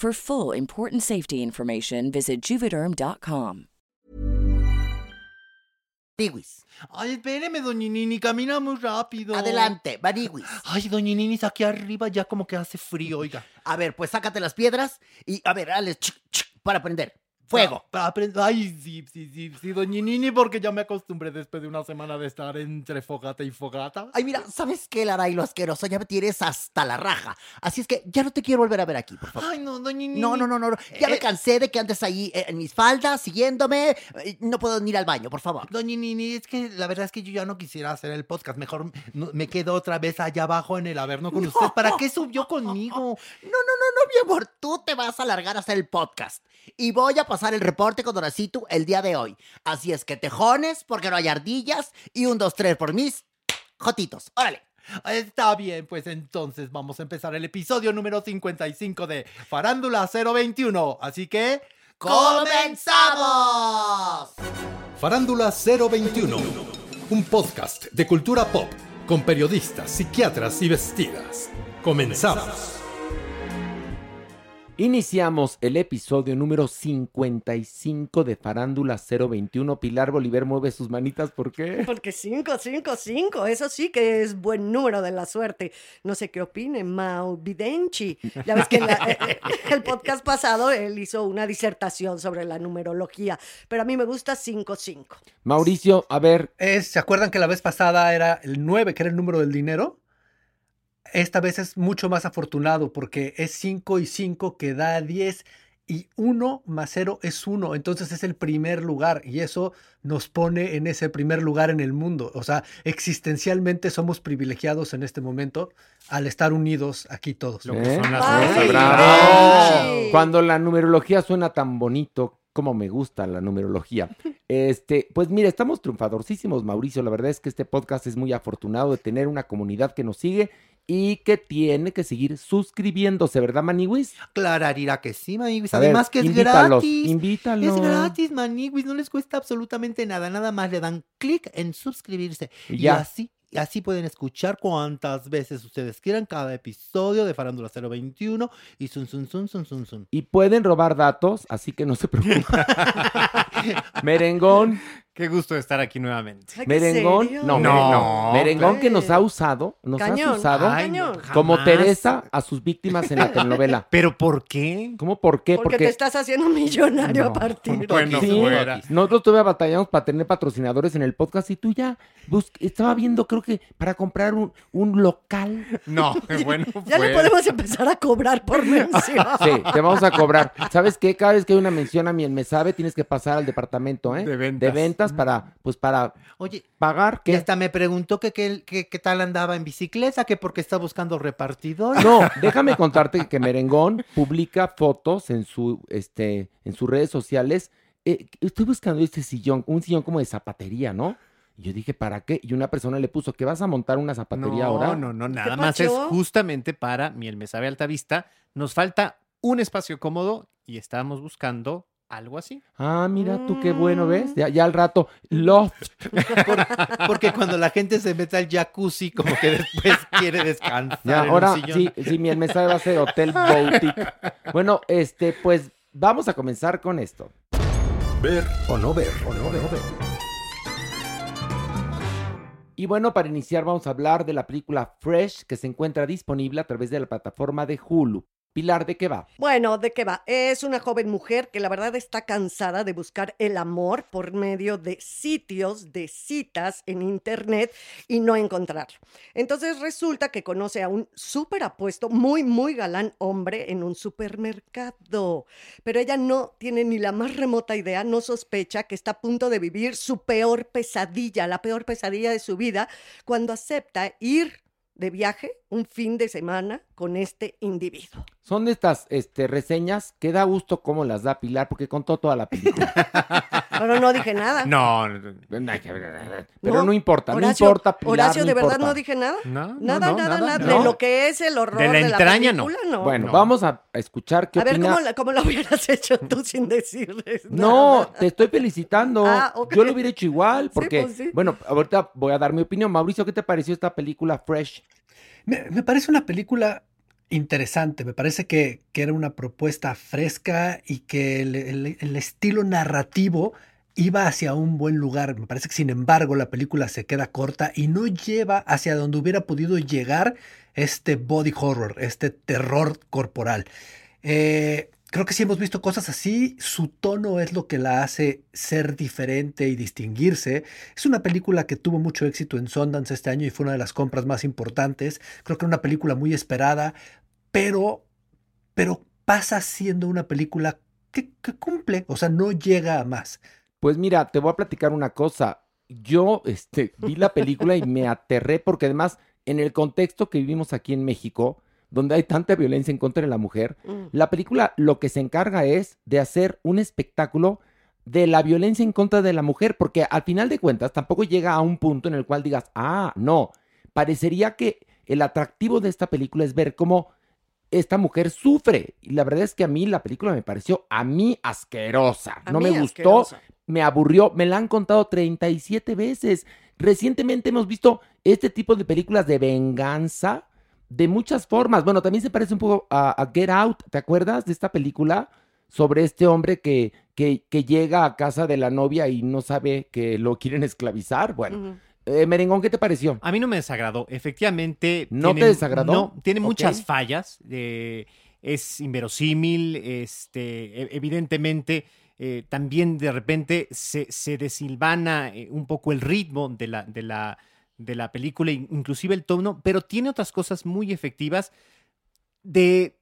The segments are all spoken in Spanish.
For full important safety information, visit juvederm.com. Maniwis. Ay, espéreme, doña Nini, camina muy rápido. Adelante, Maniwis. Ay, doña Nini, aquí arriba ya como que hace frío, oiga. A ver, pues sácate las piedras y, a ver, ch, para prender. Fuego. Ay, sí, sí, sí, sí, doña Nini, porque ya me acostumbré después de una semana de estar entre fogata y fogata. Ay, mira, ¿sabes qué, Laray, lo asqueroso? Ya me tienes hasta la raja. Así es que ya no te quiero volver a ver aquí, por favor. Ay, no, doña Nini. No, no, no, no. Ya me Eh, cansé de que andes ahí eh, en mis faldas, siguiéndome. Eh, No puedo ni ir al baño, por favor. Doña Nini, es que la verdad es que yo ya no quisiera hacer el podcast. Mejor me quedo otra vez allá abajo en el averno con usted. ¿Para qué subió conmigo? No, no, no, no, mi amor. Tú te vas a alargar a hacer el podcast. Y voy a pasar el reporte con Doracito el día de hoy. Así es que tejones, porque no hay ardillas. Y un, dos, tres por mis jotitos. Órale. Está bien, pues entonces vamos a empezar el episodio número 55 de Farándula 021. Así que... ¡Comenzamos! Farándula 021, un podcast de cultura pop con periodistas, psiquiatras y vestidas. Comenzamos. Iniciamos el episodio número 55 de Farándula 021. Pilar Bolívar mueve sus manitas, ¿por qué? Porque 5, 5, 5, eso sí que es buen número de la suerte. No sé qué opine Mau Videnchi. Ya ves que en la- eh, el podcast pasado él hizo una disertación sobre la numerología, pero a mí me gusta 5, 5. Mauricio, a ver, Es- ¿Se acuerdan que la vez pasada era el 9, que era el número del dinero? Esta vez es mucho más afortunado porque es 5 y 5 que da 10 y 1 más 0 es 1. Entonces es el primer lugar y eso nos pone en ese primer lugar en el mundo. O sea, existencialmente somos privilegiados en este momento al estar unidos aquí todos. ¿eh? son las Ay, bravo. Cuando la numerología suena tan bonito, como me gusta la numerología. Este, pues mira, estamos triunfadorcísimos, Mauricio. La verdad es que este podcast es muy afortunado de tener una comunidad que nos sigue y que tiene que seguir suscribiéndose, ¿verdad, Maniwis? Clararira que sí, ver, Además que es invítalos, gratis. invítalos. Es gratis, Maniguis. No les cuesta absolutamente nada. Nada más le dan clic en suscribirse. Y así, y así pueden escuchar cuantas veces ustedes quieran cada episodio de Farándula 021 y sun, sun, sun, sun, sun, sun. Y pueden robar datos, así que no se preocupen. Merengón, Qué gusto de estar aquí nuevamente. Ay, ¿qué Merengón, no, No, mere- no, merengón que nos ha usado, nos Cañón. ha usado Ay, no, como jamás. Teresa a sus víctimas en la telenovela. ¿Pero por qué? ¿Cómo por qué? Porque, te estás haciendo millonario a partir de Bueno, Sí, fuera. nosotros todavía batallamos para tener patrocinadores en el podcast y tú ya bus- estaba viendo, creo que para comprar un, un local. No, bueno, Ya le fuera. podemos empezar a cobrar por mención. Sí, te vamos a cobrar. ¿Sabes qué? Cada vez que hay una mención a mi me sabe, tienes que pasar al departamento, ¿eh? De ventas. Para, pues para Oye, pagar. que hasta me preguntó que qué tal andaba en bicicleta, que porque está buscando repartidor. No, déjame contarte que Merengón publica fotos en su, este, en sus redes sociales. Eh, estoy buscando este sillón, un sillón como de zapatería, ¿no? Y yo dije, ¿para qué? Y una persona le puso, ¿que vas a montar una zapatería no, ahora? No, no, nada ¿Qué más es justamente para Miel Me Sabe Alta Vista. Nos falta un espacio cómodo y estábamos buscando algo así. Ah, mira tú qué bueno, ¿ves? Ya, ya al rato, loft. Por- porque cuando la gente se mete al jacuzzi, como que después quiere descansar. Ya, en un ahora sillón. sí, sí, mi mensaje va a ser Hotel Boutique. Bueno, este, pues vamos a comenzar con esto. Ver o no ver. O no ver. Y bueno, para iniciar vamos a hablar de la película Fresh que se encuentra disponible a través de la plataforma de Hulu. Pilar, ¿de qué va? Bueno, ¿de qué va? Es una joven mujer que la verdad está cansada de buscar el amor por medio de sitios de citas en internet y no encontrarlo. Entonces resulta que conoce a un súper apuesto, muy, muy galán hombre en un supermercado. Pero ella no tiene ni la más remota idea, no sospecha que está a punto de vivir su peor pesadilla, la peor pesadilla de su vida, cuando acepta ir de viaje un fin de semana con este individuo. Son de estas este, reseñas que da gusto cómo las da Pilar porque contó toda la película. Pero no dije nada. No, no, Pero no, importa, Horacio, no importa, Pilar, Horacio, no de verdad importa. no dije nada. Nada, no, nada, nada. no. De lo que es el horror De de la la, entraña, no. película, no. Bueno, No. vamos a escuchar qué a ver. ¿cómo, la- ¿cómo lo hubieras hecho tú sin decirles No, nada? te estoy felicitando. Ah. Yo lo hubiera hecho igual, porque, pues sí. bueno, ahorita voy a dar mi opinión. Mauricio, ¿qué te pareció esta película Fresh? Me, me parece una película interesante, me parece que, que era una propuesta fresca y que el, el- estilo narrativo iba hacia un buen lugar. Me parece que sin embargo la película se queda corta y no lleva hacia donde hubiera podido llegar este body horror, este terror corporal. Eh, creo que sí hemos visto cosas así, su tono es lo que la hace ser diferente y distinguirse. Es una película que tuvo mucho éxito en Sundance este año y fue una de las compras más importantes. Creo que era una película muy esperada, pero, pero pasa siendo una película que, que cumple, o sea, no llega a más. Pues mira, te voy a platicar una cosa. Yo este, vi la película y me aterré porque además en el contexto que vivimos aquí en México, donde hay tanta violencia en contra de la mujer, Mm. la película lo que se encarga es de hacer un espectáculo de la violencia en contra de la mujer, porque al final de cuentas tampoco llega a un punto en el cual digas, ah, no, parecería que el atractivo de esta película es ver cómo esta mujer sufre. Y la verdad es que a mí la película me pareció a mí asquerosa. A no mí me gustó, asquerosa. me aburrió, me la han contado 37 veces. Recientemente hemos visto este tipo de películas de venganza de muchas formas. Bueno, también se parece un poco a, a Get Out, ¿te acuerdas de esta película? Sobre este hombre que, que, que llega a casa de la novia y no sabe que lo quieren esclavizar. Bueno. Eh, Merengón, ¿qué te pareció? A mí no me desagradó. Efectivamente. ¿No te desagradó? No, tiene muchas fallas. eh, es inverosímil. Este, e- evidentemente, eh, también de repente se, se desilvana eh, un poco el ritmo de la, de la, de la película, in- inclusive el tono, pero tiene otras cosas muy efectivas de,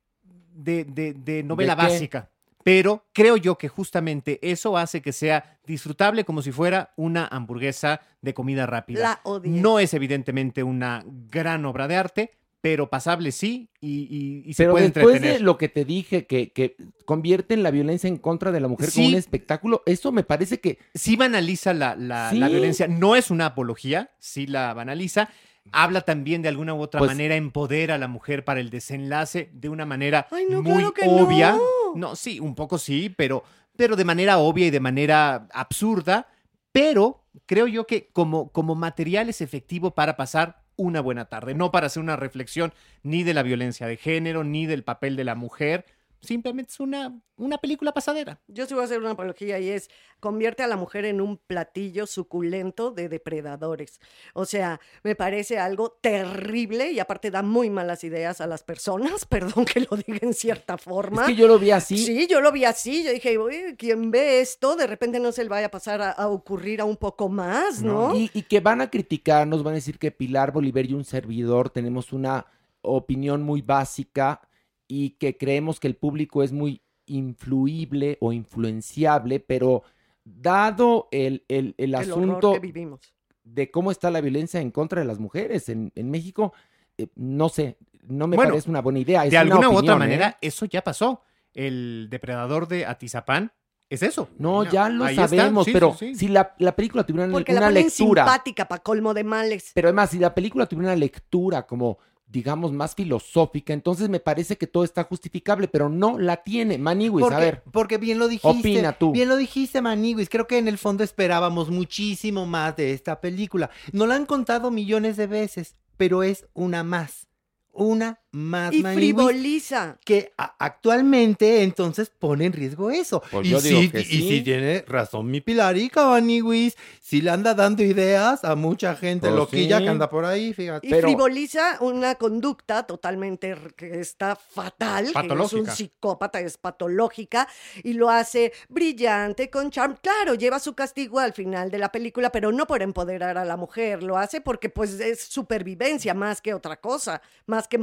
de, de- novela básica. Pero creo yo que justamente eso hace que sea disfrutable como si fuera una hamburguesa de comida rápida. La odié. No es evidentemente una gran obra de arte, pero pasable sí y, y- y se Pero puede después de lo que te dije, que, que convierten la violencia en contra de la mujer como Sí. un espectáculo, eso me parece que Sí banaliza la, la- Sí. la violencia. No es una apología, sí la banaliza. Habla también de alguna u otra Pues- manera, empodera a la mujer para el desenlace de una manera Ay, no, muy claro que obvia. no. sí, un poco sí, pero, pero de manera obvia y de manera absurda. Pero creo yo que como, como material es efectivo para pasar una buena tarde, no para hacer una reflexión ni de la violencia de género, ni del papel de la mujer, simplemente es una, una película pasadera. Yo sí voy a hacer una apología y es convierte a la mujer en un platillo suculento de depredadores. O sea, me parece algo terrible y aparte da muy malas ideas a las personas, perdón que lo diga en cierta forma. Es que yo lo vi así. Sí, yo lo vi así. Yo dije, "Uy, quien ve esto, de repente no se le vaya a pasar a, a ocurrir a un poco más, ¿no? Y, y que van a criticarnos, van a decir que Pilar Bolívar y un servidor tenemos una opinión muy básica y que creemos que el público es muy influible o influenciable, pero dado el, el- el asunto que vivimos. de cómo está la violencia en contra de las mujeres en, en México, eh, no sé, no me Bueno, parece una buena idea. es de una alguna u otra ¿eh? manera, eso ya pasó. El depredador de Atizapán es eso. No, ya lo Ahí sabemos, sí, pero sí, sí. si la, la película tuviera una, Porque la una ponen lectura, simpática para colmo de males. pero además si la película tuviera una lectura como digamos más filosófica, entonces me parece que todo está justificable, pero no la tiene. Maniwis, Porque, a ver. porque bien lo dijiste. Opina tú. Bien lo dijiste, Maniguis. Creo que en el fondo esperábamos muchísimo más de esta película. No la han contado millones de veces, pero es una más. Una más, Y frivoliza. que a- actualmente entonces pone en riesgo eso. Pues y, yo digo sí, que y sí. sí tiene razón mi Pilarica, Maniguis. Sí le anda dando ideas a mucha gente Pues loquilla sí. que anda por ahí, fíjate. Y Pero- frivoliza una conducta totalmente que está fatal, que es un psicópata, es patológica, y lo hace brillante, con charm. Claro, lleva su castigo al final de la película, pero no por empoderar a la mujer, lo hace porque pues es supervivencia más que otra cosa, más que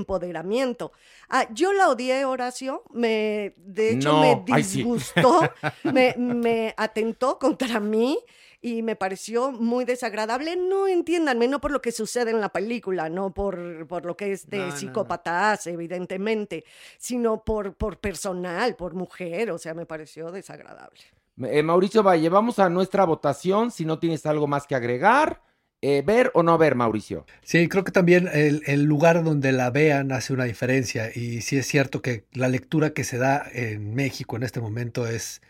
Ah, yo la odié, Horacio, me, de hecho No, me ay, sí. disgustó, me, me atentó contra mí y me pareció muy desagradable. No entiéndanme, no por lo que sucede en la película, no por, por lo que este No, no, no. psicópata hace, evidentemente, sino por, por personal, por mujer, o sea, me pareció desagradable. Eh, Mauricio Valle, vamos a nuestra votación, si no tienes algo más que agregar. Eh, ¿Ver o no ver, Mauricio? Sí, creo que también el, el lugar donde la vean hace una diferencia y sí es cierto que la lectura que se da en México en este momento es,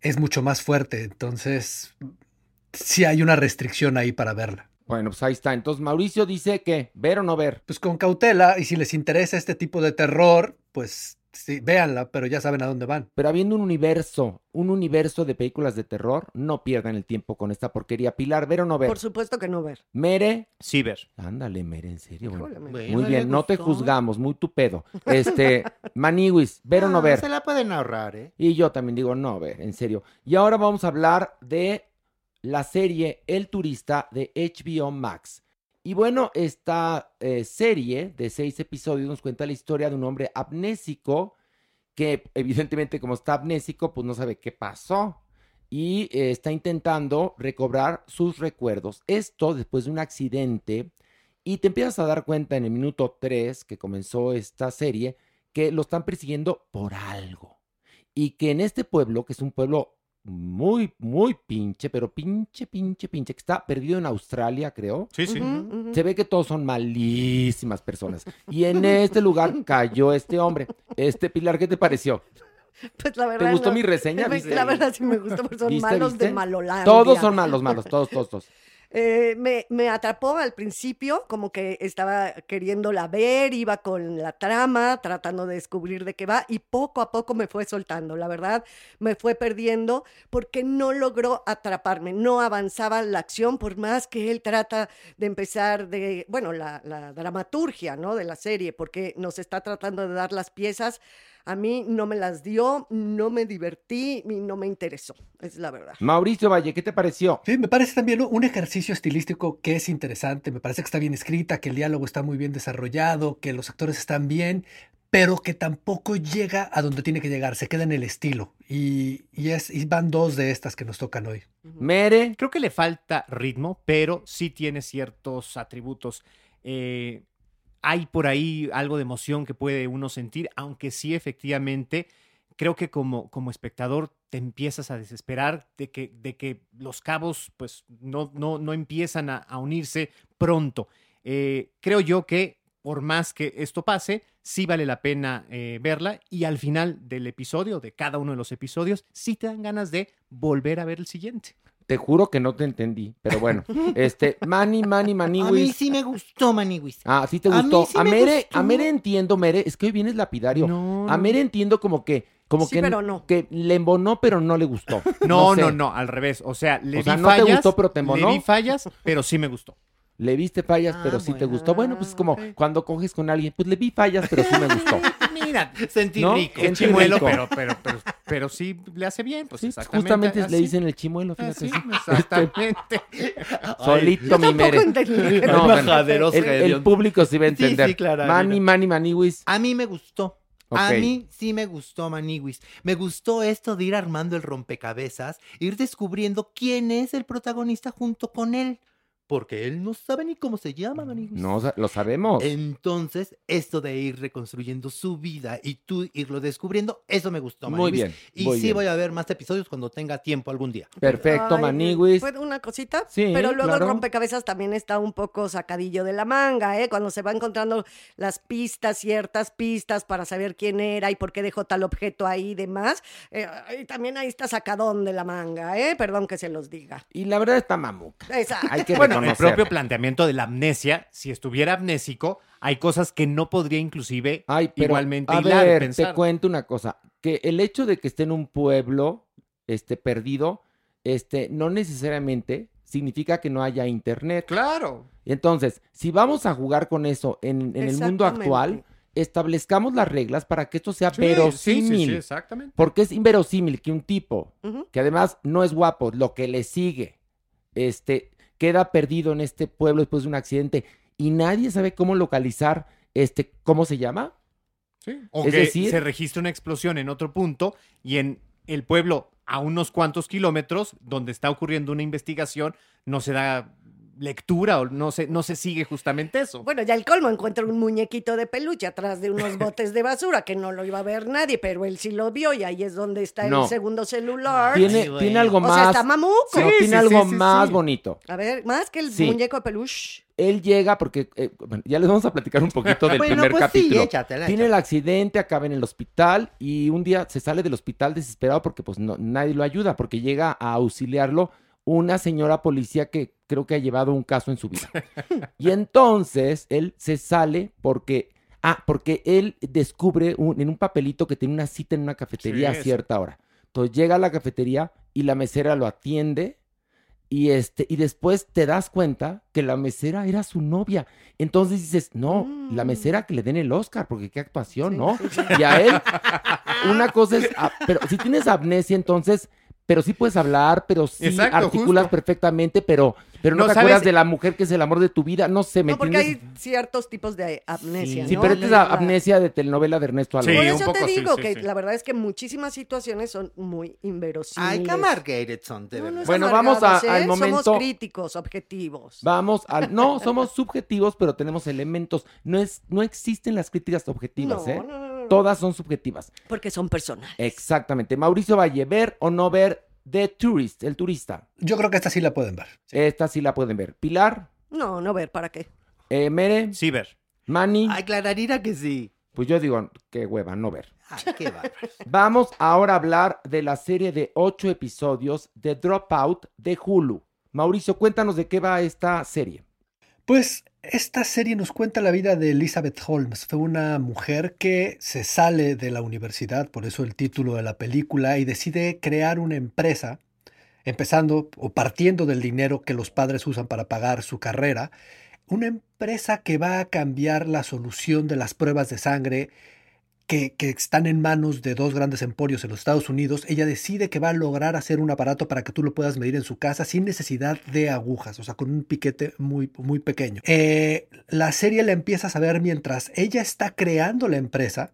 es mucho más fuerte, entonces sí hay una restricción ahí para verla. Bueno, pues ahí está. Entonces Mauricio dice que ver o no ver. Pues con cautela y si les interesa este tipo de terror, pues sí, véanla, pero ya saben a dónde van. Pero habiendo un universo, un universo de películas de terror, no pierdan el tiempo con esta porquería. Pilar, ¿ver o no ver? Por supuesto que no ver. Mere, Sí, ver. ándale, Mere, en serio. Híjole, Muy bien, no te juzgamos, muy tu pedo. Este, Maniwis, ¿ver o no Ah, ver? Se la pueden ahorrar, ¿eh? Y yo también digo, no, ver, en serio. Y ahora vamos a hablar de la serie El Turista de HBO Max. Y bueno, esta eh, serie de seis episodios nos cuenta la historia de un hombre amnésico que evidentemente como está amnésico, pues no sabe qué pasó. Y eh, está intentando recobrar sus recuerdos. Esto después de un accidente. Y te empiezas a dar cuenta en el minuto 3 que comenzó esta serie que lo están persiguiendo por algo. Y que en este pueblo, que es un pueblo muy, muy pinche, pero pinche, pinche, pinche, que está perdido en Australia, creo. Sí, sí. Se ve que todos son malísimas personas. Y en este lugar cayó este hombre. Este Pilar, ¿qué te pareció? Pues la verdad. ¿Te gustó no. mi reseña? La verdad sí me gustó, porque son ¿Viste, malos viste? de Malolandia. Todos son malos, malos, todos, todos, todos. Eh, me, me atrapó al principio, como que estaba queriéndola ver, iba con la trama, tratando de descubrir de qué va, y poco a poco me fue soltando. La verdad, me fue perdiendo porque no logró atraparme, no avanzaba la acción, por más que él trata de empezar de, bueno, la, la dramaturgia, ¿no? De la serie, porque nos está tratando de dar las piezas. A mí no me las dio, no me divertí y no me interesó, es la verdad. Mauricio Valle, ¿qué te pareció? Sí, me parece también un ejercicio estilístico que es interesante, me parece que está bien escrita, que el diálogo está muy bien desarrollado, que los actores están bien, pero que tampoco llega a donde tiene que llegar, se queda en el estilo. Y, y es, y van dos de estas que nos tocan hoy. Mere, Creo que le falta ritmo, pero sí tiene ciertos atributos. Eh, hay por ahí algo de emoción que puede uno sentir, aunque sí efectivamente creo que como, como espectador te empiezas a desesperar de que, de que los cabos pues no, no, no empiezan a, unirse pronto. Eh, creo yo que por más que esto pase, sí vale la pena eh, verla y al final del episodio, de cada uno de los episodios, sí te dan ganas de volver a ver el siguiente. Te juro que no te entendí, pero bueno. Este, Manny, Manny, A mí Maniwis. sí me gustó, Maniwis. Ah, sí te A mí gustó. sí A, me Mere, gustó. a Mere entiendo, Mere, es que hoy vienes lapidario. No, A Mere entiendo como que, como Sí, que, pero no. que le embonó, pero no le gustó. No, sé. no, no, al revés. O sea, le O vi sea, no te gustó, pero te Le embonó. vi fallas, pero sí me gustó. Le viste fallas, Ah, pero sí te gustó. Bueno, pues es como cuando coges con alguien, pues le vi fallas, pero sí me gustó. Mira, Sentí ¿No? rico. Sentí chimuelo, rico. pero, pero, pero, pero sí le hace bien. Pues Sí, exactamente. justamente le dicen el chimuelo, fíjate. Así, sí. exactamente. Solito mi Mere. No, bueno, el, el público sí va a Sí, sí, entender. claro, Manny, mira. Manny, Maniwis. A mí me gustó. A mí sí me gustó Maniwis. Me gustó esto de ir armando el rompecabezas, ir descubriendo quién es el protagonista junto con él. Porque él no sabe ni cómo se llama Maniwis. No, o sea, lo sabemos. Entonces, esto de ir reconstruyendo su vida y tú irlo descubriendo, eso me gustó. Muy Maniwis. bien. Y muy sí bien. voy a ver más episodios cuando tenga tiempo algún día. Perfecto, Ay, Maniwis. ¿Puedo una cosita? Sí, Pero luego claro. el rompecabezas también está un poco sacadillo de la manga, ¿eh? Cuando se va encontrando las pistas, ciertas pistas para saber quién era y por qué dejó tal objeto ahí y demás. eh, y también ahí está sacadón de la manga, ¿eh? Perdón que se los diga. Y la verdad está mamuca. Exacto. Hay que Bueno, el reconocer. propio planteamiento de la amnesia, si estuviera amnésico, hay cosas que no podría inclusive Ay, pero, igualmente a hilar, ver, pensar. te cuento una cosa, que el hecho de que esté en un pueblo, este, perdido, este, no necesariamente significa que no haya internet. Claro. Entonces, si vamos a jugar con eso en, en el mundo actual, establezcamos las reglas para que esto sea Sí, sí, sí, verosímil. sí, exactamente. Porque es inverosímil que un tipo, que además no es guapo, lo que le sigue, este, queda perdido en este pueblo después de un accidente y nadie sabe cómo localizar, este, ¿cómo se llama? Sí. O Es que decir- se registra una explosión en otro punto y en el pueblo a unos cuantos kilómetros donde está ocurriendo una investigación no se da lectura o no se, no se sigue justamente eso. Bueno, ya el colmo encuentra un muñequito de peluche atrás de unos botes de basura que no lo iba a ver nadie, pero él sí lo vio y ahí es donde está No. el segundo celular. Tiene, bueno. tiene algo o más. sea, está mamuco. no, tiene sí, algo sí, sí, más sí. bonito. A ver, más que el Sí. muñeco de peluche. Él llega porque, eh, bueno, ya les vamos a platicar un poquito del bueno, primer pues capítulo. sí, échatela. Tiene el accidente, acaba en el hospital y un día se sale del hospital desesperado porque pues no, nadie lo ayuda, porque llega a auxiliarlo una señora policía que creo que ha llevado un caso en su vida. Y entonces él se sale porque, ah, porque él descubre un- en un papelito que tiene una cita en una cafetería Sí, a cierta hora. Entonces llega a la cafetería y la mesera lo atiende y este y después te das cuenta que la mesera era su novia. Entonces dices, "No, la Mm. mesera que le den el Oscar, porque qué actuación, Sí, ¿no?" sí, sí. Y a él una cosa es, ah, pero si tienes amnesia entonces pero sí puedes hablar, pero sí Exacto, articulas justo. perfectamente, pero pero no, No te sabes- acuerdas de la mujer que es el amor de tu vida, no sé, ¿me No, porque entiendes? hay ciertos tipos de amnesia, Sí, ¿no? pero esta es La- amnesia de telenovela de Ernesto Sí, Alonso. Por un eso poco te sí, digo sí, que sí. la verdad es que muchísimas situaciones son muy inverosímiles. Ay, qué amargated son, de No, no verdad. es Bueno, vamos a- amargados, al ¿eh? momento- Somos críticos, objetivos. Vamos al no, somos subjetivos, pero tenemos elementos. No es no existen las críticas objetivas, no, ¿eh? no, no, no, no. Todas son subjetivas. Porque son personales. Exactamente. Mauricio Valle, ver o no ver The Tourist, el turista. Yo creo que esta sí la pueden ver. Esta sí la pueden ver. Pilar, No, no ver, ¿para qué? eh, Mere, Sí, ver. Manny, Ay, Clararira que sí. pues yo digo, qué hueva, no ver. Ay, qué. Vamos ahora a hablar de la serie de ocho episodios de Dropout de Hulu. Mauricio, cuéntanos de qué va esta serie. Pues esta serie nos cuenta la vida de Elizabeth Holmes. Fue una mujer que se sale de la universidad, por eso el título de la película, y decide crear una empresa, empezando o partiendo del dinero que los padres usan para pagar su carrera, una empresa que va a cambiar la solución de las pruebas de sangre que, están en manos de dos grandes emporios en los Estados Unidos, ella decide que va a lograr hacer un aparato para que tú lo puedas medir en su casa sin necesidad de agujas, o sea, con un piquete muy, muy pequeño. Eh, la serie la empiezas a ver mientras ella está creando la empresa,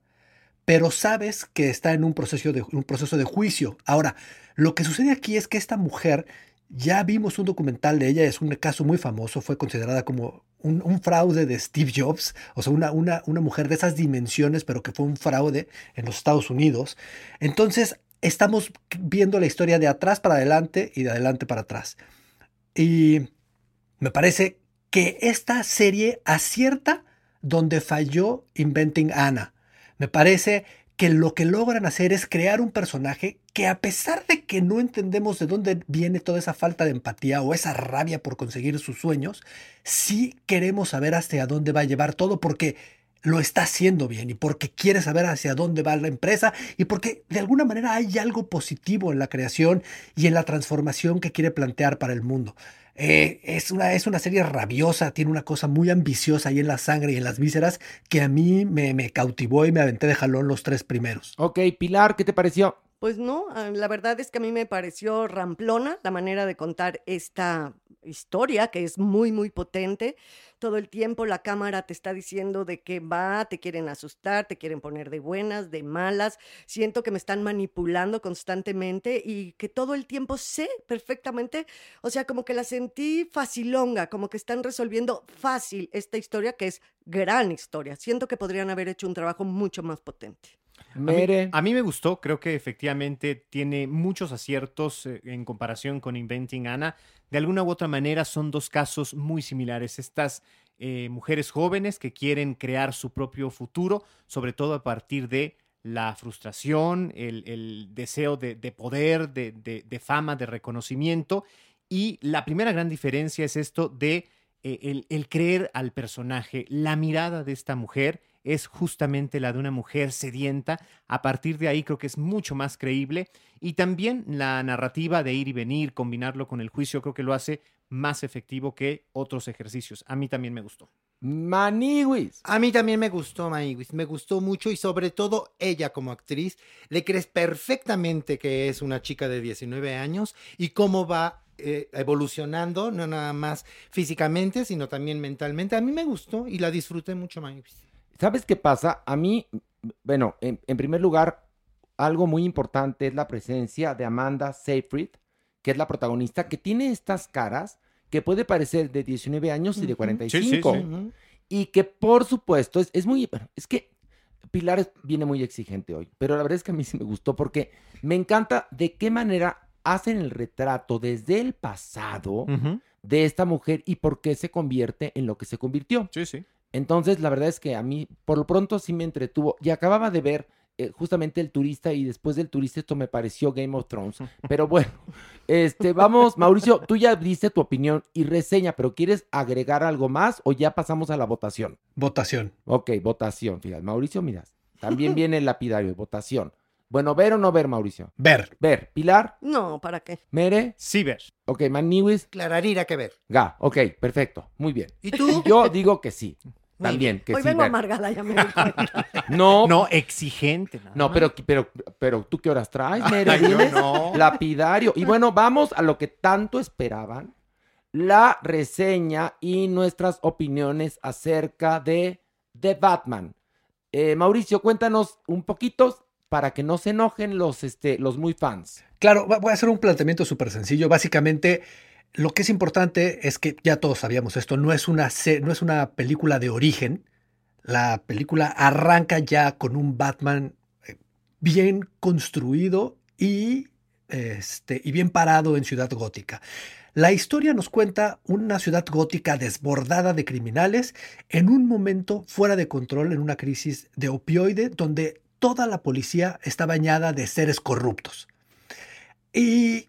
pero sabes que está en un proceso de, un proceso de juicio. Ahora, lo que sucede aquí es que esta mujer, ya vimos un documental de ella, es un caso muy famoso, fue considerada como un, fraude de Steve Jobs, o sea, una, una, una mujer de esas dimensiones, pero que fue un fraude en los Estados Unidos. Entonces, estamos viendo la historia de atrás para adelante y de adelante para atrás. Y me parece que esta serie acierta donde falló Inventing Anna. Me parece que lo que logran hacer es crear un personaje que a pesar de que no entendemos de dónde viene toda esa falta de empatía o esa rabia por conseguir sus sueños, sí queremos saber hacia dónde va a llevar todo porque lo está haciendo bien y porque quiere saber hacia dónde va la empresa y porque de alguna manera hay algo positivo en la creación y en la transformación que quiere plantear para el mundo. Eh, es, una, es una serie rabiosa, tiene una cosa muy ambiciosa ahí en la sangre y en las vísceras que a mí me, me cautivó y me aventé de jalón los tres primeros. Ok, Pilar, ¿qué te pareció? Pues no, ah, la verdad es que a mí me pareció ramplona la manera de contar esta historia, que es muy, muy potente. Todo el tiempo la cámara te está diciendo de qué va, te quieren asustar, te quieren poner de buenas, de malas. Siento que me están manipulando constantemente y que todo el tiempo sé perfectamente, o sea, como que la sentí facilonga, como que están resolviendo fácil esta historia, que es gran historia. Siento que podrían haber hecho un trabajo mucho más potente. A mí, Mere. a mí me gustó, creo que efectivamente tiene muchos aciertos eh, en comparación con Inventing Anna. De alguna u otra manera son dos casos muy similares. Estas eh, mujeres jóvenes que quieren crear su propio futuro, sobre todo a partir de la frustración, el, el deseo de, de poder, de, de- de fama, de reconocimiento. Y la primera gran diferencia es esto de eh, el, el creer al personaje. La mirada de esta mujer es justamente la de una mujer sedienta. A partir de ahí creo que es mucho más creíble. Y también la narrativa de ir y venir, combinarlo con el juicio, creo que lo hace más efectivo que otros ejercicios. A mí también me gustó. Maniwis. A mí también me gustó Maywis, me gustó mucho y sobre todo ella como actriz, le crees perfectamente que es una chica de 19 años y cómo va eh, evolucionando, no nada más físicamente, sino también mentalmente. A mí me gustó y la disfruté mucho Maywis. ¿Sabes qué pasa? A mí, bueno, en, en primer lugar, algo muy importante es la presencia de Amanda Seyfried, que es la protagonista, que tiene estas caras que puede parecer de 19 años y de Ujú. 45. Sí, sí. Y que por supuesto es, es muy... Es que Pilar viene muy exigente hoy, pero la verdad es que a mí sí me gustó porque me encanta de qué manera hacen el retrato desde el pasado de esta mujer y por qué se convierte en lo que se convirtió. Sí, sí. Entonces, la verdad es que a mí, por lo pronto, sí me entretuvo. Y acababa de ver eh, justamente el turista y después del turista esto me pareció Game of Thrones. Pero bueno, este, vamos, Mauricio, tú ya diste tu opinión y reseña, pero ¿quieres agregar algo más o ya pasamos a la votación? Votación. Ok, votación, fíjate. Mauricio, miras, también viene el lapidario, votación. Bueno, ¿ver o no ver, Mauricio? Ver. Ver. Pilar, No, ¿para qué? Mere, Sí, ver. ok, Maniwis, Clararira que ver. Ga. Ok, perfecto, muy bien. ¿Y tú? Yo digo que sí, también, que Hoy sí. vengo amargada, ya me di cuenta. No, No, exigente. nada No, pero, pero, pero, ¿tú qué horas traes, no. Lapidario. Y bueno, vamos a lo que tanto esperaban. La reseña y nuestras opiniones acerca de The Batman. Eh, Mauricio, cuéntanos un poquito para que no se enojen los, este, los muy fans. Claro, va- voy a hacer un planteamiento súper sencillo. Básicamente, lo que es importante es que ya todos sabíamos esto, no es una, no es una película de origen. La película arranca ya con un Batman eh, bien construido y, este, y bien parado en Ciudad Gótica. La historia nos cuenta una ciudad gótica desbordada de criminales en un momento fuera de control, en una crisis de opioide, donde toda la policía está bañada de seres corruptos. Y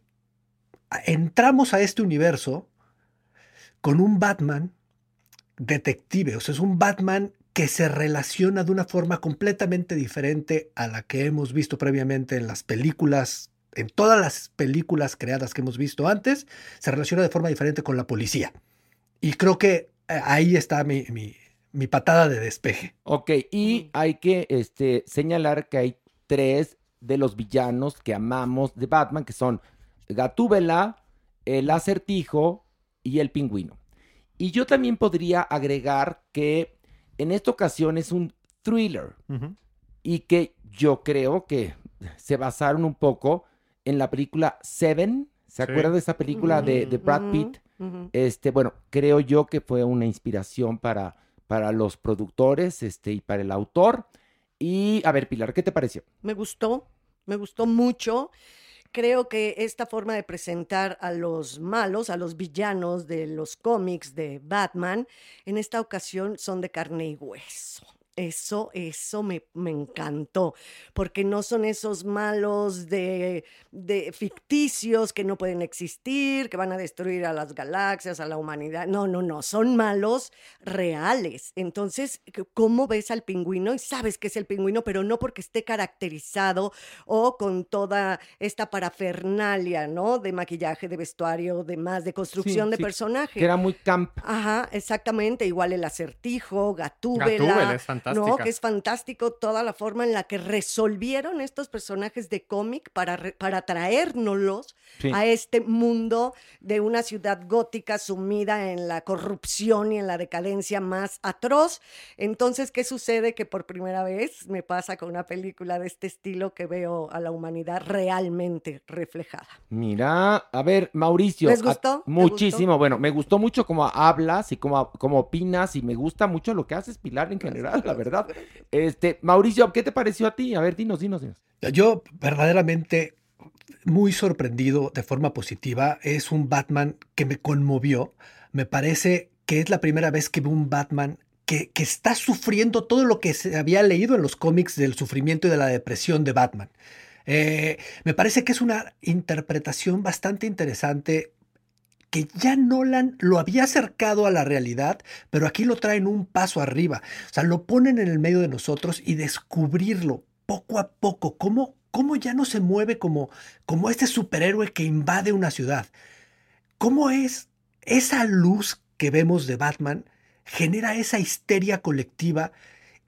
entramos a este universo con un Batman detective, o sea, es un Batman que se relaciona de una forma completamente diferente a la que hemos visto previamente en las películas, en todas las películas creadas que hemos visto antes, se relaciona de forma diferente con la policía. Y creo que eh, ahí está mi, mi- patada de despeje. Ok, y hay que este, señalar que hay tres de los villanos que amamos de Batman, que son Gatúbela, el acertijo y el pingüino. Y yo también podría agregar que en esta ocasión es un thriller y que yo creo que se basaron un poco en la película Seven. ¿Se Sí. acuerdan de esa película de, de Brad Pitt? Este, bueno, creo yo que fue una inspiración para, para los productores este, y para el autor. Y a ver, Pilar, ¿qué te pareció? Me gustó, me gustó mucho. Creo que esta forma de presentar a los malos, a los villanos de los cómics de Batman, en esta ocasión son de carne y hueso. Eso, eso me, me encantó, porque no son esos malos de, de ficticios que no pueden existir, que van a destruir a las galaxias, a la humanidad. No, no, no, son malos reales. Entonces, ¿cómo ves al pingüino? Y sabes que es el pingüino, pero no porque esté caracterizado o con toda esta parafernalia, ¿no? De maquillaje, de vestuario, de más, de construcción de sí, personaje. Que era muy camp. Ajá, exactamente, igual el acertijo, Gatúbela, Gatúbela es ¿no? Fantástica. Que es fantástico toda la forma en la que resolvieron estos personajes de cómic para, re- para traérnoslos Sí. a este mundo de una ciudad gótica sumida en la corrupción y en la decadencia más atroz. Entonces, ¿qué sucede? Que por primera vez me pasa con una película de este estilo que veo a la humanidad realmente reflejada. Mira, a ver, Mauricio. ¿Les gustó? ¿Te muchísimo. Bueno, me gustó mucho cómo hablas y cómo, cómo opinas y me gusta mucho lo que haces, Pilar, en general, la verdad. Este, Mauricio, ¿qué te pareció a ti? A ver, dinos, dinos, dinos. Yo verdaderamente muy sorprendido de forma positiva. Es un Batman que me conmovió. Me parece que es la primera vez que veo un Batman que, que está sufriendo todo lo que se había leído en los cómics del sufrimiento y de la depresión de Batman. Eh, me parece que es una interpretación bastante interesante que ya Nolan lo había acercado a la realidad, pero aquí lo traen un paso arriba. O sea, lo ponen en el medio de nosotros y descubrirlo poco a poco, cómo, cómo ya no se mueve como, como este superhéroe que invade una ciudad. ¿Cómo es esa luz que vemos de Batman genera esa histeria colectiva?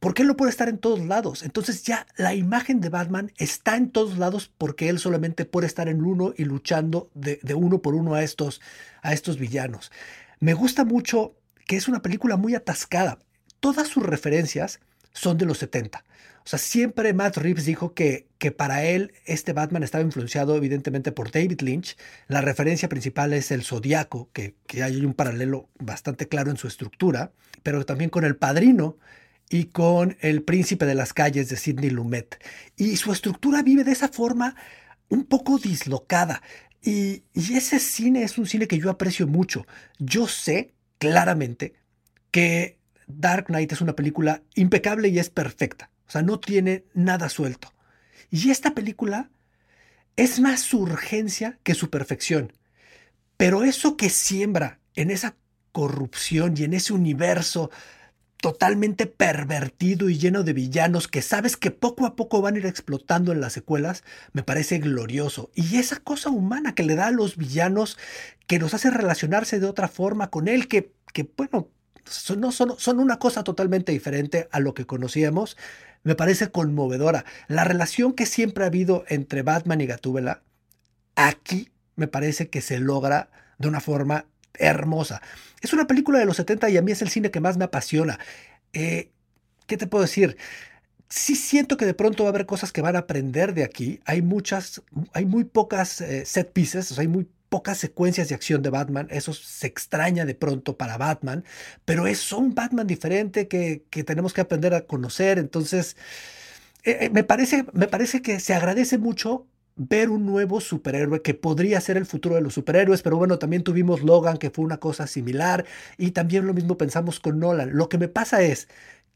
Porque él no puede estar en todos lados. Entonces ya la imagen de Batman está en todos lados porque él solamente puede estar en uno y luchando de, uno por uno a estos, a estos villanos. Me gusta mucho que es una película muy atascada. Todas sus referencias son de los 70. O sea, siempre Matt Reeves dijo que, que para él este Batman estaba influenciado evidentemente por David Lynch. La referencia principal es el Zodíaco, que, que hay un paralelo bastante claro en su estructura, pero también con El Padrino y con El Príncipe de las Calles de Sidney Lumet. Y su estructura vive de esa forma un poco dislocada. Y, y ese cine es un cine que yo aprecio mucho. Yo sé claramente que Dark Knight es una película impecable y es perfecta. O sea, no tiene nada suelto. Y esta película es más su urgencia que su perfección. Pero eso que siembra en esa corrupción y en ese universo totalmente pervertido y lleno de villanos que sabes que poco a poco van a ir explotando en las secuelas, me parece glorioso. Y esa cosa humana que le da a los villanos que nos hace relacionarse de otra forma con él, que, que bueno, son, no, son, son una cosa totalmente diferente a lo que conocíamos, me parece conmovedora. La relación que siempre ha habido entre Batman y Gatúbela, aquí me parece que se logra de una forma hermosa. Es una película de los 70 y a mí es el cine que más me apasiona. Eh, ¿Qué te puedo decir? Sí siento que de pronto va a haber cosas que van a aprender de aquí. Hay muchas, hay muy pocas eh, set pieces, o hay muy pocas secuencias de acción de Batman. Eso se extraña de pronto para Batman, pero es un Batman diferente que, que tenemos que aprender a conocer. Entonces, eh, me, parece, me parece que se agradece mucho ver un nuevo superhéroe que podría ser el futuro de los superhéroes, pero bueno, también tuvimos Logan, que fue una cosa similar, y también lo mismo pensamos con Nolan. Lo que me pasa es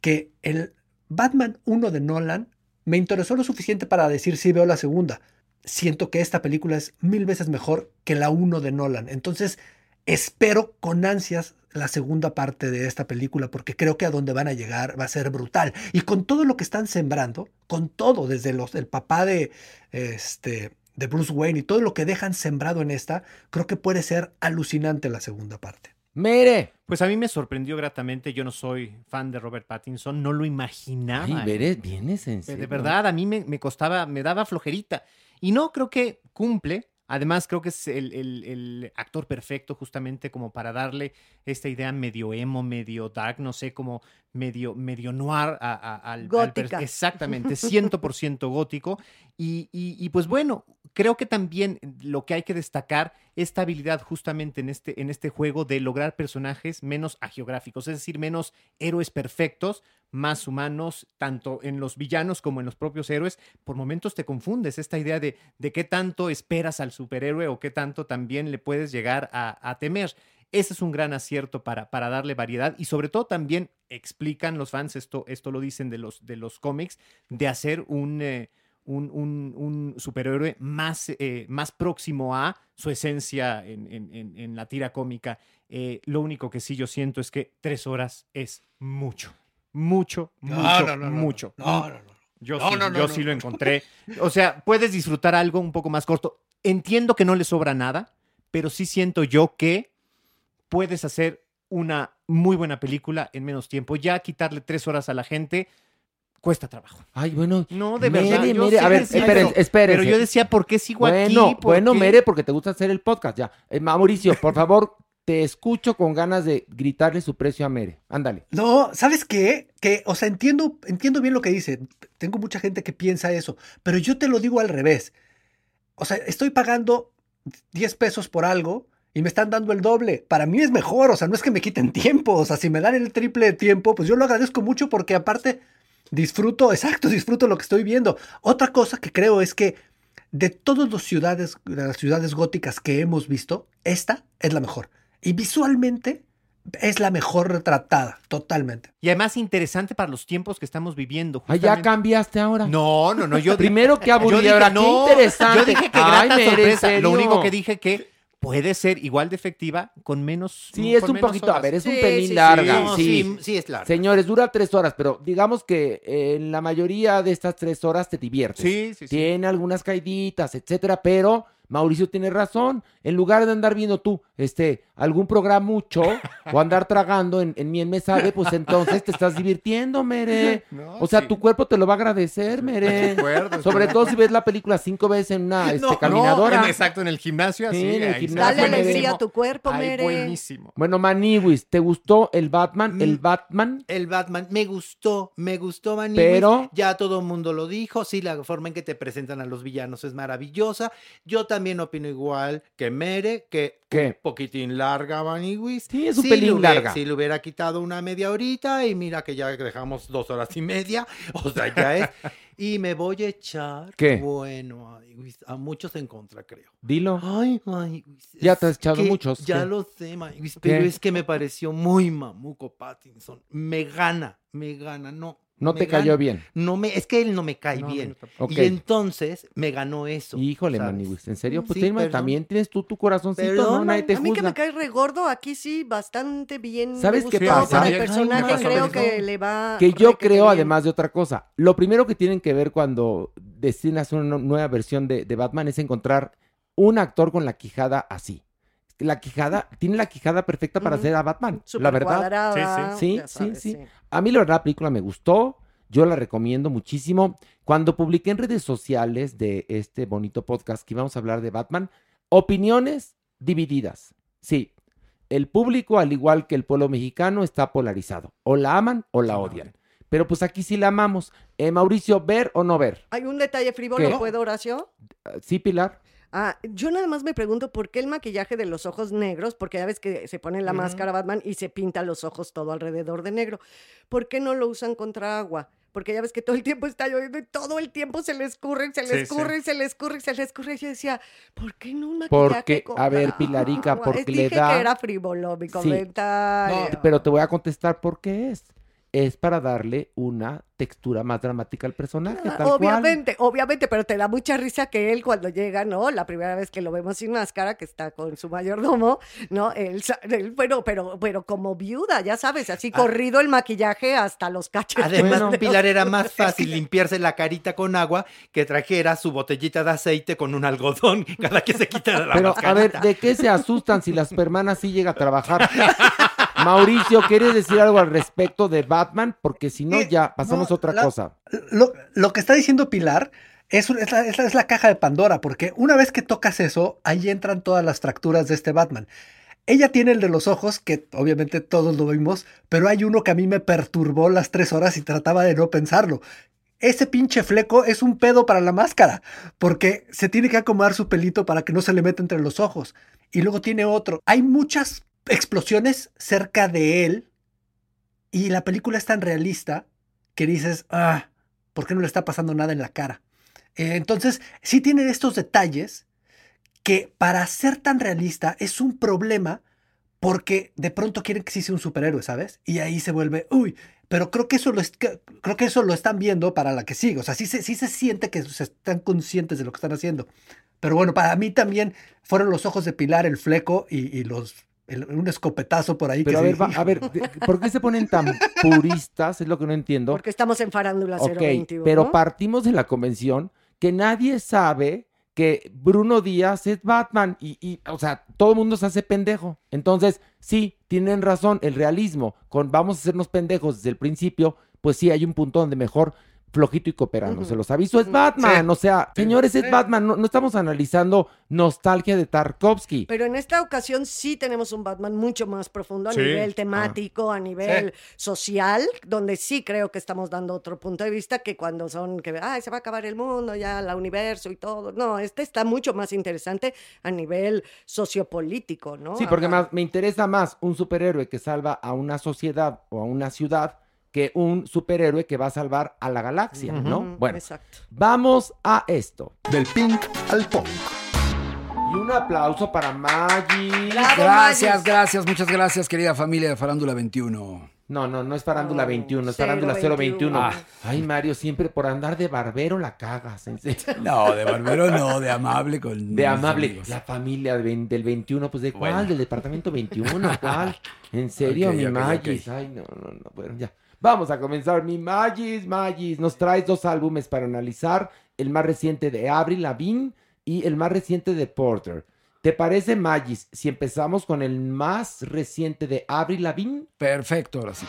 que el Batman 1 de Nolan me interesó lo suficiente para decir sí veo la segunda. Siento que esta película es mil veces mejor que la 1 de Nolan. Entonces, espero con ansias la segunda parte de esta película porque creo que a donde van a llegar va a ser brutal. Y con todo lo que están sembrando, con todo, desde los, el papá de, este, de Bruce Wayne y todo lo que dejan sembrado en esta, creo que puede ser alucinante la segunda parte. Mere. Pues a mí me sorprendió gratamente. Yo no soy fan de Robert Pattinson, no lo imaginaba. Ay, ¿eh? Mere, vienes en De- serio. De verdad, a mí me, me costaba, me daba flojerita. Y no, creo que cumple. Además, creo que es el, el- el actor perfecto justamente como para darle esta idea medio emo, medio dark, no sé, como medio, medio noir a- a- al, al Gótica. exactamente, 100% gótico. Y, y- y, pues bueno, creo que también lo que hay que destacar esta habilidad justamente en este, en este juego de lograr personajes menos agiográficos, es decir, menos héroes perfectos, más humanos, tanto en los villanos como en los propios héroes. Por momentos te confundes esta idea de, de qué tanto esperas al superhéroe o qué tanto también le puedes llegar a, temer. Ese es un gran acierto para, para darle variedad y sobre todo también explican los fans, esto, esto lo dicen de los, de los cómics, de hacer un, eh, un, un- un superhéroe más, eh, más próximo a su esencia en, en- en- la tira cómica. Eh, lo único que sí yo siento es que tres horas es mucho, mucho, mucho, no, no, no, mucho. No, no, no. Yo, No, sí, yo lo encontré. O sea, puedes disfrutar algo un poco más corto. Entiendo que no le sobra nada, pero sí siento yo que puedes hacer una muy buena película en menos tiempo. Ya quitarle tres horas a la gente cuesta trabajo. Ay, bueno. No, de Mere, verdad. yo Mere, sí a ver, decía espérense. Pero yo decía, ¿por qué sigo aquí? Bueno, ¿Por bueno, qué? Mere, porque te gusta hacer el podcast ya. Eh, Mauricio, por favor, te escucho con ganas de gritarle su precio a Mere. Ándale. No, ¿sabes qué? Que, o sea, entiendo, entiendo bien lo que dice. Tengo mucha gente que piensa eso, pero yo te lo digo al revés. O sea, estoy pagando 10 pesos por algo y me están dando el doble. Para mí es mejor, o sea, no es que me quiten tiempo. O sea, si me dan el triple de tiempo, pues yo lo agradezco mucho porque aparte disfruto, exacto, disfruto lo que estoy viendo. Otra cosa que creo es que de todas las ciudades, de las ciudades góticas que hemos visto, esta es la mejor. Y visualmente es la mejor retratada, totalmente. Y además interesante para los tiempos que estamos viviendo. Ah, ya cambiaste ahora. No, no, no. Yo Primero que aburrido, ahora no, qué interesante. Yo dije que Ay, grata Mere, ¿en sorpresa. Lo único que dije que puede ser igual de efectiva con menos. Sí, es con un poquito, a ver, es un pelín sí, sí. larga. No, sí. sí, sí es largo. Señores, dura tres horas, pero digamos que eh, en la mayoría de estas tres horas te diviertes. Sí, sí, sí. Tiene algunas caiditas, etcétera, pero Mauricio tiene razón. En lugar de andar viendo tú este, algún programa mucho o andar tragando en, en mi me sabe, pues entonces te estás divirtiendo, Mere. No, O sea, sí. tu cuerpo te lo va a agradecer, Mere. acuerdo, Sobre todo si ves la película cinco veces en una este, No, caminadora. No, en- exacto, en el gimnasio. Sí, así, en el gimnasio. Dale alegría a tu cuerpo, Ay, Mere. buenísimo. Bueno, Maniwis, ¿te gustó el Batman? El Mm. Batman. El Batman me gustó, me gustó Manny Pero- ya todo el mundo lo dijo, sí, la forma en que te presentan a los villanos es maravillosa. Yo también opino igual que Mere, que ¿Qué? un poquitín larga West. Sí, es un Si pelín hubiera- larga. Si le hubiera quitado una media horita y mira que ya dejamos dos horas y media, o sea, ya es. Y me voy a echar, ¿Qué? bueno, a muchos en contra, creo. Dilo. Ay, Manny West, Ya te has echado muchos, Ya ¿qué? lo sé, Manny West, pero ¿Qué? es que me pareció muy mamuco Pattinson. Me gana, me gana, no. No me te cayó gana. bien. No me, es que él no me cae No, bien. no. Y entonces me ganó eso. Híjole. Maniwis, ¿en serio? Pues Sí, tiene- perdón. también tienes tú tu corazoncito, Perdón, ¿no? Nadie te A mí que me cae regordo, aquí sí, bastante bien. ¿Sabes qué pasa? Ay, personaje creo que le va. Que yo creo, bien. además de otra cosa, lo primero que tienen que ver cuando hacer una nueva versión de, de Batman es encontrar un actor con la quijada así. La quijada, tiene la quijada perfecta para hacer a Batman, la verdad. cuadrada, Sí, sí, sabes, sí. A mí la verdad la película me gustó, yo la recomiendo muchísimo. Cuando publiqué en redes sociales de este bonito podcast que íbamos a hablar de Batman, opiniones divididas. Sí, el público, al igual que el pueblo mexicano, está polarizado. O la aman o la odian. Pero pues aquí sí la amamos. Eh, Mauricio, ¿ver o no ver? Hay un detalle frívolo. ¿puedo, Horacio? Sí, Pilar. Ah, yo nada más me pregunto por qué el maquillaje de los ojos negros, porque ya ves que se pone la máscara Batman y se pinta los ojos todo alrededor de negro. ¿Por qué no lo usan contra agua? Porque ya ves que todo el tiempo está lloviendo y todo el tiempo se le escurre, se le Sí, sí. escurre, y se le escurre, y se le escurre. Y yo decía, ¿por qué no un maquillaje Porque, a ver, Pilarica, agua? porque le da- que era frívolo mi Sí. comentario. No, pero te voy a contestar por qué es. Es para darle una textura más dramática al personaje, Ah, tal cual. obviamente, obviamente, pero te da mucha risa que él cuando llega, ¿no? La primera vez que lo vemos sin máscara, que está con su mayordomo, ¿no? Él, él- pero, pero, pero como viuda, ya sabes, así Ah. corrido el maquillaje hasta los cachetes. Además, Bueno. Pilar era más fácil limpiarse la carita con agua que trajera su botellita de aceite con un algodón cada que se quitara la Pero, a ver, ¿de qué se asustan si la Supermana sí llega a trabajar? Mauricio, ¿quieres decir algo al respecto de Batman? Porque si no, Eh, ya pasamos no, a otra la- cosa. Lo, lo que está diciendo Pilar es la, es la- es la caja de Pandora, porque una vez que tocas eso, ahí entran todas las fracturas de este Batman. Ella tiene el de los ojos, que obviamente todos lo vimos, pero hay uno que a mí me perturbó las tres horas y trataba de no pensarlo. Ese pinche fleco es un pedo para la máscara, porque se tiene que acomodar su pelito para que no se le meta entre los ojos. Y luego tiene otro. Hay muchas explosiones cerca de él y la película es tan realista que dices, ah, ¿por qué no le está pasando nada en la cara? Eh, entonces, sí tiene estos detalles que para ser tan realista es un problema porque de pronto quieren que sí sea un superhéroe, ¿sabes? Y ahí se vuelve, uy, pero creo que eso lo, es- creo que eso lo están viendo para la que sigue. O sea, sí se, sí se siente que se están conscientes de lo que están haciendo. Pero bueno, para mí también fueron los ojos de Pilar, el fleco y los el- un escopetazo por ahí. Pero a ver, va- a ver, ¿por qué se ponen tan puristas? Es lo que no entiendo. Porque estamos en Farándula Ok, 021. pero partimos de la convención que nadie sabe que Bruno Díaz es Batman y, y, o sea, todo el mundo se hace pendejo. Entonces, sí, tienen razón, el realismo, con vamos a hacernos pendejos desde el principio, pues sí, hay un punto donde mejor flojito y cooperando. Se los aviso, es Batman. Sí. O sea, señores, es Sí. Batman. No, no estamos analizando nostalgia de Tarkovsky. Pero en esta ocasión sí tenemos un Batman mucho más profundo a Sí. nivel temático, a nivel social, donde sí creo que estamos dando otro punto de vista que cuando son que ay, se va a acabar el mundo, ya el universo y todo. No, este está mucho más interesante a nivel sociopolítico, ¿no? Sí, porque más, me interesa más un superhéroe que salva a una sociedad o a una ciudad que un superhéroe que va a salvar a la galaxia, ¿no? Bueno, Exacto. vamos a esto. Del pink al punk. Y un aplauso para Maggie. Gracias, Magis. gracias, muchas gracias, querida familia de Farándula 21. No, no, no es Farándula No, 21, es Farándula 021. Ah. Ay, Mario, siempre por andar de barbero la cagas. en serio. No, de barbero no, de amable con De amable. amigos. La familia del vein- del 21, pues ¿de cuál? Bueno. Del departamento 21, ¿cuál? ¿En serio, Ok, mi ok, Magis? ok. Ay, no, no, no. Bueno, ya. Vamos a comenzar. Mi Magis, Magis. Nos traes dos álbumes para analizar. El más reciente de Avril Lavigne y el más reciente de Porter. ¿Te parece, Magis, si empezamos con el más reciente de Avril Lavigne? Perfecto, ahora sí.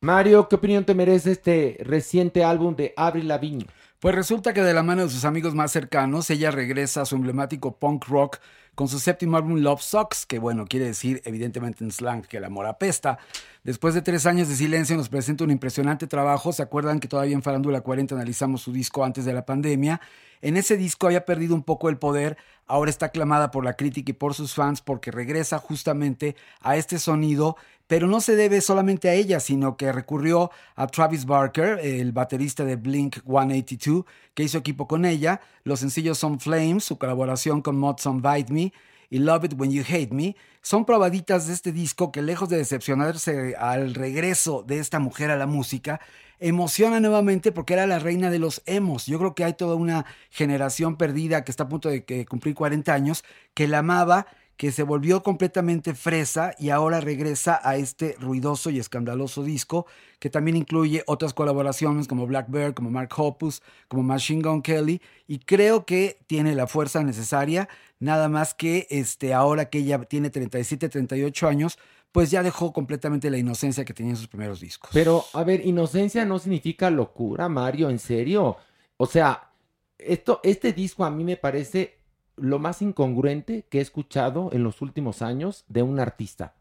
Mario, ¿qué opinión te merece este reciente álbum de Avril Lavigne? Pues resulta que de la mano de sus amigos más cercanos, ella regresa a su emblemático punk rock con su séptimo álbum Love Sucks, que bueno, quiere decir evidentemente en slang que el amor apesta. Después de tres años de silencio nos presenta un impresionante trabajo. ¿Se acuerdan que todavía en Farándula 40 analizamos su disco antes de la pandemia? En ese disco había perdido un poco el poder, ahora está aclamada por la crítica y por sus fans porque regresa justamente a este sonido, pero no se debe solamente a ella, sino que recurrió a Travis Barker, el baterista de Blink 182, que hizo equipo con ella. Los sencillos son Flames, su colaboración con Mods on Bite Me y Love It When You Hate Me. Son probaditas de este disco que lejos de decepcionarse al regreso de esta mujer a la música, emociona nuevamente porque era la reina de los emos. Yo creo que hay toda una generación perdida que está a punto de cumplir 40 años que la amaba, que se volvió completamente fresa y ahora regresa a este ruidoso y escandaloso disco que también incluye otras colaboraciones como Black Bear, como Mark Hoppus, como Machine Gun Kelly y creo que tiene la fuerza necesaria, nada más que este ahora que ella tiene 37, 38 años, pues ya dejó completamente la inocencia que tenía en sus primeros discos. Pero, a ver, inocencia no significa locura, Mario, en serio. O sea, esto, este disco a mí me parece lo más incongruente que he escuchado en los últimos años de un artista.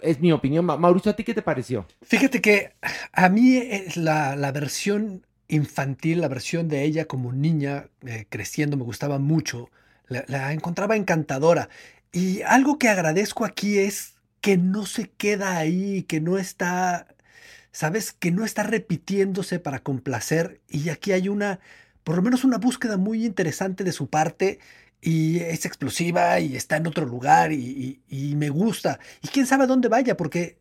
Es mi opinión. Ma- Mauricio, ¿a ti qué te pareció? Fíjate que a mí es la, la versión infantil, la versión de ella como niña eh, creciendo me gustaba mucho. La, la encontraba encantadora. Y algo que agradezco aquí es que no se queda ahí, que no está, sabes, que no está repitiéndose para complacer. Y aquí hay una, por lo menos una búsqueda muy interesante de su parte. Y es explosiva y está en otro lugar y, y- me gusta. Y quién sabe dónde vaya, porque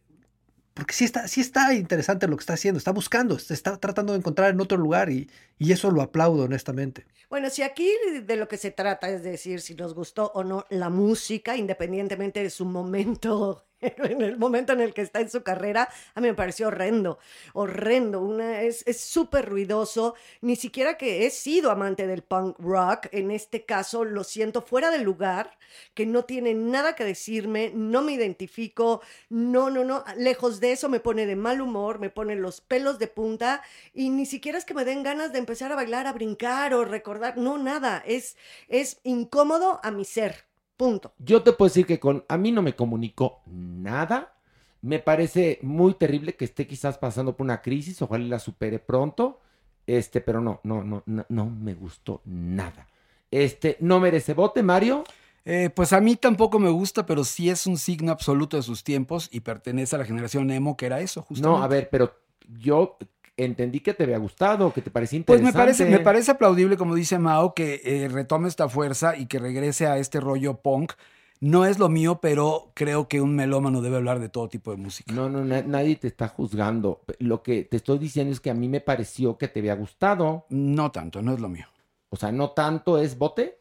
porque sí está, sí está interesante lo que está haciendo, está buscando, está tratando de encontrar en otro lugar y, y eso lo aplaudo honestamente. Bueno, si aquí de lo que se trata es decir si nos gustó o no la música, independientemente de su momento, en el momento en el que está en su carrera, a mí me pareció horrendo, horrendo. Es súper ruidoso, ni siquiera que he sido amante del punk rock, en este caso lo siento fuera de lugar, que no tiene nada que decirme, no me identifico, no, no, no, lejos de eso me pone de mal humor, me pone los pelos de punta y ni siquiera es que me den ganas de empezar a bailar, a brincar o recordar, no, nada, es, es incómodo a mi ser, punto. Yo te puedo decir que con a mí no me comunicó nada. Me parece muy terrible que esté quizás pasando por una crisis, ojalá la supere pronto. Este, pero no, no, no, no, no me gustó nada. Este, no merece bote, Mario. Eh, pues a mí tampoco me gusta, pero sí es un signo absoluto de sus tiempos y pertenece a la generación emo, que era eso, justamente. No, a ver, pero yo entendí que te había gustado, que te parecía Pues interesante. me parece, me parece aplaudible, como dice Mao, que eh, retome esta fuerza y que regrese a este rollo punk. No es lo mío, pero creo que un melómano debe hablar de todo tipo de música. No, no, na- nadie te está juzgando. Lo que te estoy diciendo es que a mí me pareció que te había gustado. No tanto, no es lo mío. O sea, no tanto es bote.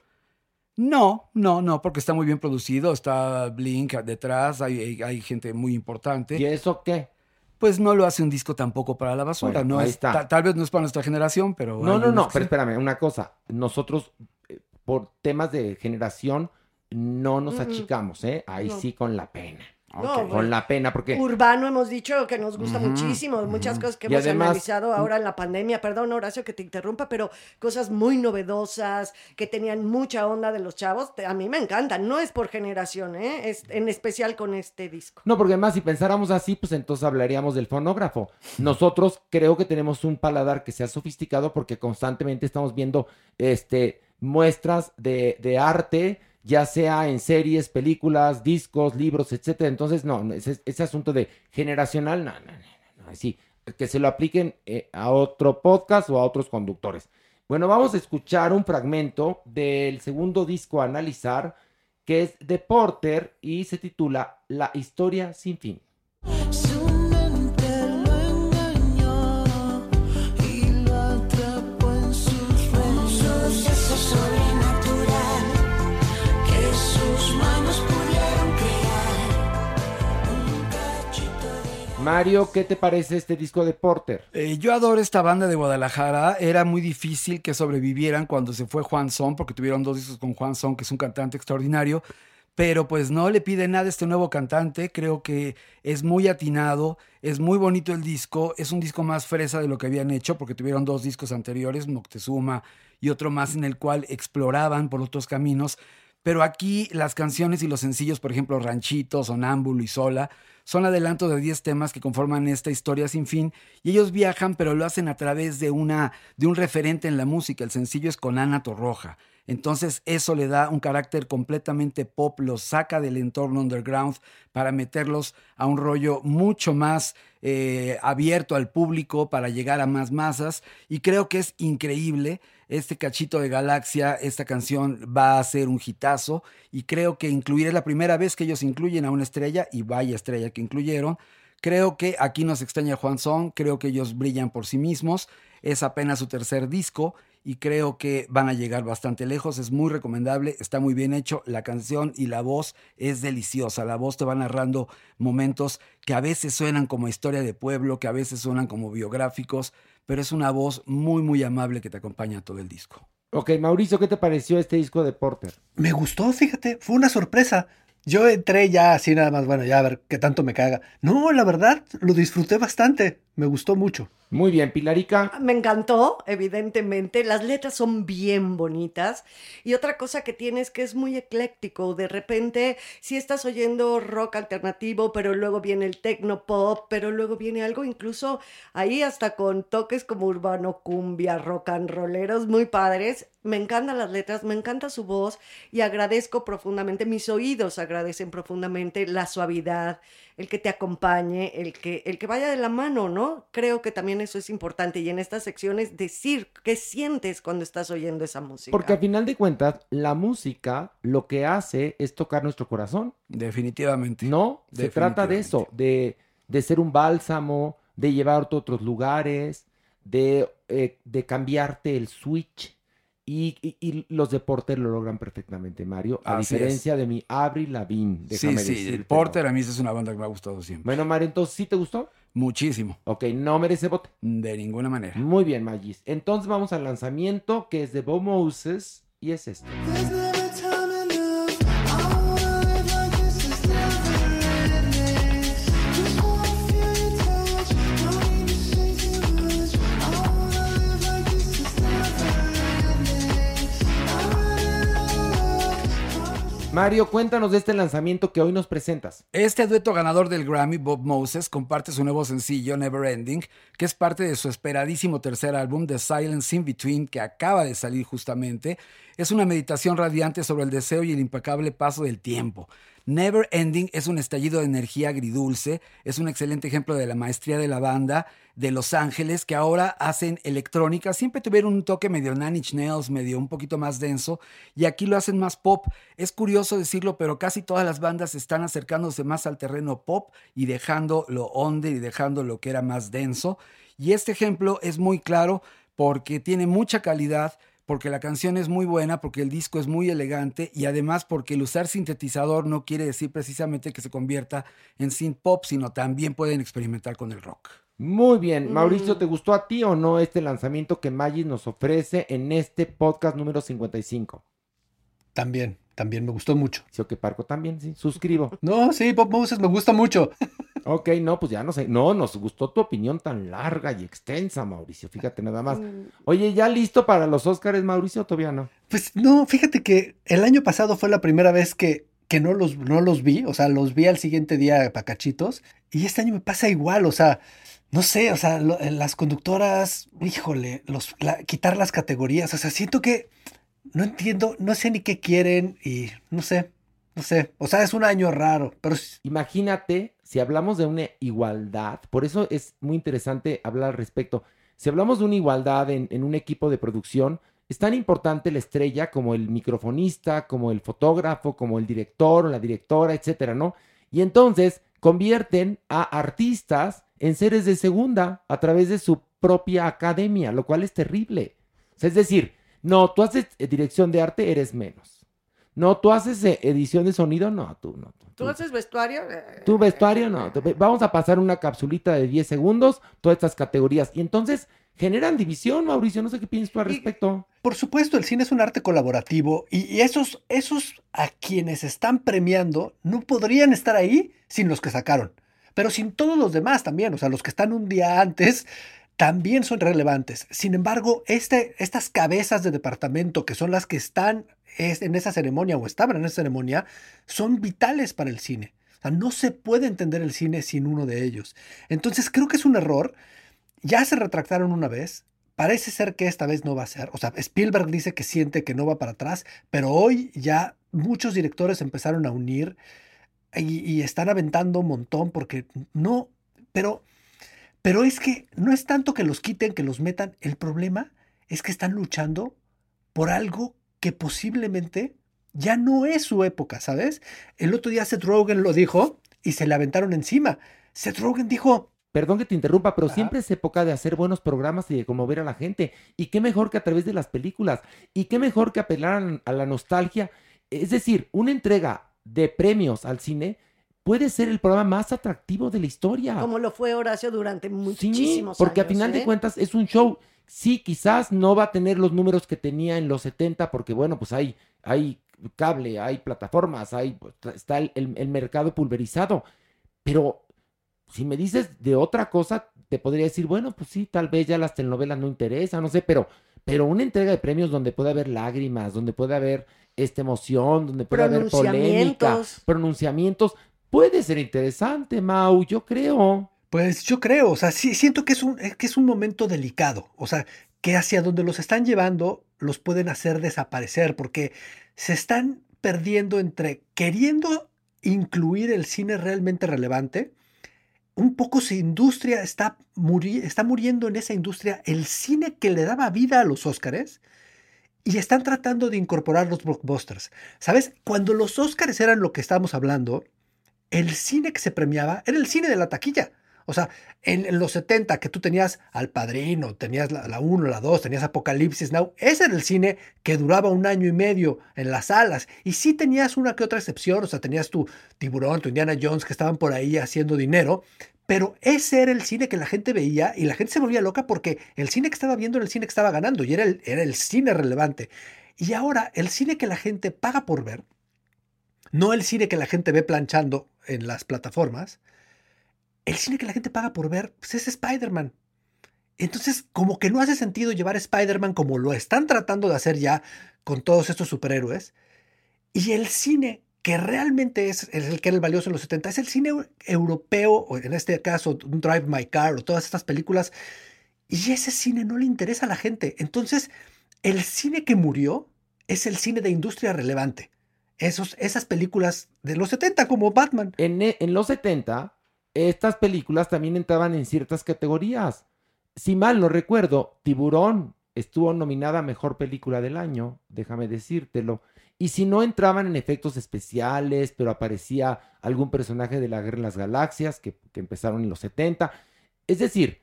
No, no, no, porque está muy bien producido, está Blink detrás, hay, hay- hay gente muy importante. ¿Y eso qué? Pues no lo hace un disco tampoco para la basura, Bueno, no ahí es, está. ta- tal vez no es para nuestra generación, pero... No, no, no, pero sí. espérame, una cosa. Nosotros, eh, por temas de generación, no nos achicamos, ¿eh? Ahí No. sí con la pena. No, Ok. bueno. Con la pena, porque... Urbano hemos dicho que nos gusta muchísimo, muchas cosas que Y hemos además- analizado ahora en la pandemia. Perdón, Horacio, que te interrumpa, pero cosas muy novedosas, que tenían mucha onda de los chavos, a mí me encantan. No es por generación, ¿eh? Es, en especial con este disco. No, porque además si pensáramos así, pues entonces hablaríamos del fonógrafo. Nosotros creo que tenemos un paladar que sea sofisticado porque constantemente estamos viendo este, muestras de, de arte, ya sea en series, películas, discos, libros, etcétera. Entonces, no, ese, ese asunto de generacional, no, no, no, no, así, que se lo apliquen eh, a otro podcast o a otros conductores. Bueno, vamos a escuchar un fragmento del segundo disco a analizar, que es de Porter y se titula La historia sin fin. Mario, ¿qué te parece este disco de Porter? Eh, yo adoro esta banda de Guadalajara. Era muy difícil que sobrevivieran cuando se fue Juan Son, porque tuvieron dos discos con Juan Son, que es un cantante extraordinario. Pero pues no le pide nada a este nuevo cantante. Creo que es muy atinado, es muy bonito el disco. Es un disco más fresa de lo que habían hecho, porque tuvieron dos discos anteriores, Moctezuma y otro más en el cual exploraban por otros caminos. Pero aquí las canciones y los sencillos, por ejemplo, Ranchito, Sonámbulo y Sola, son adelanto de 10 temas que conforman esta historia sin fin y ellos viajan, pero lo hacen a través de una de un referente en la música. El sencillo es con Ana Torroja. Entonces eso le da un carácter completamente pop, los saca del entorno underground para meterlos a un rollo mucho más eh, abierto al público para llegar a más masas y creo que es increíble este cachito de galaxia, esta canción va a ser un hitazo. Y creo que incluir es la primera vez que ellos incluyen a una estrella y vaya estrella que incluyeron. Creo que aquí nos extraña Juan Son, creo que ellos brillan por sí mismos, es apenas su tercer disco y creo que van a llegar bastante lejos, es muy recomendable, está muy bien hecho, la canción y la voz es deliciosa, la voz te va narrando momentos que a veces suenan como historia de pueblo, que a veces suenan como biográficos, pero es una voz muy muy amable que te acompaña todo el disco. Ok, Mauricio, ¿qué te pareció este disco de Porter? Me gustó, fíjate, fue una sorpresa. Yo entré ya así nada más, bueno, ya a ver qué tanto me caga. No, la verdad, lo disfruté bastante, me gustó mucho. Muy bien, Pilarica. Me encantó, evidentemente. Las letras son bien bonitas. Y otra cosa que tiene es que es muy ecléctico. De repente, si estás oyendo rock alternativo, pero luego viene el techno pop, pero luego viene algo incluso ahí hasta con toques como urbano, cumbia, rock and rolleros muy padres. Me encantan las letras, me encanta su voz y agradezco profundamente, mis oídos agradecen profundamente la suavidad, el que te acompañe, el que, el que vaya de la mano, ¿no? Creo que también eso es importante y en estas secciones decir qué sientes cuando estás oyendo esa música. Porque al final de cuentas, la música lo que hace es tocar nuestro corazón. Definitivamente. No, se trata de eso, de, de ser un bálsamo, de llevarte a otros lugares, de, eh, de cambiarte el switch. Y, y- y los de Porter lo logran perfectamente, Mario. A Así diferencia de mi Avril Lavigne. Sí, déjame sí, decírtelo. Porter a mí esa es una banda que me ha gustado siempre. Bueno, Mario, entonces, ¿sí te gustó? Muchísimo. Ok, no merece bote. De ninguna manera. Muy bien, Magis. Entonces vamos al lanzamiento que es de Bo Moses y es esto. Mario, cuéntanos de este lanzamiento que hoy nos presentas. Este dueto ganador del Grammy, Bob Moses, comparte su nuevo sencillo Never Ending, que es parte de su esperadísimo tercer álbum, The Silence in Between, que acaba de salir justamente. Es una meditación radiante sobre el deseo y el impecable paso del tiempo. Never Ending es un estallido de energía agridulce, es un excelente ejemplo de la maestría de la banda de Los Ángeles que ahora hacen electrónica. Siempre tuvieron un toque medio Nine Inch Nails, medio un poquito más denso, y aquí lo hacen más pop. Es curioso decirlo, pero casi todas las bandas están acercándose más al terreno pop y dejando lo under y dejando lo que era más denso. Y este ejemplo es muy claro porque tiene mucha calidad, porque la canción es muy buena, porque el disco es muy elegante y además porque el usar sintetizador no quiere decir precisamente que se convierta en synth pop, sino también pueden experimentar con el rock. Muy bien. Mauricio, Mm. ¿te gustó a ti o no este lanzamiento que Magis nos ofrece en este podcast número 55? También, también me gustó mucho. Sí, que Parco también, sí. Suscribo. No, sí, Pop Moses me gusta mucho. Ok, no, pues ya no sé. No, nos gustó tu opinión tan larga y extensa, Mauricio. Fíjate nada más. Mm. Oye, ¿ya listo para los Óscares, Mauricio? o Todavía no. Pues no, fíjate que el año pasado fue la primera vez que, que no, los, no los vi, o sea, los vi al siguiente día pacachitos, y este año me pasa igual, o sea, no sé, o sea, lo- las conductoras, híjole, los, la- quitar las categorías, o sea, siento que no entiendo, no sé ni qué quieren y no sé, no sé, o sea, es un año raro, pero Imagínate si hablamos de una igualdad, por eso es muy interesante hablar al respecto. Si hablamos de una igualdad en, en un equipo de producción, es tan importante la estrella como el microfonista, como el fotógrafo, como el director o la directora, etcétera, ¿no? Y entonces convierten a artistas en seres de segunda a través de su propia academia, lo cual es terrible. Es decir, no, tú haces eh, dirección de arte, eres menos. No, tú haces eh, edición de sonido, no, tú no. tú- ¿Tú tú- haces vestuario? Eh, tu vestuario no. Te- Vamos a pasar una capsulita de 10 segundos, todas estas categorías. Y entonces generan división, Mauricio. No sé qué piensas tú al Y- respecto. Por supuesto, el cine es un arte colaborativo y, y esos, esos a quienes están premiando no podrían estar ahí sin los que sacaron, pero sin todos los demás también, o sea, los que están un día antes también son relevantes. Sin embargo, este, estas cabezas de departamento que son las que están es- en esa ceremonia o estaban en esa ceremonia, son vitales para el cine. No se puede entender el cine sin uno de ellos. Entonces creo que es un error. Ya se retractaron una vez. Parece ser que esta vez no va a ser. O sea, Spielberg dice que siente que no va para atrás, pero hoy ya muchos directores empezaron a unir y están aventando un montón porque no, pero, pero es que no es tanto que los quiten, que los metan. El problema es que están luchando por algo que posiblemente ya no es su época, ¿sabes? El otro día Seth Rogen lo dijo y se le aventaron encima. Seth Rogen dijo, Perdón que te interrumpa, pero Ajá. siempre es época de hacer buenos programas y de conmover a la gente. Y qué mejor que a través de las películas. Y qué mejor que apelar a- a la nostalgia. Es decir, una entrega de premios al cine puede ser el programa más atractivo de la historia. Como lo fue Horacio durante Sí, muchísimos porque a final de ¿eh? cuentas es un show. Sí, quizás no va a tener los números que tenía en los 70, porque bueno, pues hay, hay cable, hay plataformas, hay, pues, está el, el- el mercado pulverizado. Pero si me dices de otra cosa, te podría decir, bueno, pues sí, tal vez ya las telenovelas no interesan, no sé, pero, pero una entrega de premios donde puede haber lágrimas, donde puede haber esta emoción, donde puede haber polémica, Pronunciamientos. Puede ser interesante, Mau, yo creo. Pues yo creo, o sea, siento que es un, que es un momento delicado, o sea, que hacia donde los están llevando los pueden hacer desaparecer, porque se están perdiendo entre queriendo incluir el cine realmente relevante, un poco su industria está, está muriendo en esa industria, el cine que le daba vida a los Óscares, y están tratando de incorporar los blockbusters. ¿Sabes? Cuando los Óscares eran lo que estábamos hablando, el cine que se premiaba era el cine de la taquilla. O sea, en, los 70 que tú tenías Al Padrino, tenías la 1, la 2, tenías Apocalipsis Now, ese era el cine que duraba un año y medio en las salas. Y sí tenías una que otra excepción, o sea, tenías tu Tiburón, tu Indiana Jones que estaban por ahí haciendo dinero, pero ese era el cine que la gente veía y la gente se volvía loca porque el cine que estaba viendo era el cine que estaba ganando y era el, era el cine relevante. Y ahora el cine que la gente paga por ver, no el cine que la gente ve planchando en las plataformas, el cine que la gente paga por ver pues es Spider-Man. Entonces, como que no hace sentido llevar Spider-Man como lo están tratando de hacer ya con todos estos superhéroes. Y el cine que realmente es, el que era el valioso en los 70 es el cine eu- europeo, o en este caso, Drive My Car o todas estas películas. Y ese cine no le interesa a la gente. Entonces, el cine que murió es el cine de industria relevante. Esos, esas películas de los 70 como Batman. En, e- en los 70, estas películas también entraban en ciertas categorías. Si mal no recuerdo, Tiburón estuvo nominada a Mejor Película del Año, déjame decírtelo. Y si no entraban en efectos especiales, pero aparecía algún personaje de la Guerra de las Galaxias, que, que empezaron en los 70. Es decir,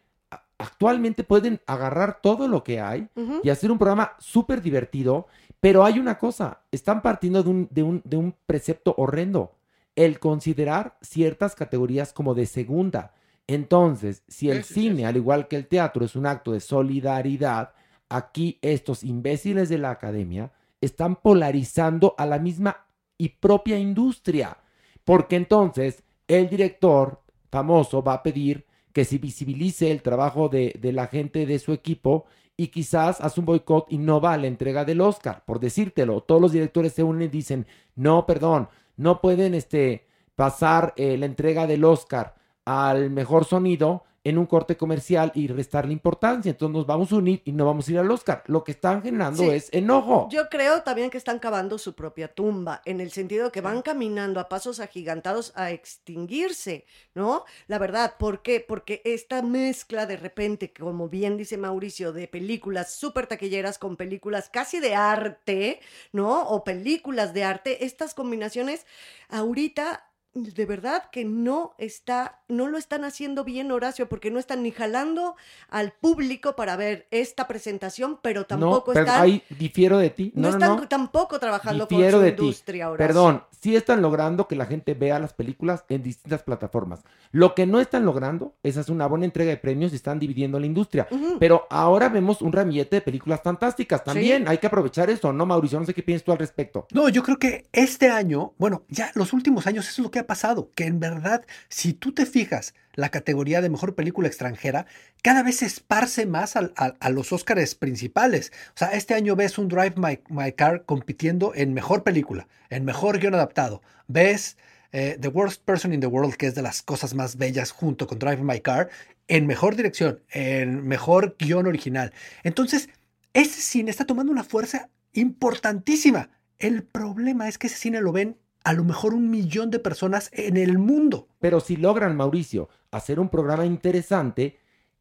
actualmente pueden agarrar todo lo que hay y hacer un programa súper divertido, pero hay una cosa, están partiendo de un, de, un, de un precepto horrendo, el considerar ciertas categorías como de segunda. Entonces, si el Sí, sí, cine, al igual que el teatro, es un acto de solidaridad, aquí estos imbéciles de la academia están polarizando a la misma y propia industria. Porque entonces el director famoso va a pedir que se visibilice el trabajo de, de la gente de su equipo y quizás hace un boicot y no va a la entrega del Oscar, por decírtelo. Todos los directores se unen y dicen, no, perdón, no pueden este, pasar eh, la entrega del Oscar al mejor sonido en un corte comercial y restarle importancia. Entonces nos vamos a unir y no vamos a ir al Oscar. Lo que están generando Sí. es enojo. Yo creo también que están cavando su propia tumba, en el sentido que van caminando a pasos agigantados a extinguirse, ¿no? La verdad, ¿por qué? Porque esta mezcla de repente, como bien dice Mauricio, de películas súper taquilleras con películas casi de arte, ¿no? O películas de arte, estas combinaciones ahorita de verdad que no está, no lo están haciendo bien, Horacio, porque no están ni jalando al público para ver esta presentación, pero tampoco no, pero están ahí difiero de ti. no, No, no, están no. tampoco trabajando con su de ti. industria, Horacio. Perdón, sí están logrando que la gente vea las películas en distintas plataformas. Lo que no están logrando es hacer una buena entrega de premios y están dividiendo la industria. Pero ahora vemos un ramillete de películas fantásticas también. Sí. Hay que aprovechar eso, ¿no, Mauricio? No sé qué piensas tú al respecto. No, yo creo que este año, bueno, ya los últimos años eso es lo que ha pasado, que en verdad, si tú te fijas la categoría de mejor película extranjera, cada vez se esparce más a, los Óscares principales. O sea, este año ves un Drive My, My Car compitiendo en mejor película, en mejor guion adaptado. Ves eh, The Worst Person in the World, que es de las cosas más bellas junto con Drive My Car, en mejor dirección, en mejor guion original. Entonces, ese cine está tomando una fuerza importantísima. El problema es que ese cine lo ven a lo mejor un millón de personas en el mundo. Pero si logran, Mauricio, hacer un programa interesante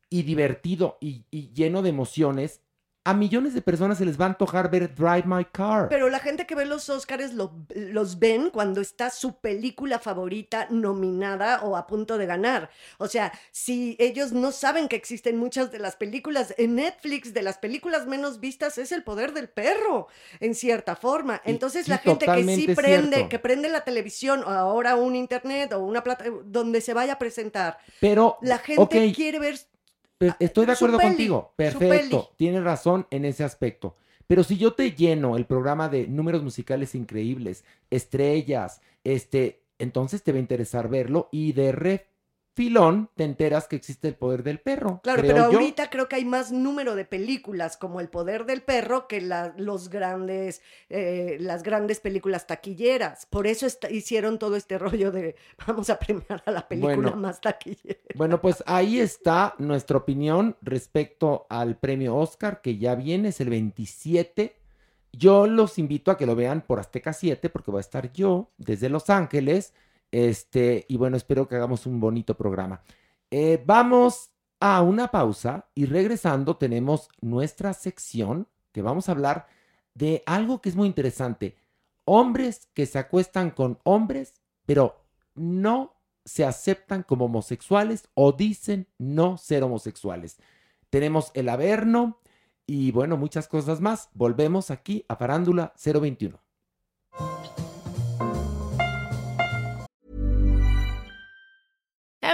y divertido y, lleno de emociones, a millones de personas se les va a antojar ver Drive My Car. Pero la gente que ve los Óscares lo- los ven cuando está su película favorita nominada o a punto de ganar. O sea, si ellos no saben que existen muchas de las películas en Netflix, de las películas menos vistas, es el poder del perro, en cierta forma. Entonces sí, la gente que sí prende, cierto. que prende la televisión o ahora un internet o una plata donde se vaya a presentar, Pero, la gente quiere ver Estoy de acuerdo peli, contigo. Perfecto. Tienes razón en ese aspecto. Pero si yo te lleno el programa de números musicales increíbles, estrellas, este, entonces te va a interesar verlo y de refilón te enteras que existe el poder del perro. Claro, pero yo. ahorita creo que hay más número de películas como El Poder del Perro que la- los grandes, eh, las grandes películas taquilleras. Por eso esta- hicieron todo este rollo de vamos a premiar a la película Bueno. más taquillera. Bueno, pues ahí está nuestra opinión respecto al premio Oscar que ya viene, es el 27. Yo los invito a que lo vean por Azteca 7 porque voy a estar yo desde Los Ángeles. Este, y bueno, espero que hagamos un bonito programa. Eh, vamos a una pausa y regresando tenemos nuestra sección que vamos a hablar de algo que es muy interesante. Hombres que se acuestan con hombres, pero no se aceptan como homosexuales o dicen no ser homosexuales. Tenemos el Averno y bueno, muchas cosas más. Volvemos aquí a Farándula 021.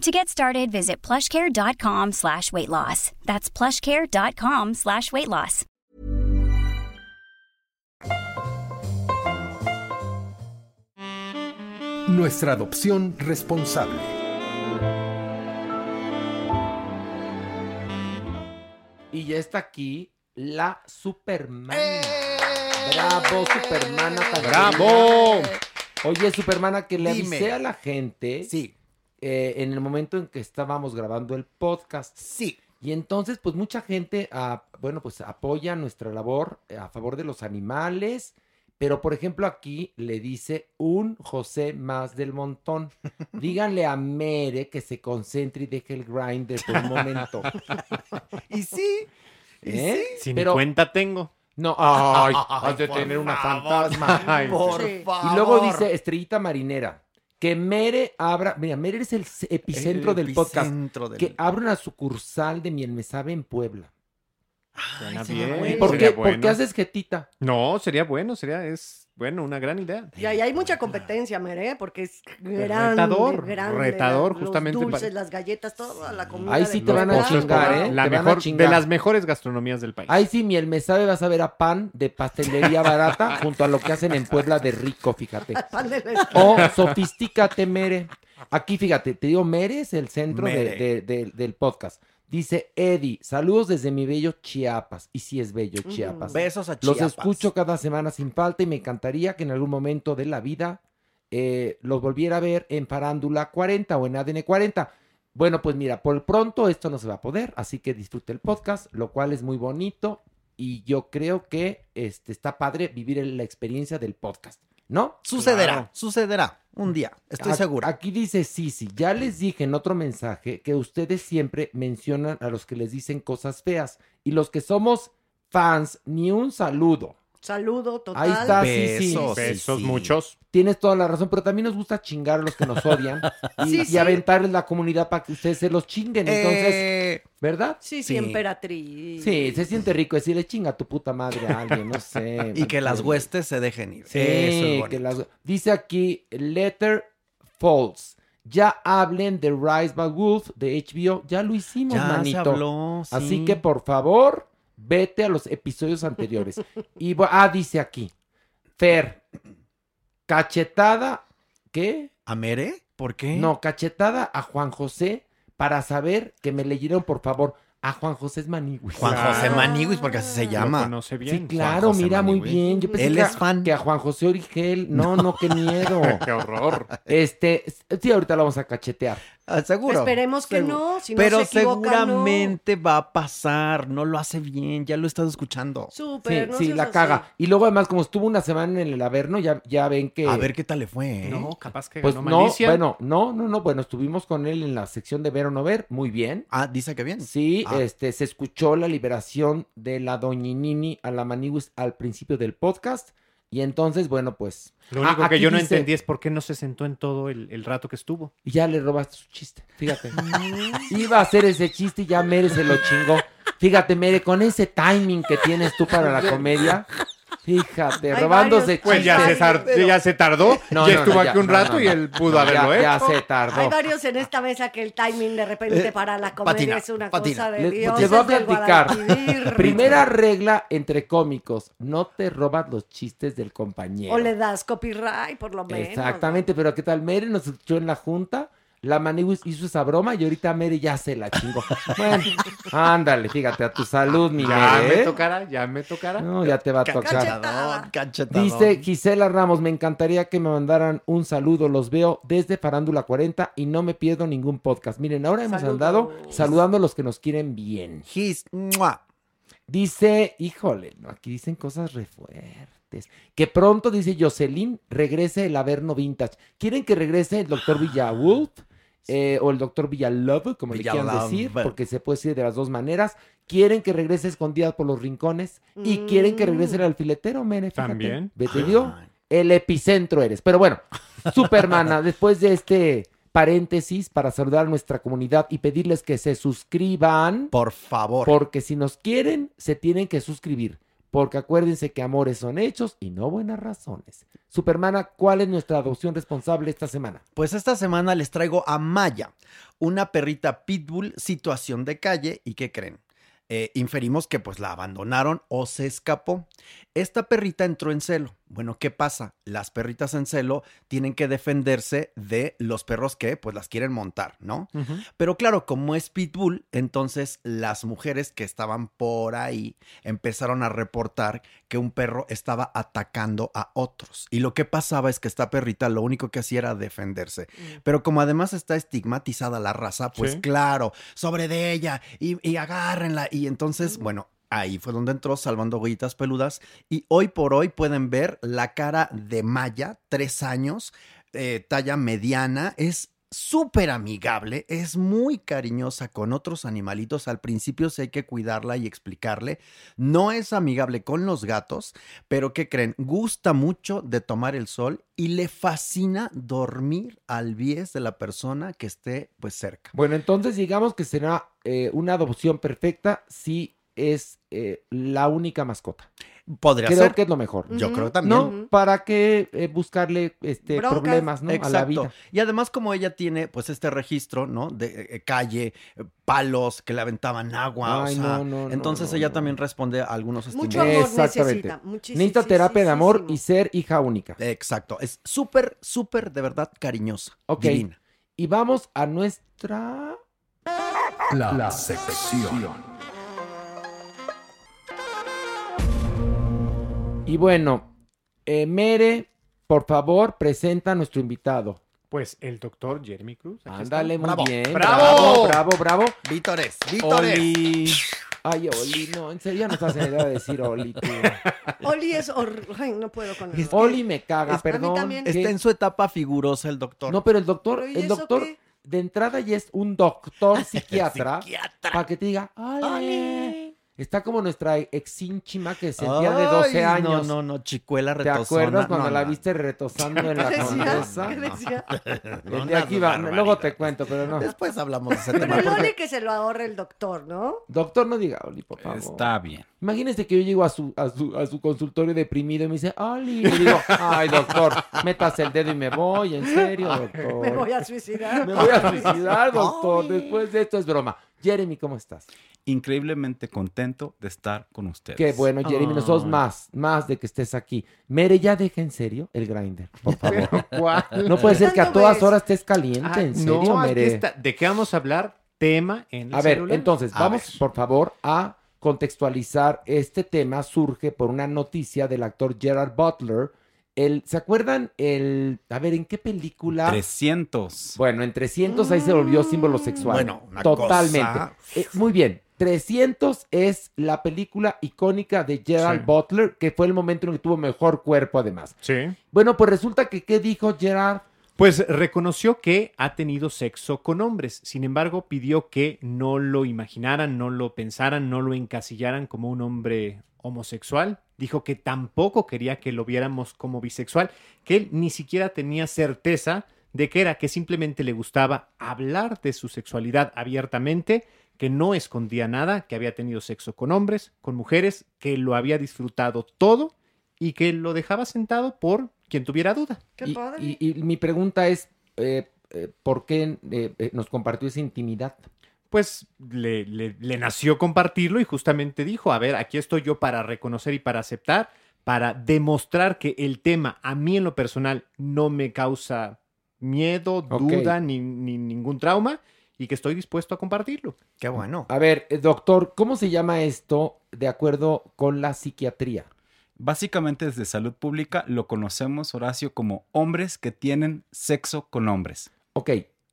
To get started, visit plushcare.com slash weight loss. That's plushcare.com slash weight loss. Nuestra adopción responsable. Y ya está aquí la Supermana. ¡Eh! Bravo, Supermana. ¡Bravo! Oye, Supermana, que le Dime. avisé a la gente Sí, eh, en el momento en que estábamos grabando el podcast. sí. Y entonces, pues mucha gente, ah, bueno, pues apoya nuestra labor eh, a favor de los animales. Pero, por ejemplo, aquí le dice un José más del montón. Díganle a Mere que se concentre y deje el grinder por un momento. Y sí. y ¿Eh? sí. Si Pero- cuenta tengo. No, ay, Ay, has de tener una fantasma. Ay, Por Sí. favor. Y luego dice Estrellita Marinera, que Mere abra, mira, Mere es el epicentro El del podcast, epicentro del- que abra una sucursal de Miel Me Sabe en Puebla. Suena sería bien. bueno. ¿Y por qué haces jetita? No, sería bueno, sería, es, bueno, una gran idea. Y ahí hay mucha competencia, Mere, porque es grande, retador, grande, retador, los justamente dulces, para- las galletas, toda la comida. Ahí sí te van a chingar, ¿eh? La Te van a mejor, de las mejores gastronomías del país. Ahí sí, Miel Me Sabe vas a ver a pan de pastelería barata junto a lo que hacen en Puebla de rico, fíjate. Pan de la- O sofistícate, Mere. Aquí, fíjate, te digo, Mere es el centro de- Mere. de- de- del podcast. Dice Eddie, saludos desde mi bello Chiapas. Y sí es bello Chiapas. Besos a Los Chiapas. escucho cada semana sin falta y me encantaría que en algún momento de la vida eh, los volviera a ver en Farándula 40 o en ADN 40. Bueno, pues mira, por pronto esto no se va a poder, así que disfrute el podcast, lo cual es muy bonito y yo creo que este, está padre vivir la experiencia del podcast, ¿no? Sucederá, Claro. sucederá. Un día, estoy seguro. Aquí dice Sisi, ya les dije en otro mensaje que ustedes siempre mencionan a los que les dicen cosas feas y los que somos fans, ni un saludo. Saludo total. Ahí está. Besos. Besos sí. muchos. Tienes toda la razón, pero también nos gusta chingar a los que nos odian y, Sí, y sí. aventarles la comunidad para que ustedes se los chinguen. Entonces, Eh, ¿verdad? Sí, Sí. sí, emperatriz. Sí, se siente rico decirle chinga a tu puta madre a alguien, no sé. y que las ¿me huestes se dejen ir. Sí, Eso es que las- dice aquí Letter False. Ya hablen de Rise by Wolf de HBO. Ya lo hicimos, Ya manito. se habló, sí. Así que por favor, vete a los episodios anteriores. y ah, dice aquí. Fer, cachetada. ¿Qué? ¿A Mere? ¿Por qué? No, cachetada a Juan José para saber que me leyeron, por favor. A Juan José Manigüis. Juan Claro. José Maniguis, porque así se Lo llama. conoce bien. Sí, claro, Juan José mira muy Manigüis. bien. Yo pensé Él que, es a- fan. que a Juan José Origel. No, no, qué miedo. Qué horror. Este, sí, ahorita lo vamos a cachetear. Ah, seguro. Esperemos que Seguro. no, si no Pero se equivoca, no. seguramente va a pasar. No lo hace bien. Ya lo he estado escuchando. Súper, Sí, no sí, seas la así. caga. Y luego además, como estuvo una semana en el Averno, ya, ya ven que... A ver qué tal le fue. ¿eh? No, capaz que Pues ganó no, malicia. bueno, no, no, no, bueno, estuvimos con él en la sección de ver o no ver, muy bien. Ah, dice que bien. Sí, Este, se escuchó la liberación de la doñinini a la Maniguis al principio del podcast. Y entonces, bueno, pues. Lo único que yo no dice- entendí es por qué no se sentó en todo el, el rato que estuvo. Y ya le robaste su chiste, fíjate. Iba a hacer ese chiste y ya Mere se lo chingó. Fíjate, Mere, con ese timing que tienes tú para la comedia, fíjate, Hay robándose varios Pues ya se ya se tardó, ya estuvo aquí un rato y él pudo haberlo ya, ya hecho. se tardó. Hay varios en esta mesa que el timing de repente Eh, para la comedia patina, es una patina. cosa de Les, Dios. les voy a platicar. Primera regla entre cómicos, no te robas los chistes del compañero. O le das copyright, por lo menos. Exactamente, pero ¿qué tal? Mere nos escuchó en la junta, la Maniwis hizo esa broma y ahorita Mere ya se la chingó. Bueno, ándale, fíjate, a tu salud, mi Ya Mere. me ¿eh? tocará, ya me tocará. No, ya te va a tocar. Cachetadón, cachetadón. Dice Gisela Ramos, me encantaría que me mandaran un saludo, los veo desde Farándula 40 y no me pierdo ningún podcast. Miren, ahora hemos Saludos. andado saludando a los que nos quieren bien. Gis, ¡mua! Dice, híjole, no, aquí dicen cosas re fuertes. Que pronto, dice Jocelyn, regrese el Averno Vintage. ¿Quieren que regrese el doctor Villalwolf? Eh, o el doctor Villalove, como le quieran decir, porque se puede decir de las dos maneras. Quieren que regrese escondidas por los rincones y quieren que regrese el alfiletero, Mere. fíjate. También. Ve, te digo, el epicentro eres. Pero bueno, Supermana, después de este paréntesis para saludar a nuestra comunidad y pedirles que se suscriban. Por favor. Porque si nos quieren, se tienen que suscribir. Porque acuérdense que amores son hechos y no buenas razones. Supermana, ¿cuál es nuestra adopción responsable esta semana? Pues esta semana les traigo a Maya, una perrita pitbull situación de calle y ¿qué creen? Eh, inferimos que pues la abandonaron o se escapó. Esta perrita entró en celo. Bueno, ¿qué pasa? Las perritas en celo tienen que defenderse de los perros que pues las quieren montar, ¿no? Pero claro, como es pitbull, entonces las mujeres que estaban por ahí empezaron a reportar que un perro estaba atacando a otros. Y lo que pasaba es que esta perrita lo único que hacía era defenderse. Pero como además está estigmatizada la raza, pues Sí. claro, sobre de ella y, y agárrenla. Y entonces, bueno. Ahí fue donde entró salvando huellitas peludas y hoy por hoy pueden ver la cara de Maya, tres años, eh, talla mediana, es súper amigable, es muy cariñosa con otros animalitos. Al principio sí hay que cuidarla y explicarle. No es amigable con los gatos, pero ¿qué creen? Gusta mucho de tomar el sol y le fascina dormir al bies de la persona que esté pues cerca. Bueno, entonces digamos que será eh, una adopción perfecta si es eh, la única mascota. Podría creo ser. que es lo mejor. Yo creo también. ¿No? ¿Para qué eh, buscarle este, Broncas. problemas ¿no? a la vida? Y además como ella tiene pues este registro, ¿no? De eh, calle, eh, palos que le aventaban agua, Ay, o sea, no, no, no, entonces no, ella también responde a algunos Mucho estímulos. amor necesita, muchísimo. Necesita terapia de amor y ser hija única. Exacto, es súper, súper de verdad cariñosa, Ok. divina. Y vamos a nuestra... La, sección. Y bueno, eh, Mere, por favor, presenta a nuestro invitado. Pues el doctor Jeremy Cruz. Ándale, muy bien. ¡Bravo! Bravo, bravo, bravo. Vítores, vítores. Oli. Ay, Oli, no, en serio ya no estás en edad de decir Oli, tú. Oli es Ay, no puedo con él. Oli me caga, Es- perdón. Está en su etapa figurosa el doctor. No, pero el doctor, ¿Pero y el doctor, qué? de entrada ya es un doctor psiquiatra, para que te diga, Oli. Está como nuestra exínchima que sentía de 12 Ay, años. No, no, no, chicuela ¿Te retosona. acuerdas cuando No, la no. viste retosando en la condesa? ¿Qué decía? El de aquí va, luego te cuento, pero no. Después hablamos de ese Pero tema. el porque- que se lo ahorre el doctor, ¿no? Doctor, no diga Oli, por favor. Está bien. Imagínese que yo llego a su, a su, a su consultorio deprimido y me dice, Oli. Y digo, ay, doctor, métase el dedo y me voy, en serio, doctor. Me voy a suicidar. Me voy a suicidar, doctor. Después de esto es broma. Jeremy, ¿cómo estás? Increíblemente contento de estar con ustedes. Qué bueno, Jeremy. Nosotros Ay. más, más de que estés aquí. Mere, ya deja en serio el grinder, por favor. ¿Cuál? No puede ser que a ¿Cuándo todas ves? horas estés caliente, Ah, en serio, no, Mere. está. ¿De qué vamos a hablar? Tema en el A ver, celular. entonces, A vamos ver. por favor a contextualizar. Este tema surge por una noticia del actor Gerard Butler. El, ¿Se acuerdan el... A ver, ¿en qué película? 300. Bueno, en 300 ahí se volvió símbolo sexual. Bueno, una Totalmente. cosa- Eh, muy bien. 300 es la película icónica de Gerard Sí. Butler, que fue el momento en el que tuvo mejor cuerpo además. Sí. Bueno, pues resulta que, ¿qué dijo Gerard? Pues reconoció que ha tenido sexo con hombres, sin embargo pidió que no lo imaginaran, no lo pensaran, no lo encasillaran como un hombre homosexual. Dijo que tampoco quería que lo viéramos como bisexual, que él ni siquiera tenía certeza de que era, que simplemente le gustaba hablar de su sexualidad abiertamente, que no escondía nada, que había tenido sexo con hombres, con mujeres, que lo había disfrutado todo y que lo dejaba sentado por quien tuviera duda. Qué y, padre. y- y mi pregunta es, eh, eh, ¿por qué eh, eh, nos compartió esa intimidad? Pues le, le- le nació compartirlo y justamente dijo, a ver, aquí estoy yo para reconocer y para aceptar, para demostrar que el tema a mí en lo personal no me causa miedo, duda ni, ni ningún trauma y que estoy dispuesto a compartirlo. Qué bueno. A ver, eh, doctor, ¿cómo se llama esto de acuerdo con la psiquiatría? Básicamente desde salud pública lo conocemos, Horacio, como hombres que tienen sexo con hombres. Ok,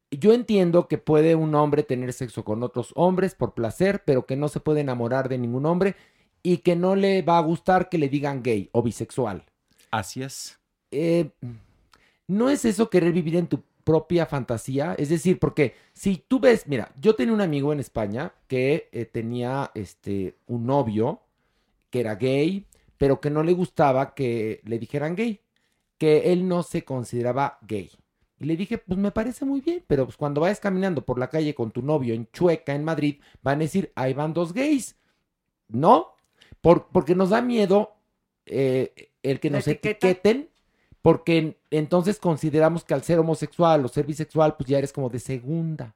yo entiendo que puede un hombre tener sexo con otros hombres por placer, pero que no se puede enamorar de ningún hombre y que no le va a gustar que le digan gay o bisexual. Así es. Eh, ¿No es eso querer vivir en tu propia fantasía? Es decir, porque si tú ves, mira, yo tenía un amigo en España que eh, tenía este, un novio que era gay, pero que no le gustaba que le dijeran gay, que él no se consideraba gay. Y le dije, pues me parece muy bien, pero pues cuando vayas caminando por la calle con tu novio en Chueca, en Madrid, van a decir, ahí van dos gays. ¿No? Por- porque nos da miedo eh, el que ¿La nos etiqueta? etiqueten, porque en- entonces consideramos que al ser homosexual o ser bisexual, pues ya eres como de segunda.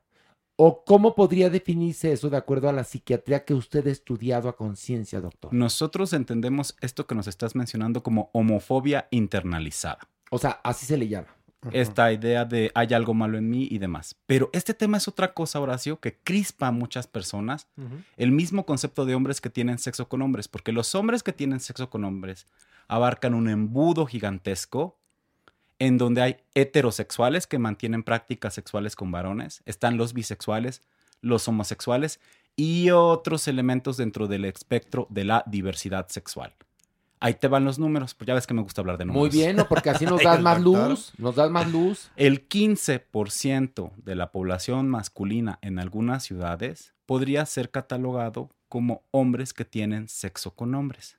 ¿O cómo podría definirse eso de acuerdo a la psiquiatría que usted ha estudiado a conciencia, doctor? Nosotros entendemos esto que nos estás mencionando como homofobia internalizada. O sea, así se le llama. Esta idea de hay algo malo en mí y demás. Pero este tema es otra cosa, Horacio, que crispa a muchas personas. El mismo concepto de hombres que tienen sexo con hombres, porque los hombres que tienen sexo con hombres abarcan un embudo gigantesco en donde hay heterosexuales que mantienen prácticas sexuales con varones, están los bisexuales, los homosexuales y otros elementos dentro del espectro de la diversidad sexual. Ahí te van los números, pues ya ves que me gusta hablar de números. Muy bien, ¿no? Porque así nos das más luz, nos das más luz. El 15% de la población masculina en algunas ciudades podría ser catalogado como hombres que tienen sexo con hombres.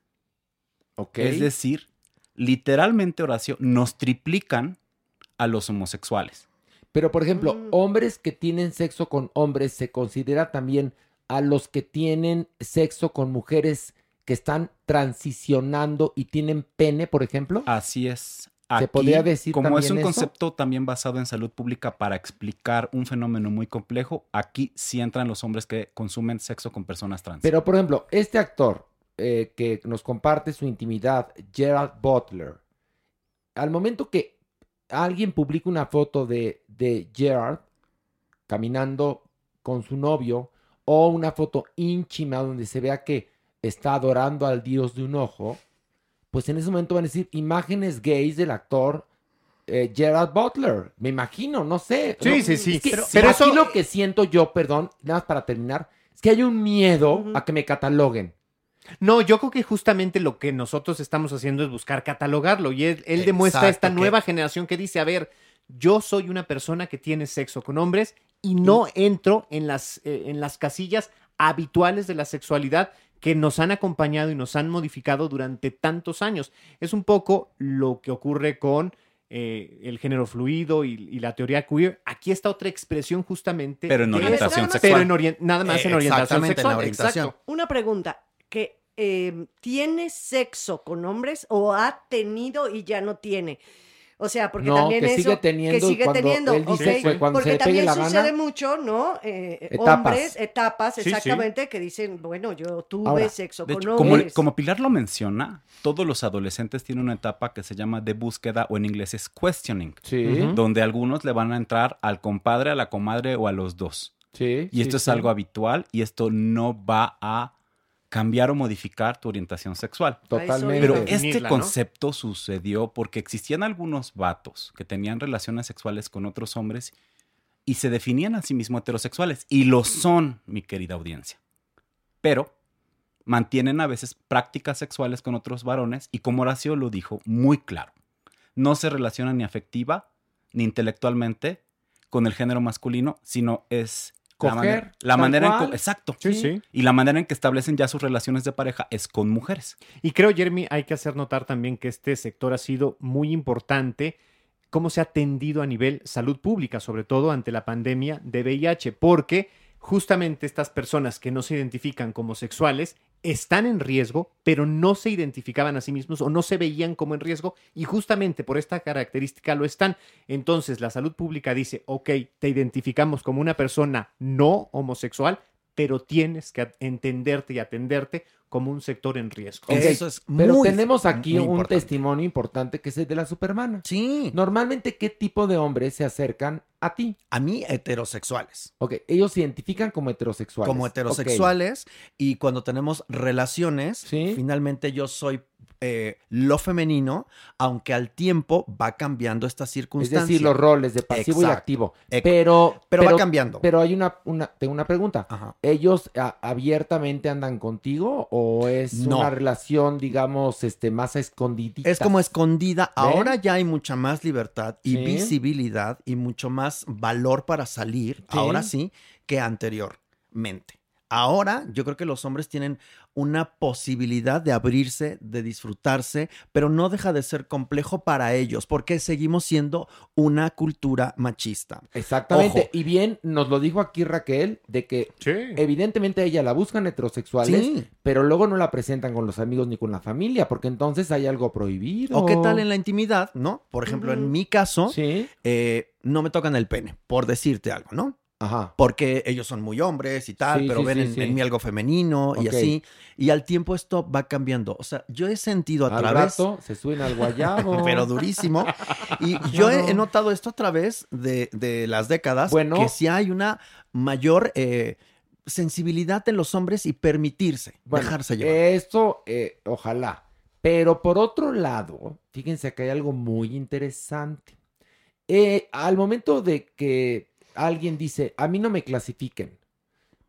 Ok. Es decir, literalmente, Horacio, nos triplican a los homosexuales. Pero, por ejemplo, Mm. hombres que tienen sexo con hombres, ¿se considera también a los que tienen sexo con mujeres que están transicionando y tienen pene, por ejemplo? Así es. ¿Se podría decir como es un eso? concepto también basado en salud pública para explicar un fenómeno muy complejo, aquí sí entran los hombres que consumen sexo con personas trans. Pero, por ejemplo, este actor eh, que nos comparte su intimidad, Gerald Butler, al momento que alguien publica una foto de, de Gerald caminando con su novio o una foto íntima donde se vea que está adorando al dios de un ojo, pues en ese momento van a decir imágenes gays del actor eh, Gerald Butler. Me imagino, no sé. Sí, No, sí, sí. es que Pero- pero aquí eso- lo que siento yo, perdón, nada más para terminar, es que hay un miedo a que me cataloguen. No, yo creo que justamente lo que nosotros estamos haciendo es buscar catalogarlo y él, él demuestra esta que- nueva generación que dice, a ver, yo soy una persona que tiene sexo con hombres y no entro en las, eh, en las casillas habituales de la sexualidad que nos han acompañado y nos han modificado durante tantos años. Es un poco lo que ocurre con eh, el género fluido y, y la teoría queer. Aquí está otra expresión justamente. Pero en orientación sexual. Pero en nada más en Eh, orientación exactamente, en la sexual. orientación. Exacto. Una pregunta, que eh, ¿tiene sexo con hombres o ha tenido y ya no tiene? O sea, porque No, también que eso... sigue teniendo que sigue cuando teniendo, él dice ¿ok? que cuando porque se también la sucede gana- mucho, ¿no? Eh, Etapas. Hombres, etapas, Sí, sí. exactamente, que dicen, bueno, yo tuve Ahora, sexo De con hecho, hombres. como Pilar lo menciona, todos los adolescentes tienen una etapa que se llama de búsqueda o en inglés es questioning, Sí, donde algunos le van a entrar al compadre, a la comadre o a los dos. sí. Y esto sí, es sí. algo habitual y esto no va a cambiar o modificar tu orientación sexual. Totalmente. Pero este ¿no? concepto sucedió porque existían algunos vatos que tenían relaciones sexuales con otros hombres y se definían a sí mismos heterosexuales. Y lo son, mi querida audiencia. Pero mantienen a veces prácticas sexuales con otros varones y como Horacio lo dijo muy claro, no se relacionan ni afectiva ni intelectualmente con el género masculino, sino es la manera, la tal manera en co- exacto. Sí, sí. Y la manera en que establecen ya sus relaciones de pareja es con mujeres. Y creo, Jeremy, hay que hacer notar también que este sector ha sido muy importante, cómo se ha atendido a nivel salud pública, sobre todo ante la pandemia de VIH, porque justamente estas personas que no se identifican como sexuales están en riesgo, pero no se identificaban a sí mismos o no se veían como en riesgo y justamente por esta característica lo están. Entonces la salud pública dice, ok, te identificamos como una persona no homosexual, pero tienes que entenderte y atenderte como un sector en riesgo. Eso es Pero muy, tenemos aquí muy un importante. testimonio importante que es el de la supermana. Sí. Normalmente, ¿qué tipo de hombres se acercan a ti? A mí, heterosexuales. Ok, ellos se identifican como heterosexuales. Como heterosexuales. Y cuando tenemos relaciones, Sí. finalmente yo soy eh, lo femenino, aunque al tiempo va cambiando esta Es circunstancia. decir, los roles de pasivo y activo. Ec- Pero, pero va cambiando. Pero hay una, una, tengo una pregunta. Ajá. ¿Ellos a- abiertamente andan contigo o es No. una relación, digamos, este, más escondidita? Es como escondida. ¿Ven? Ahora ya hay mucha más libertad y Sí. visibilidad y mucho más valor para salir, Sí. ahora sí, que anteriormente. Ahora yo creo que los hombres tienen una posibilidad de abrirse, de disfrutarse, pero no deja de ser complejo para ellos porque seguimos siendo una cultura machista. Exactamente. Ojo. Y bien, nos lo dijo aquí Raquel, de que Sí. evidentemente a ella la buscan heterosexuales, Sí. pero luego no la presentan con los amigos ni con la familia, porque entonces hay algo prohibido. ¿O qué tal en la intimidad, no? Por ejemplo, en mi caso, Sí. eh, no me tocan el pene, por decirte algo, ¿no? Ajá. porque ellos son muy hombres y tal, Sí, pero sí, ven sí, en, mí algo femenino y así. Y al tiempo esto va cambiando. O sea, yo he sentido a Al través, rato se suben al guayabo. pero durísimo. Y yo he, notado esto a través de, de las décadas, Bueno. que sí hay una mayor eh, sensibilidad en los hombres y permitirse, Bueno, dejarse llevar. Eso, eh, ojalá. Pero por otro lado, fíjense que hay algo muy interesante. Eh, al momento de que alguien dice, a mí no me clasifiquen,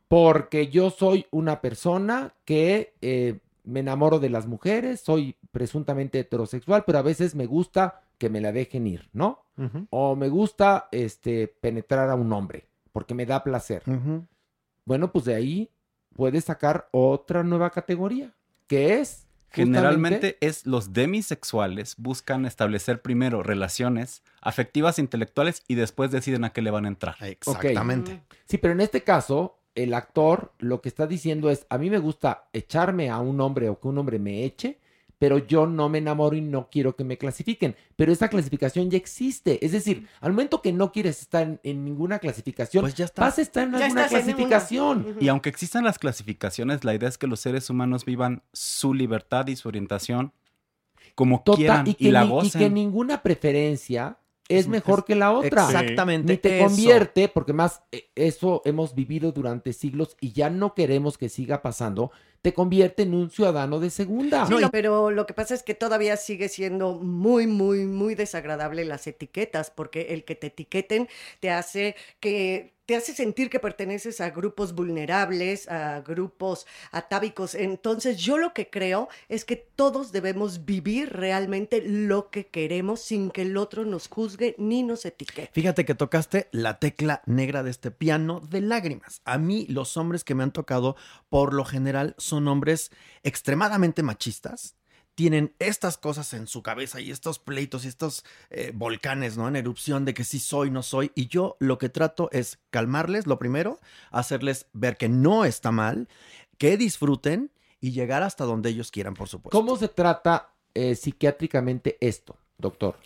porque yo soy una persona que eh, me enamoro de las mujeres, soy presuntamente heterosexual, pero a veces me gusta que me la dejen ir, ¿no? O me gusta este, penetrar a un hombre, porque me da placer. Bueno, pues de ahí puedes sacar otra nueva categoría, que es Generalmente es los demisexuales buscan establecer primero relaciones afectivas e intelectuales y después deciden a qué le van a entrar. Exactamente. Sí, pero en este caso, el actor lo que está diciendo es, a mí me gusta echarme a un hombre o que un hombre me eche, pero yo no me enamoro y no quiero que me clasifiquen. Pero esa clasificación ya existe. Es decir, al momento que no quieres estar en, en ninguna clasificación, Pues ya está. vas a estar en Ya alguna en clasificación. Y aunque existan las clasificaciones, la idea es que los seres humanos vivan su libertad y su orientación como Total, quieran y, y, que la ni- y gocen. que ninguna preferencia es mejor que la otra. Exactamente. Ni te eso. convierte, porque más eh, eso hemos vivido durante siglos y ya no queremos que siga pasando, te convierte en un ciudadano de segunda. Sí, pero lo que pasa es que todavía sigue siendo muy, muy, muy desagradable las etiquetas, porque el que te etiqueten te hace que te hace sentir que perteneces a grupos vulnerables, a grupos atávicos. Entonces, yo lo que creo es que todos debemos vivir realmente lo que queremos sin que el otro nos juzgue ni nos etiquete. Fíjate que tocaste la tecla negra de este piano de lágrimas. A mí los hombres que me han tocado por lo general son hombres extremadamente machistas. Tienen estas cosas en su cabeza y estos pleitos y estos eh, volcanes, ¿no? En erupción de que sí soy, no soy. Y yo lo que trato es calmarles, lo primero, hacerles ver que no está mal, que disfruten y llegar hasta donde ellos quieran, por supuesto. ¿Cómo se trata eh, psiquiátricamente esto, doctor?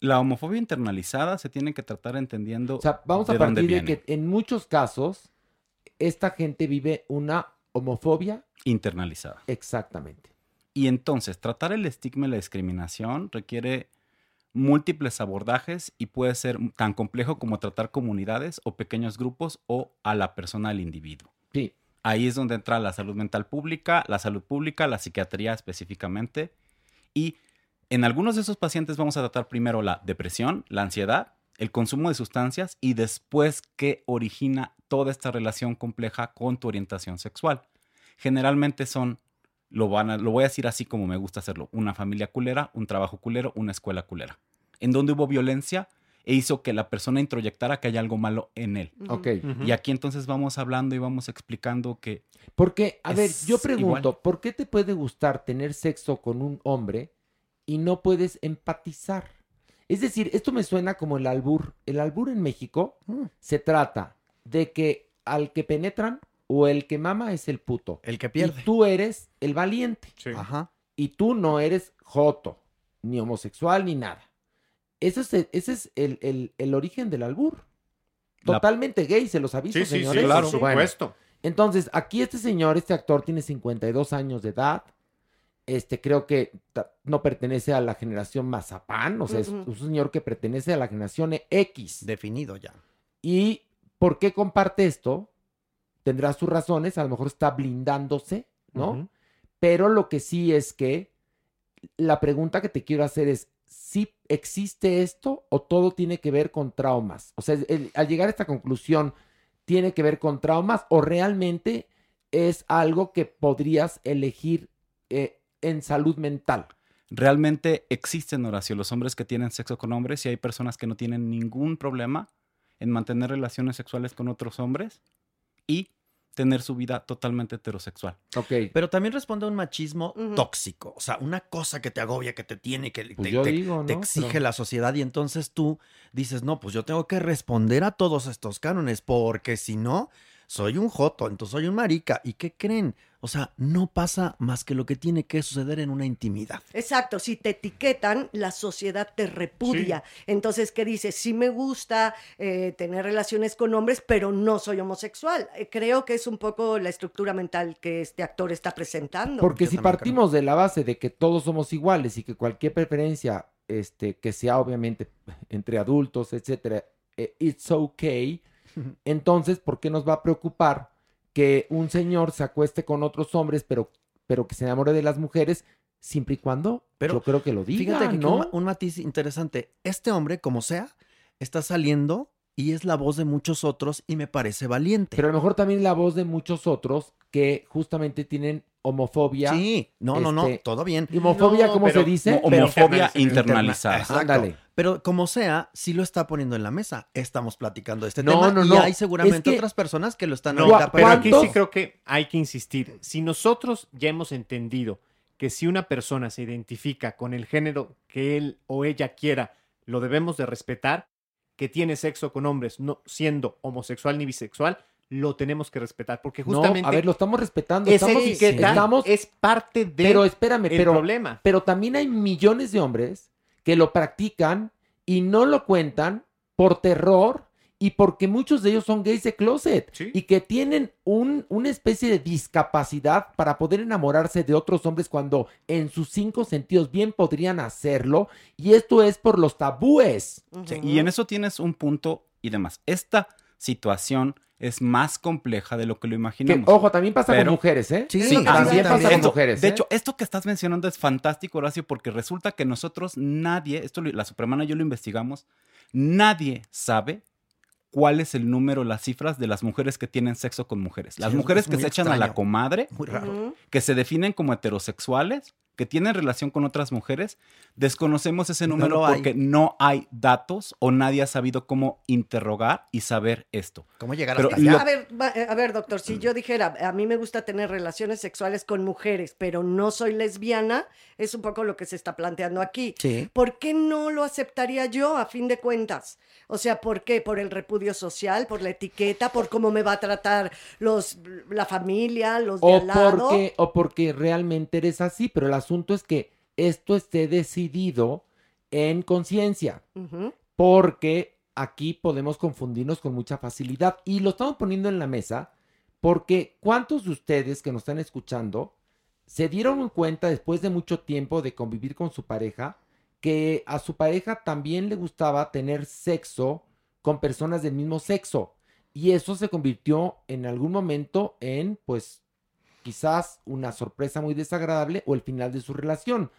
La homofobia internalizada se tiene que tratar entendiendo O sea, vamos a de partir de que en muchos casos esta gente vive una homofobia internalizada. exactamente. Y entonces, tratar el estigma y la discriminación requiere múltiples abordajes y puede ser tan complejo como tratar comunidades o pequeños grupos o a la persona, al individuo. Sí. Ahí es donde entra la salud mental pública, la salud pública, la psiquiatría específicamente. Y en algunos de esos pacientes vamos a tratar primero la depresión, la ansiedad, el consumo de sustancias y después qué origina toda esta relación compleja con tu orientación sexual. Generalmente son, lo, van a- lo voy a decir así como me gusta hacerlo, una familia culera, un trabajo culero, una escuela culera, en donde hubo violencia e hizo que la persona introyectara que hay algo malo en él. Ok. Y aquí entonces vamos hablando y vamos explicando que Porque, a ver, yo pregunto, igual. ¿por qué te puede gustar tener sexo con un hombre y no puedes empatizar? Es decir, esto me suena como el albur. El albur en México Mm. se trata de que al que penetran o el que mama es el puto. El que pierde. Y tú eres el valiente. Ajá. Y tú no eres joto, ni homosexual, ni nada. Ese es el, ese es el, el- el origen del albur. La- Totalmente gay, se los aviso, Sí, sí, sí, señores. claro, por Bueno, supuesto. entonces, aquí este señor, este actor, tiene 52 años de edad. Este, creo que no pertenece a la generación Mazapán, o sea, es un señor que pertenece a la generación X. Definido ya. ¿Y por qué comparte esto? Tendrá sus razones, a lo mejor está blindándose, ¿no? Pero lo que sí es que la pregunta que te quiero hacer es, ¿sí existe esto o todo tiene que ver con traumas? O sea, el- al llegar a esta conclusión, ¿tiene que ver con traumas o realmente es algo que podrías elegir eh, en salud mental? Realmente existen, Horacio, los hombres que tienen sexo con hombres y hay personas que no tienen ningún problema en mantener relaciones sexuales con otros hombres y tener su vida totalmente heterosexual. Ok. Pero también responde a un machismo tóxico. O sea, una cosa que te agobia, que te tiene, que Pues te, yo te- digo, te ¿no? exige Pero- la sociedad. Y entonces tú dices, no, pues yo tengo que responder a todos estos cánones, porque si no, soy un joto, entonces soy un marica. ¿Y qué creen? O sea, no pasa más que lo que tiene que suceder en una intimidad. Exacto, si te etiquetan, la sociedad te repudia. Entonces, ¿qué dices? Sí me gusta eh, tener relaciones con hombres, pero no soy homosexual. Eh, creo que es un poco la estructura mental que este actor está presentando. Porque si partimos de la base de que todos somos iguales y que cualquier preferencia este, que sea obviamente entre adultos, etcétera, eh, it's okay, entonces, ¿por qué nos va a preocupar que un señor se acueste con otros hombres, pero, pero que se enamore de las mujeres, siempre y cuando Pero yo creo que lo diga, Fíjate que ¿no? un, un matiz interesante. Este hombre, como sea, está saliendo y es la voz de muchos otros y me parece valiente. Pero a lo mejor también la voz de muchos otros que justamente tienen homofobia. Sí, no, no, no, este, todo bien. ¿Y homofobia No, cómo pero- se dice? Mo- homofobia internalizada. Exacto. Ándale. Pero como sea, sí lo está poniendo en la mesa. Estamos platicando de este No, tema no, y no. hay seguramente Es que- otras personas que lo están No, ahorita pero aquí sí creo que hay que insistir. Si nosotros ya hemos entendido que si una persona se identifica con el género que él o ella quiera, lo debemos de respetar, que tiene sexo con hombres, no siendo homosexual ni bisexual, lo tenemos que respetar. Porque justamente No, a ver, lo estamos respetando. esa estamos, etiqueta estamos- es parte de pero espérame, el pero, problema. pero también hay millones de hombres que lo practican y no lo cuentan por terror y porque muchos de ellos son gays de closet y que tienen un, una especie de discapacidad para poder enamorarse de otros hombres cuando en sus cinco sentidos bien podrían hacerlo y esto es por los tabúes. Sí, y en eso tienes un punto y demás. Esta situación es más compleja de lo que lo Que, imaginamos. ojo, también pasa Pero- con mujeres, ¿eh? Sí, también también, pasa con Esto- mujeres. De ¿eh? hecho, esto que estás mencionando es fantástico, Horacio, porque resulta que nosotros nadie, esto la Supremana y yo lo investigamos, nadie sabe cuál es el número, las cifras de las mujeres que tienen sexo con mujeres. Las Sí, mujeres es que se echan a la comadre, Muy raro. que se definen como heterosexuales, que tienen relación con otras mujeres, desconocemos ese No número porque no hay datos o nadie ha sabido cómo interrogar y saber esto. ¿Cómo llegar Pero hasta allá? lo- A ver, eh, a ver, doctor, si yo dijera, a mí me gusta tener relaciones sexuales con mujeres, pero no soy lesbiana, es un poco lo que se está planteando aquí. Sí. ¿Por qué no lo aceptaría yo a fin de cuentas? O sea, ¿por qué? ¿Por el repudio social? ¿Por la etiqueta? ¿Por cómo me va a tratar los, la familia, los de o al lado? porque, o porque realmente eres así, pero el asunto es que esto esté decidido en conciencia, porque aquí podemos confundirnos con mucha facilidad y lo estamos poniendo en la mesa porque ¿cuántos de ustedes que nos están escuchando se dieron cuenta después de mucho tiempo de convivir con su pareja que a su pareja también le gustaba tener sexo con personas del mismo sexo? Y eso se convirtió en algún momento en, pues, quizás una sorpresa muy desagradable o el final de su relación.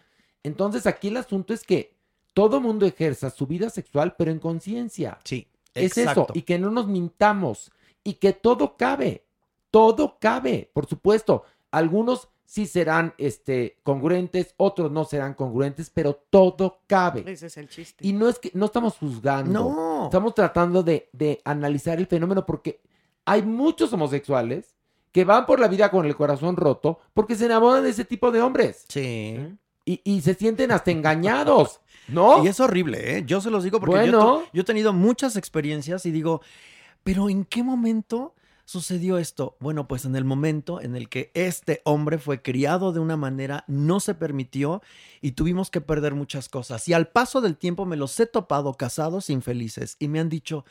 Entonces aquí el asunto es que todo mundo ejerza su vida sexual, pero en conciencia. Sí, Es exacto. eso, y que no nos mintamos, y que todo cabe, todo cabe, por supuesto. Algunos sí serán este, congruentes, otros no serán congruentes, pero todo cabe. Ese es el chiste. Y no es que no estamos juzgando. No. Estamos tratando de, de analizar el fenómeno porque hay muchos homosexuales que van por la vida con el corazón roto porque se enamoran de ese tipo de hombres. Sí. Y, y se sienten hasta engañados, ¿no? Y es horrible, ¿eh? Yo se los digo porque yo, Bueno. tu- yo he tenido muchas experiencias y digo, pero ¿en qué momento sucedió esto? Bueno, pues en el momento en el que este hombre fue criado de una manera, no se permitió y tuvimos que perder muchas cosas. Y al paso del tiempo me los he topado casados infelices y me han dicho,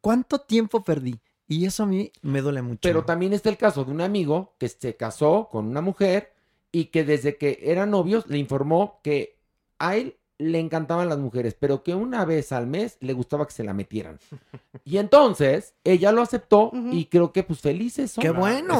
¿cuánto tiempo perdí? Y eso a mí me duele mucho. Pero también está el caso de un amigo que se casó con una mujer y que desde que eran novios le informó que a él le encantaban las mujeres, pero que una vez al mes le gustaba que se la metieran. Y entonces ella lo aceptó y creo que pues felices son.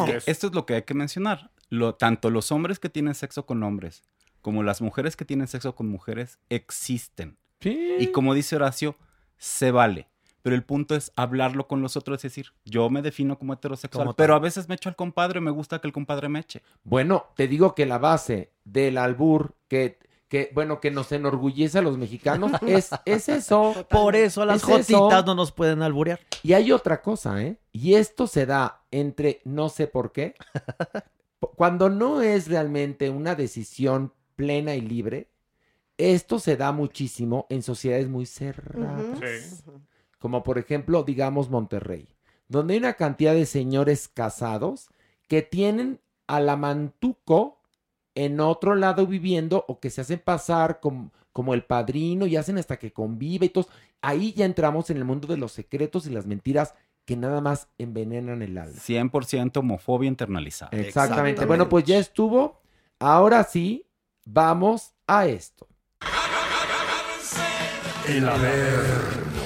Es que esto es lo que hay que mencionar. Lo, tanto los hombres que tienen sexo con hombres como las mujeres que tienen sexo con mujeres existen. Y como dice Horacio, se vale. Pero el punto es hablarlo con los otros, es decir, yo me defino como heterosexual, Como pero a veces me echo al compadre, me gusta que el compadre me eche. Bueno, te digo que la base del albur que, que bueno, que nos enorgullece a los mexicanos es, es eso. Por eso las Es eso. jotitas no nos pueden alburear. Y hay otra cosa, ¿eh? Y esto se da entre no sé por qué. Cuando no es realmente una decisión plena y libre, esto se da muchísimo en sociedades muy cerradas. Como por ejemplo, digamos Monterrey, donde hay una cantidad de señores casados que tienen a la mantuco en otro lado viviendo o que se hacen pasar como, como el padrino y hacen hasta que convive y todo. Ahí ya entramos en el mundo de los secretos y las mentiras que nada más envenenan el alma. 100% homofobia internalizada. Exactamente. Bueno, pues ya estuvo. Ahora sí, vamos a esto. El Averno.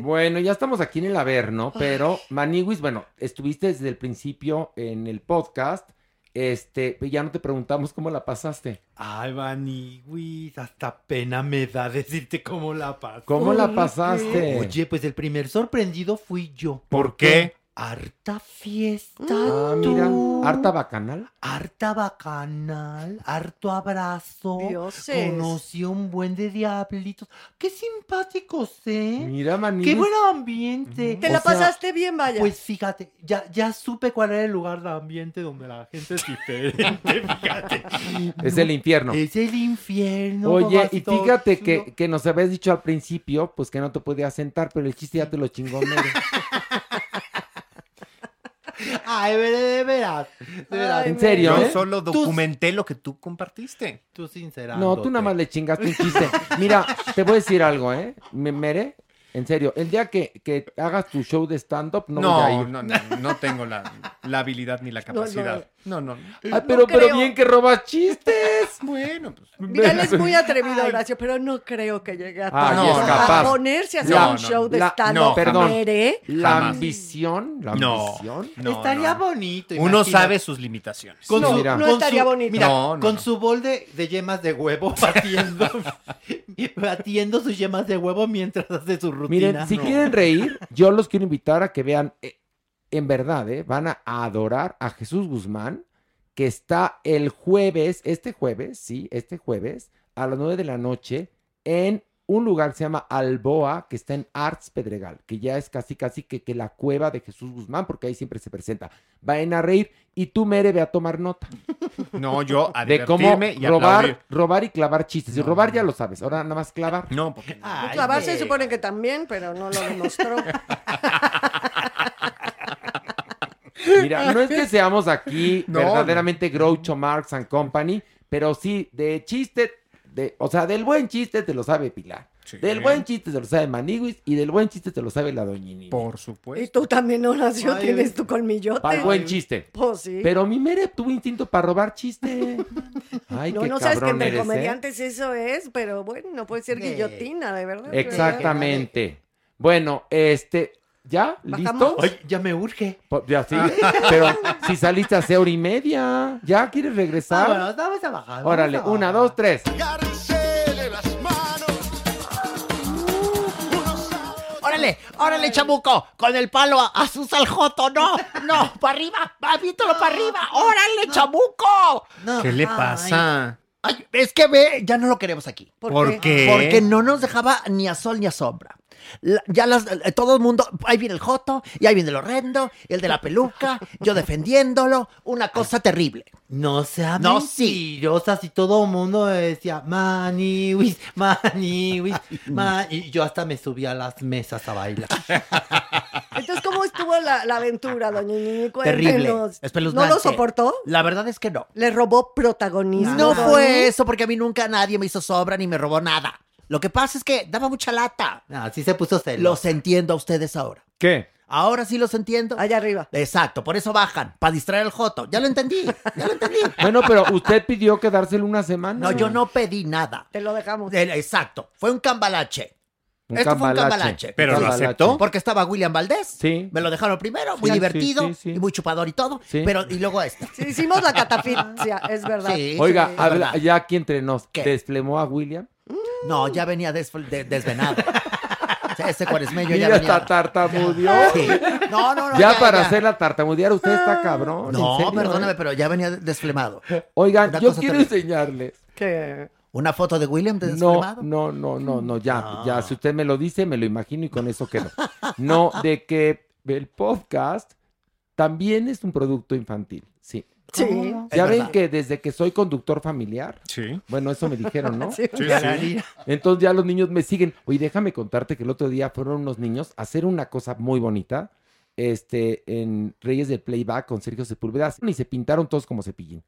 Bueno, ya estamos aquí en el Averno, pero Maniwis, bueno, estuviste desde el principio en el podcast. Este, pues ya no te preguntamos cómo la pasaste. Ay, Maniwis, hasta pena me da decirte cómo la pasé. ¿Cómo la pasaste? Oye, pues el primer sorprendido fui yo. ¿Por qué? Harta fiesta. Ah, mira, harta bacanal. Harta bacanal, harto abrazo. Dioses. Conocí un buen de diablitos. Qué simpáticos, ¿eh? Mira, Maniwis. Qué buen ambiente. Te la pasaste bien, vaya. Pues fíjate, ya, ya supe cuál era el lugar de ambiente donde la gente es diferente, fíjate. Es el infierno. Es el infierno. Oye, y fíjate que, que nos habías dicho al principio, pues que no te podías sentar, pero el chiste ya te lo chingó. Ay, de, de veras. De veras. ¿En serio, Yo eh? solo Tú- documenté lo que tú compartiste. Tú sinceramente. No, tú nada más le chingaste un chiste. Mira, te voy a decir algo, ¿eh? Me- Mere, en serio, el día que, que hagas tu show de stand-up, no, No, voy a ir. no, no, no tengo la, la habilidad ni la capacidad. No, no. Ay, pero, pero creo. bien que robas chistes. Bueno, pues. Mira, él es muy atrevido, Horacio, pero no creo que llegue a, Ay, tanto. es capaz. a ponerse a hacer La- un show de la- stand-up. no, perdón. Mere. La Jamás. ambición, la No, ambición. no, Estaría no. bonito. Uno imagínate. sabe sus limitaciones. Con No, su- mira. no estaría bonito. Mira, No, no, con no. su bol de, de yemas de huevo, batiendo, batiendo sus yemas de huevo mientras hace su rutina. Miren, si quieren reír, yo los quiero invitar a que vean, eh, en verdad, ¿eh? Van a adorar a Jesús Guzmán, que está el jueves, este jueves, sí, este jueves, a las 9 de la noche, en un lugar que se llama Alboa, que está en Arts Pedregal, que ya es casi, casi que, que la cueva de Jesús Guzmán, porque ahí siempre se presenta. Vayan a reír y tú, Mere, ve a tomar nota. No, yo a de cómo y robar, aplaudir. robar y clavar chistes. Y robar ya lo sabes, ahora nada más clavar. No, porque no. Ay, Clavar se supone que también, pero no lo demostró. Mira, no es que seamos aquí No, verdaderamente Groucho Marx and Company, pero sí, de chiste, de, o sea, del buen chiste te lo sabe Pilar. Sí. Del buen chiste te lo sabe Maniguis y del buen chiste te lo sabe la doñinini. Por y supuesto. tú también, Horacio, Ay, tienes tu colmillote. Para el buen chiste. Pues sí. Pero mi Mere tuvo instinto para robar chiste. Ay, no, qué no sabes que entre eres, ¿eh? comediantes eso es, pero bueno, no puede ser guillotina, de verdad. Exactamente. Bueno, este, ¿ya? ¿Listo? Ay, ya me urge. Ya sí, pero si saliste hace hora y media, ¿ya quieres regresar? Vámonos, vamos a bajar. Órale, a bajar. una, dos, tres. Órale, órale, chamuco, con el palo a, a su saljoto, no, no, para arriba, aviéntalo para arriba, órale, chamuco. No. ¿Qué le pasa? Ay, es que ve, ya no lo queremos aquí. ¿Por, ¿Por qué? qué? Porque no nos dejaba ni a sol ni a sombra. La- ya las, eh, todo el mundo, ahí viene el Joto, y ahí viene el horrendo, y el de la peluca, yo defendiéndolo, una cosa terrible. No sea No, mentirosa, si todo el mundo decía maniwis, maniwis, ma-", y yo hasta me subí a las mesas a bailar. Entonces, ¿cómo estuvo la, la aventura, doña Ñiñi? Terrible. ¿No lo soportó? La verdad es que no. ¿Le robó protagonismo? No fue eso, porque a mí nunca nadie me hizo sobra ni me robó nada. Lo que pasa es que daba mucha lata. Así se puso celos. Los entiendo a ustedes ahora. ¿Qué? Ahora sí los entiendo. Allá arriba. Exacto, por eso bajan, para distraer al Joto. Ya lo entendí, ya lo entendí. Bueno, pero usted pidió quedárselo una semana. No, yo no pedí nada. Te lo dejamos. El- exacto, fue un cambalache. Un Esto fue un cambalache. Pero lo aceptó. Porque estaba William Valdés. Sí. Me lo dejaron primero, muy Sí, divertido sí, sí, sí. y muy chupador y todo. Sí. Pero, y luego esta. Sí, hicimos la catafixia, es verdad. Sí. Oiga, Sí, habla- verdad. ya aquí entre nos, ¿Qué? ¿desflemó a William? No, ya venía de- desvenado. Ese cuaresmeño ya venía. hasta tartamudeó. Sí. No, no, no. Ya, para hacerla tartamudear, usted está cabrón. ¿en No, serio, perdóname, eh? pero ya venía desflemado. Oigan, Una yo quiero terrible. enseñarles. Que ¿Una foto de William No, desflemado? no, no, no, no, ya, ya, si usted me lo dice, me lo imagino y con eso quedo. No, de que el podcast también es un producto infantil, sí. Sí. Ya Es ven verdad. que desde que soy conductor familiar, Sí. bueno, eso me dijeron, ¿no? Sí. Sí, sí. Entonces ya los niños me siguen. Oye, déjame contarte que el otro día fueron unos niños a hacer una cosa muy bonita, este, en Reyes del Playback con Sergio Sepúlveda, y se pintaron todos como cepillín.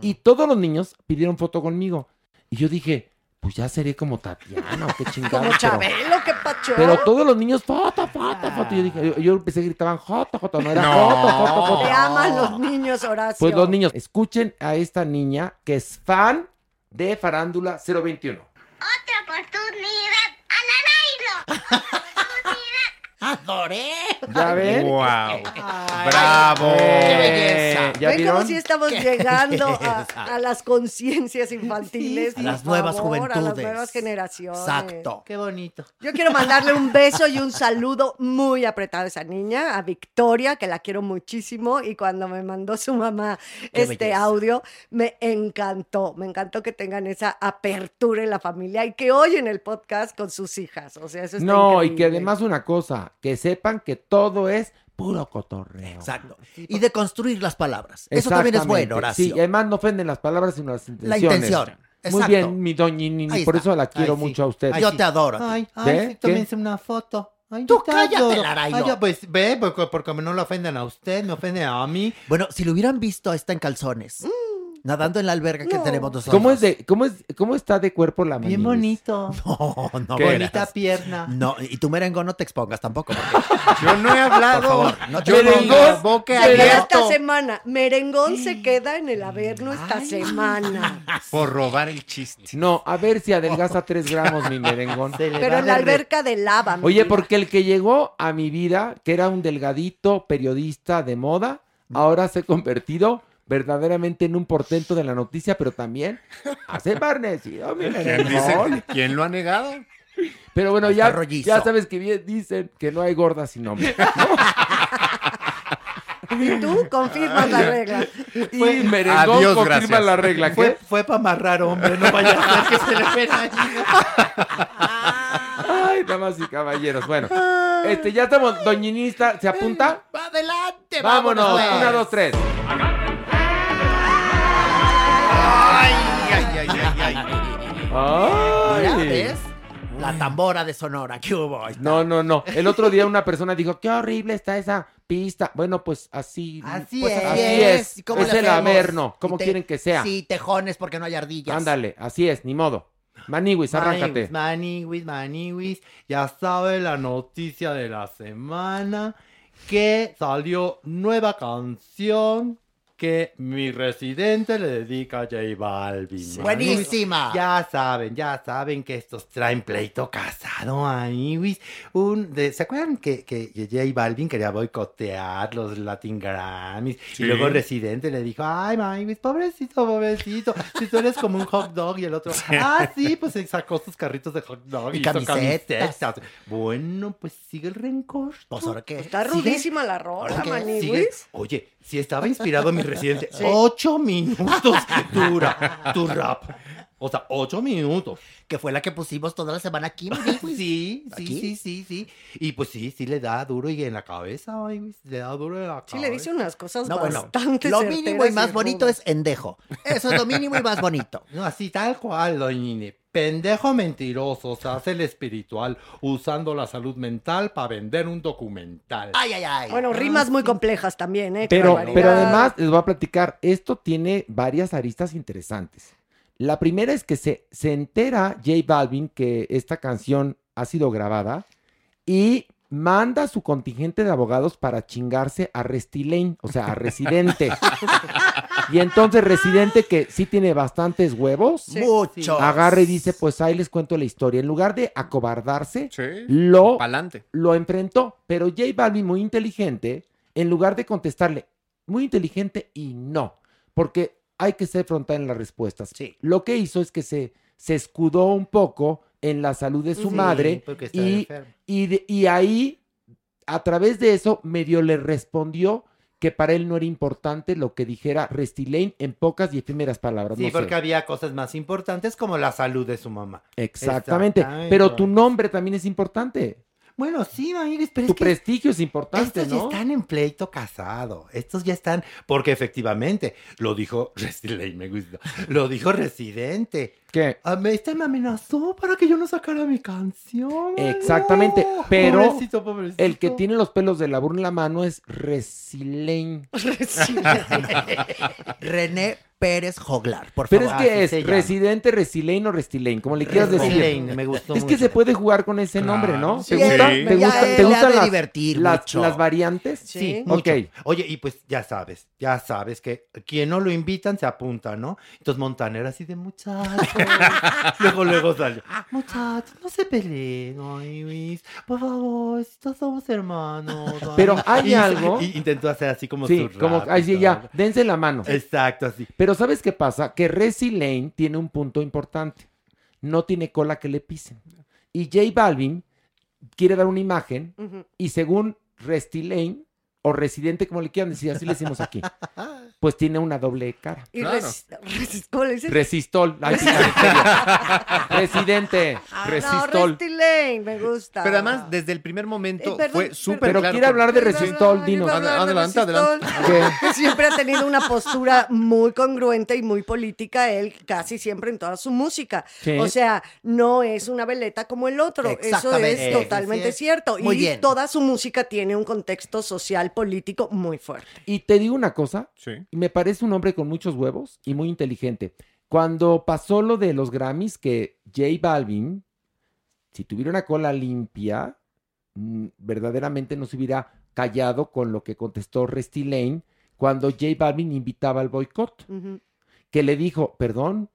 Y todos los niños pidieron foto conmigo. Y yo dije, pues ya seré como Tatiana o qué chingada. Como Chabelo, qué pacho. Pero todos los niños, foto, foto, foto. Y yo dije, yo, yo empecé a gritaban, joto, joto, no era No. foto, foto, foto. Te aman los niños, Horacio. Pues los niños, escuchen a esta niña que es fan de Farándula 021. Otra oportunidad. Ana ¡Adoré! ¿Ya ven? ¡Wow! Ay, ¡Bravo! ¡Qué belleza! ¿Ya ¿Ven vieron? cómo si estamos llegando a, las conciencias infantiles? A las por nuevas favor, A las juventudes. nuevas generaciones. Exacto. Qué bonito. Yo quiero mandarle un beso y un saludo muy apretado a esa niña, a Victoria, que la quiero muchísimo. Y cuando me mandó su mamá Qué este belleza. audio, me encantó. Me encantó que tengan esa apertura en la familia y que oyen el podcast con sus hijas. O sea, eso está No, y que además una cosa, que sepan que todo es puro cotorreo. Exacto. Y de construir las palabras. Eso también es bueno, Horacio. Sí, además no ofenden las palabras, sino las intenciones. intención. Muy bien, mi doña Ahí por está. eso la quiero Ay, sí. mucho a usted. Ay, Yo sí. te adoro. Ay, ¿Ve? ay, sí, tómense una foto. Ay, Tú cállate, adoro. Lara, y Ay, ya, pues ve, porque, porque no lo ofenden a usted, me ofenden a mí. Bueno, si lo hubieran visto, está en calzones. Nadando en la alberga que tenemos nosotros. ¿Cómo, es de, cómo, es, ¿Cómo está de cuerpo la Bien bonito. No, no. Bonita pierna. No, y tu merengo no te expongas tampoco. porque- Yo no he hablado. Por favor, no te Yo no Merengón, queda esta semana. Merengón se queda en el Averno esta semana. por robar el chiste. No, a ver si adelgaza tres gramos mi merengón. Pero en la alberca de lava. Oye, vida. porque el que llegó a mi vida, que era un delgadito periodista de moda, ahora se ha convertido verdaderamente en un portento de la noticia, pero también hace ¿Quién, dice- merengón. ¿Quién lo ha negado? Pero bueno, ya, ya sabes que bien dicen que no hay gordas sin hombre. Y tú confirmas la regla. Y merengón Adiós, confirma gracias. la regla. ¿qué? Fue, fue para amarrar, hombre, no vaya a ser que se le pena. Ay, damas y caballeros. Bueno, este, ya estamos. Doñinista, ¿se apunta? ¡Adelante! Vámonos. pues. Una, dos, tres. Mira. La tambora de Sonora, ¿qué hubo? Ahí está. No, no, no. El otro día una persona dijo, qué horrible está esa pista. Bueno, pues así. Así Pues es. así Así es. ¿Y cómo Es le el hacemos? Averno. ¿Cómo Y te- quieren que sea? Sí, tejones porque no hay ardillas. Ándale, así es, ni modo. Maniwis, arráncate. Maniwis, maniwis. Ya sabe la noticia de la semana que salió nueva canción que mi residente le dedica a J Balvin. Buenísima. Ya saben, ya saben que estos traen pleito casado, maniwis. Un, de, ¿Se acuerdan que, que J Balvin quería boicotear los Latin Grammys? Sí. Y luego el residente le dijo, ay, maniwis, pobrecito, pobrecito. Si tú eres como un hot dog y el otro, ah, sí, pues se sacó sus carritos de hot dog Y hizo camisetas. camisetas. Bueno, pues sigue el rencor. Pues ahora qué. Está rudísima la rola, sigue- Oye, si estaba inspirado mi residente, ocho minutos dura tu rap. O sea, ocho minutos. Que fue la que pusimos toda la semana aquí, Maniwis. Sí, sí, ¿Aquí? sí, sí, sí. Y pues sí, sí le da duro y en la cabeza, Maniwis, le da duro en la cabeza. Sí, le dice unas cosas No, bueno, bastante lo mínimo y más bonito es endejo. Eso es lo mínimo y más bonito. No, así tal cual, doña Nini. Pendejo mentiroso, se hace el espiritual usando la salud mental para vender un documental. Ay, ay, ay. Bueno, rimas muy complejas también, ¿eh? Pero, pero además, les voy a platicar, esto tiene varias aristas interesantes. La primera es que se, se entera J Balvin que esta canción ha sido grabada y manda a su contingente de abogados para chingarse a Restilane, o sea, a Residente. y entonces Residente, que sí tiene bastantes huevos, Muchos. agarra y dice, pues ahí les cuento la historia. En lugar de acobardarse, Sí. lo, Pa'lante. lo enfrentó. Pero J Balvin, muy inteligente, en lugar de contestarle, muy inteligente y no, porque hay que ser frontal en las respuestas. Lo que hizo es que se, se escudó un poco en la salud de su Sí, madre y, y, de- y ahí, a través de eso, medio le respondió que para él no era importante lo que dijera Restilane en pocas y efímeras palabras. Sí, no sé. porque había cosas más importantes como la salud de su mamá. Exactamente. Pero tu nombre también es importante. Bueno, sí, Mayris, pero Tu es que prestigio es importante, estos ya ¿no? están en pleito casado. Estos ya están, porque efectivamente, lo dijo Residente, me gusta. Lo dijo Residente. ¿Qué? A mí este me amenazó para que yo no sacara mi canción. Exactamente, no. pero Pobrecito, pobrecito. el que tiene los pelos de la burla en la mano es Resilane. René Pérez Joglar, por Pero es favor. que Así es residente, Resilane o Restilane, como le quieras decir. Me gustó Es que se puede jugar con ese nombre, ¿no? Sí, ¿Te gusta? sí. ¿Te gusta- te gustan las, divertir las, variantes? Sí, Ok. mucho. Oye, y pues ya sabes, ya sabes que quien no lo invitan se apunta, ¿no? Entonces Montaner así de muchachos. luego, luego salió. Muchachos, no se peleen, ay, Luis. Por favor, todos somos hermanos. ay". Pero hay Y- algo- Y intentó hacer así como Sí, su como, rap y ahí sí, todo. ya, dense la mano. Exacto, así. Pero ¿sabes qué pasa? Que Resi Lane tiene un punto importante. No tiene cola que le pisen. Y J Balvin quiere dar una imagen y según Resti Lane, o Residente, como le quieran decir, así le decimos aquí, pues tiene una doble cara. Y res- res- ¿Cómo le dices? Resistol. Ay, sí, en serio. Residente. Ah, No, Resistol. Restilane, me gusta. Pero además, desde el primer momento Eh, perdón, fue súper Pero claro quiere con- hablar de Resistol, dinos. Adelante, Resistol, adelante. Siempre ha tenido una postura muy congruente y muy política, él casi siempre en toda su música. Sí. O sea, no es una veleta como el otro. Eso es totalmente Sí, cierto. Muy y bien. toda su música tiene un contexto social, político muy fuerte. Y te digo una cosa, Sí. me parece un hombre con muchos huevos y muy inteligente. Cuando pasó lo de los Grammys, que J Balvin, si tuviera una cola limpia, mm, verdaderamente no se hubiera callado con lo que contestó Resty Lane cuando J Balvin invitaba al boicot, que le dijo, perdón,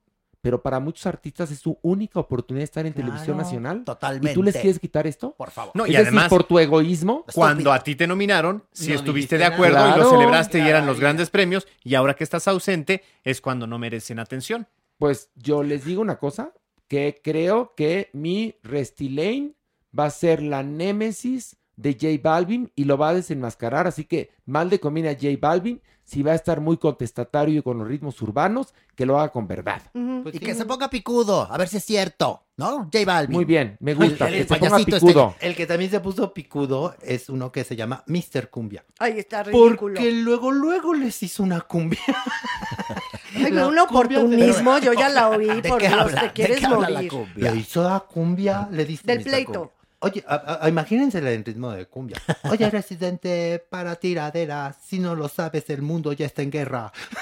pero para muchos artistas es su única oportunidad de estar en televisión nacional. Totalmente. ¿Y tú les quieres quitar esto? Por favor. No, es y decir, además, por tu egoísmo. cuando a ti te nominaron, si No estuviste de nada. acuerdo y lo Claro. celebraste y eran los grandes premios, y ahora que estás ausente es cuando no merecen atención. Pues yo les digo una cosa, que creo que mi Restilane va a ser la némesis de J Balvin y lo va a desenmascarar, así que mal de conviene a J Balvin si va a estar muy contestatario y con los ritmos urbanos, que lo haga con verdad. Pues Y sí, que ¿no? se ponga picudo, a ver si es cierto, ¿no? J Balvin. Muy bien, me gusta, El- que el se ponga payasito este-. El que también se puso picudo es uno que se llama Mr. Cumbia. Ahí está ridículo. Porque luego, luego les hizo una cumbia. Ay, la un de- oportunismo, yo ya la oí, ¿De por qué Dios, habla? te ¿De quieres qué habla la morir. cumbia? Le hizo la cumbia, le dice. Del Mr. pleito. Cumbia. Oye, a- a- imagínensela en ritmo de cumbia. Oye, residente, para tiradera, si no lo sabes, el mundo ya está en guerra.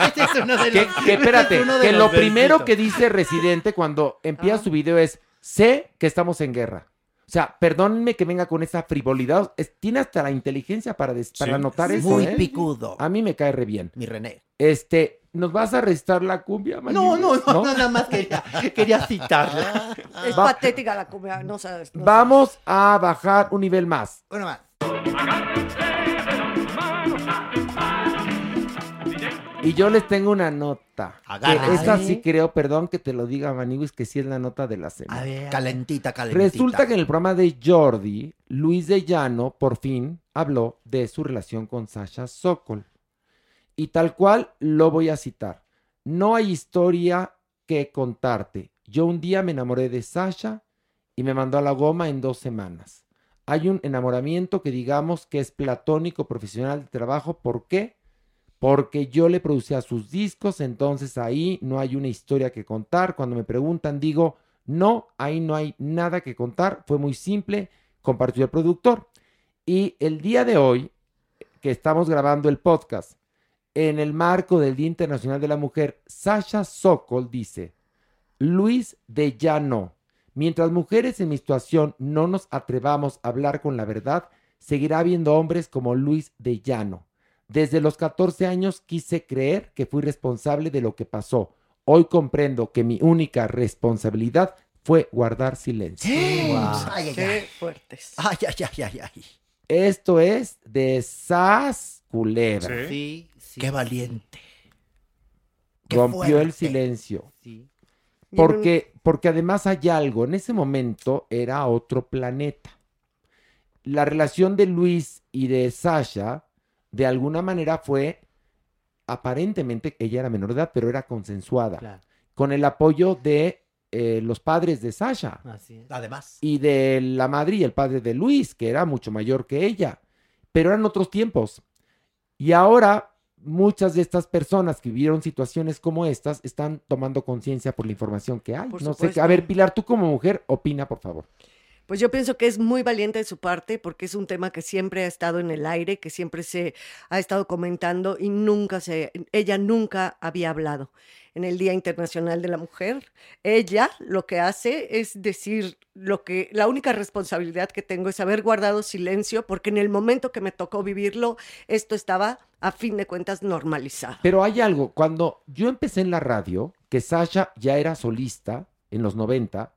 Ese es uno de Que, los- que espérate, ese es uno de que los lo primero que dice Residente cuando empieza Ah. su video es, sé que estamos en guerra. O sea, perdónenme que venga con esa frivolidad. Es- tiene hasta la inteligencia para, des- para Sí. anotar eso, Muy ¿eh? picudo. A mí me cae re bien. Mi René. Este, ¿nos vas a restar la cumbia, No, Maniguis? no, no, no, nada más quería, quería citarla. Es Va- patética la cumbia, no sabes. no Vamos a bajar un nivel más. Bueno, más. Y yo les tengo una nota. Que Agárrense. esta sí creo, perdón que te lo diga, Maniguis, que sí es la nota de la semana. A ver, Calentita, calentita. Resulta que en el programa de Jordi, Luis de Llano por fin habló de su relación con Sasha Sokol. Y tal cual lo voy a citar. No hay historia que contarte. Yo un día me enamoré de Sasha y me mandó a la goma en dos semanas. Hay un enamoramiento que digamos que es platónico profesional de trabajo. ¿Por qué? Porque yo le producía sus discos, entonces ahí no hay una historia que contar. Cuando me preguntan, digo, no, ahí no hay nada que contar. Fue muy simple, compartió el productor. Y el día de hoy, que estamos grabando el podcast, en el marco del Día Internacional de la Mujer, Sasha Sokol dice, Luis de Llano, mientras mujeres en mi situación no nos atrevamos a hablar con la verdad, seguirá habiendo hombres como Luis de Llano. Desde los 14 años quise creer que fui responsable de lo que pasó. Hoy comprendo que mi única responsabilidad fue guardar silencio. Ay, ay, Qué ay. fuertes. Ay, ay, ay, ay, ay. Esto es de Sas Culebra. Sí, sí. Qué valiente. Qué Rompió el silencio. Sí. Porque, porque además hay algo, en ese momento era otro planeta. La relación de Luis y de Sasha, de alguna manera fue, aparentemente, ella era menor de edad, pero era consensuada, Claro, con el apoyo de eh, los padres de Sasha así es. Además. y de la madre y el padre de Luis, que era mucho mayor que ella, pero eran otros tiempos. Y ahora muchas de estas personas que vivieron situaciones como estas están tomando conciencia por la información que hay. Por no sé, a ver, Pilar, tú como mujer, opina, por favor. Pues yo pienso que es muy valiente de su parte porque es un tema que siempre ha estado en el aire, que siempre se ha estado comentando y nunca se, ella nunca había hablado. En el Día Internacional de la Mujer, ella lo que hace es decir lo que la única responsabilidad que tengo es haber guardado silencio porque en el momento que me tocó vivirlo, esto estaba a fin de cuentas normalizado. Pero hay algo, cuando yo empecé en la radio, que Sasha ya era solista en los 90,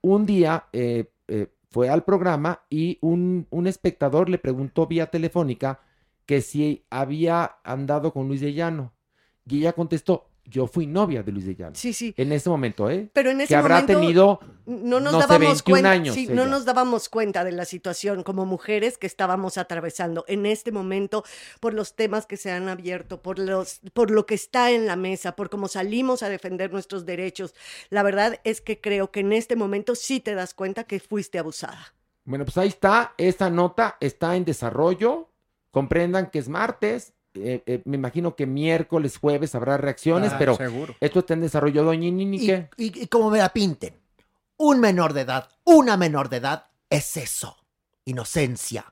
un día eh, eh, fue al programa y un, un espectador le preguntó vía telefónica que si había andado con Luis de Llano. Y ella contestó, yo fui novia de Luis de Llano. Sí, sí. En ese momento, ¿eh? Pero en ese que habrá momento tenido, no nos no sé, dábamos 21 cuenta, años sí, no nos dábamos cuenta de la situación como mujeres que estábamos atravesando en este momento por los temas que se han abierto, por los por lo que está en la mesa, por cómo salimos a defender nuestros derechos. La verdad es que creo que en este momento sí te das cuenta que fuiste abusada. Bueno, pues ahí está, esta nota está en desarrollo. Comprendan que es martes. Eh, eh, me imagino que miércoles, jueves habrá reacciones, Ah, pero seguro. esto está en desarrollo, doña Nini, Y, ¿qué? y- y como me la pinten, un menor de edad, una menor de edad, es eso. Inocencia.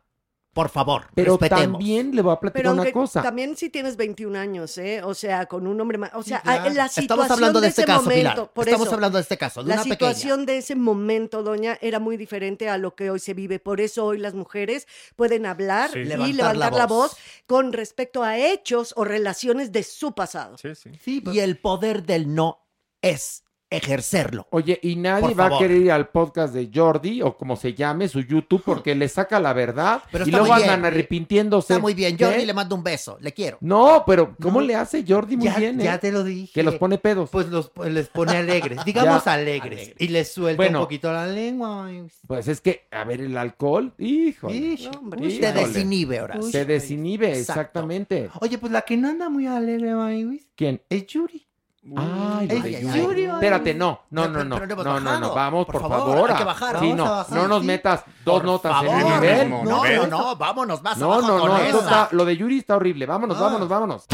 Por favor, Pero respetemos. también le voy a platicar Pero una cosa. también si tienes 21 años, ¿eh? O sea, con un hombre más, o sea, claro. la situación Estamos hablando de, este ese caso, momento, Pilar. por Estamos eso. hablando de este caso, de La una situación de ese momento, doña, era muy diferente a lo que hoy se vive. Por eso hoy las mujeres pueden hablar Sí. y Levantar levantar, la la, voz. con respecto a hechos o relaciones de su pasado. Sí, sí. Sí. Y el poder del no es ejercerlo. Oye, y nadie va a querer ir al podcast de Jordi o como se llame, su YouTube, porque le saca la verdad Pero y luego andan arrepintiéndose. Está muy bien. ¿Qué? Jordi le mando un beso. Le quiero. No, pero ¿cómo No. le hace Jordi muy ya, bien? ya eh? te lo dije. Que los pone pedos. Pues los, les pone alegres, digamos Ya. alegres. Alegres. Y les suelta Bueno. un poquito la lengua. ay, Pues es que, a ver, el alcohol, hijo. Te desinhibe, ahora. Se desinhibe, Exacto. exactamente. Oye, pues la que no anda muy alegre, Maywis, ¿Quién? es Yuri. Ay, lo Ay, de ay. Espérate, no, no, no, no, pero no no, no, no, vamos, Por por, favor, favor. hay que bajar. Sí, no, bajar, no nos sí. metas dos Por notas favor. en el nivel. No, No, no, no, vámonos más No, abajo no, con no, esto esa. está- lo de Yuri está horrible. Vámonos, Ah. vámonos, vámonos.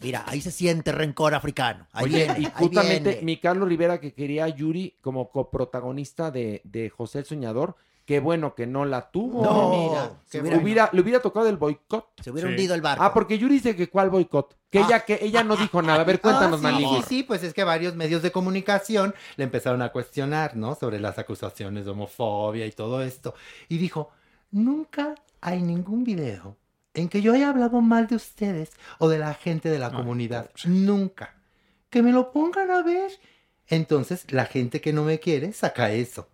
Mira, ahí se siente rencor africano. Ahí Oye, viene, y ahí justamente viene. mi Carlos Rivera que quería a Yuri como coprotagonista de, de José el Soñador, qué bueno que no la tuvo. No, mira. Se hubiera, le hubiera tocado el boicot. Se hubiera Sí. hundido el barco. Ah, porque Yuri dice que cuál boicot. Que Ah. ella que ella no dijo nada. A ver, cuéntanos, Ah, sí, sí, sí, pues es que varios medios de comunicación le empezaron a cuestionar, ¿no? Sobre las acusaciones de homofobia y todo esto. Y dijo, nunca hay ningún video en que yo haya hablado mal de ustedes o de la gente de la comunidad. Nunca. Que me lo pongan a ver. Entonces, la gente que no me quiere saca eso.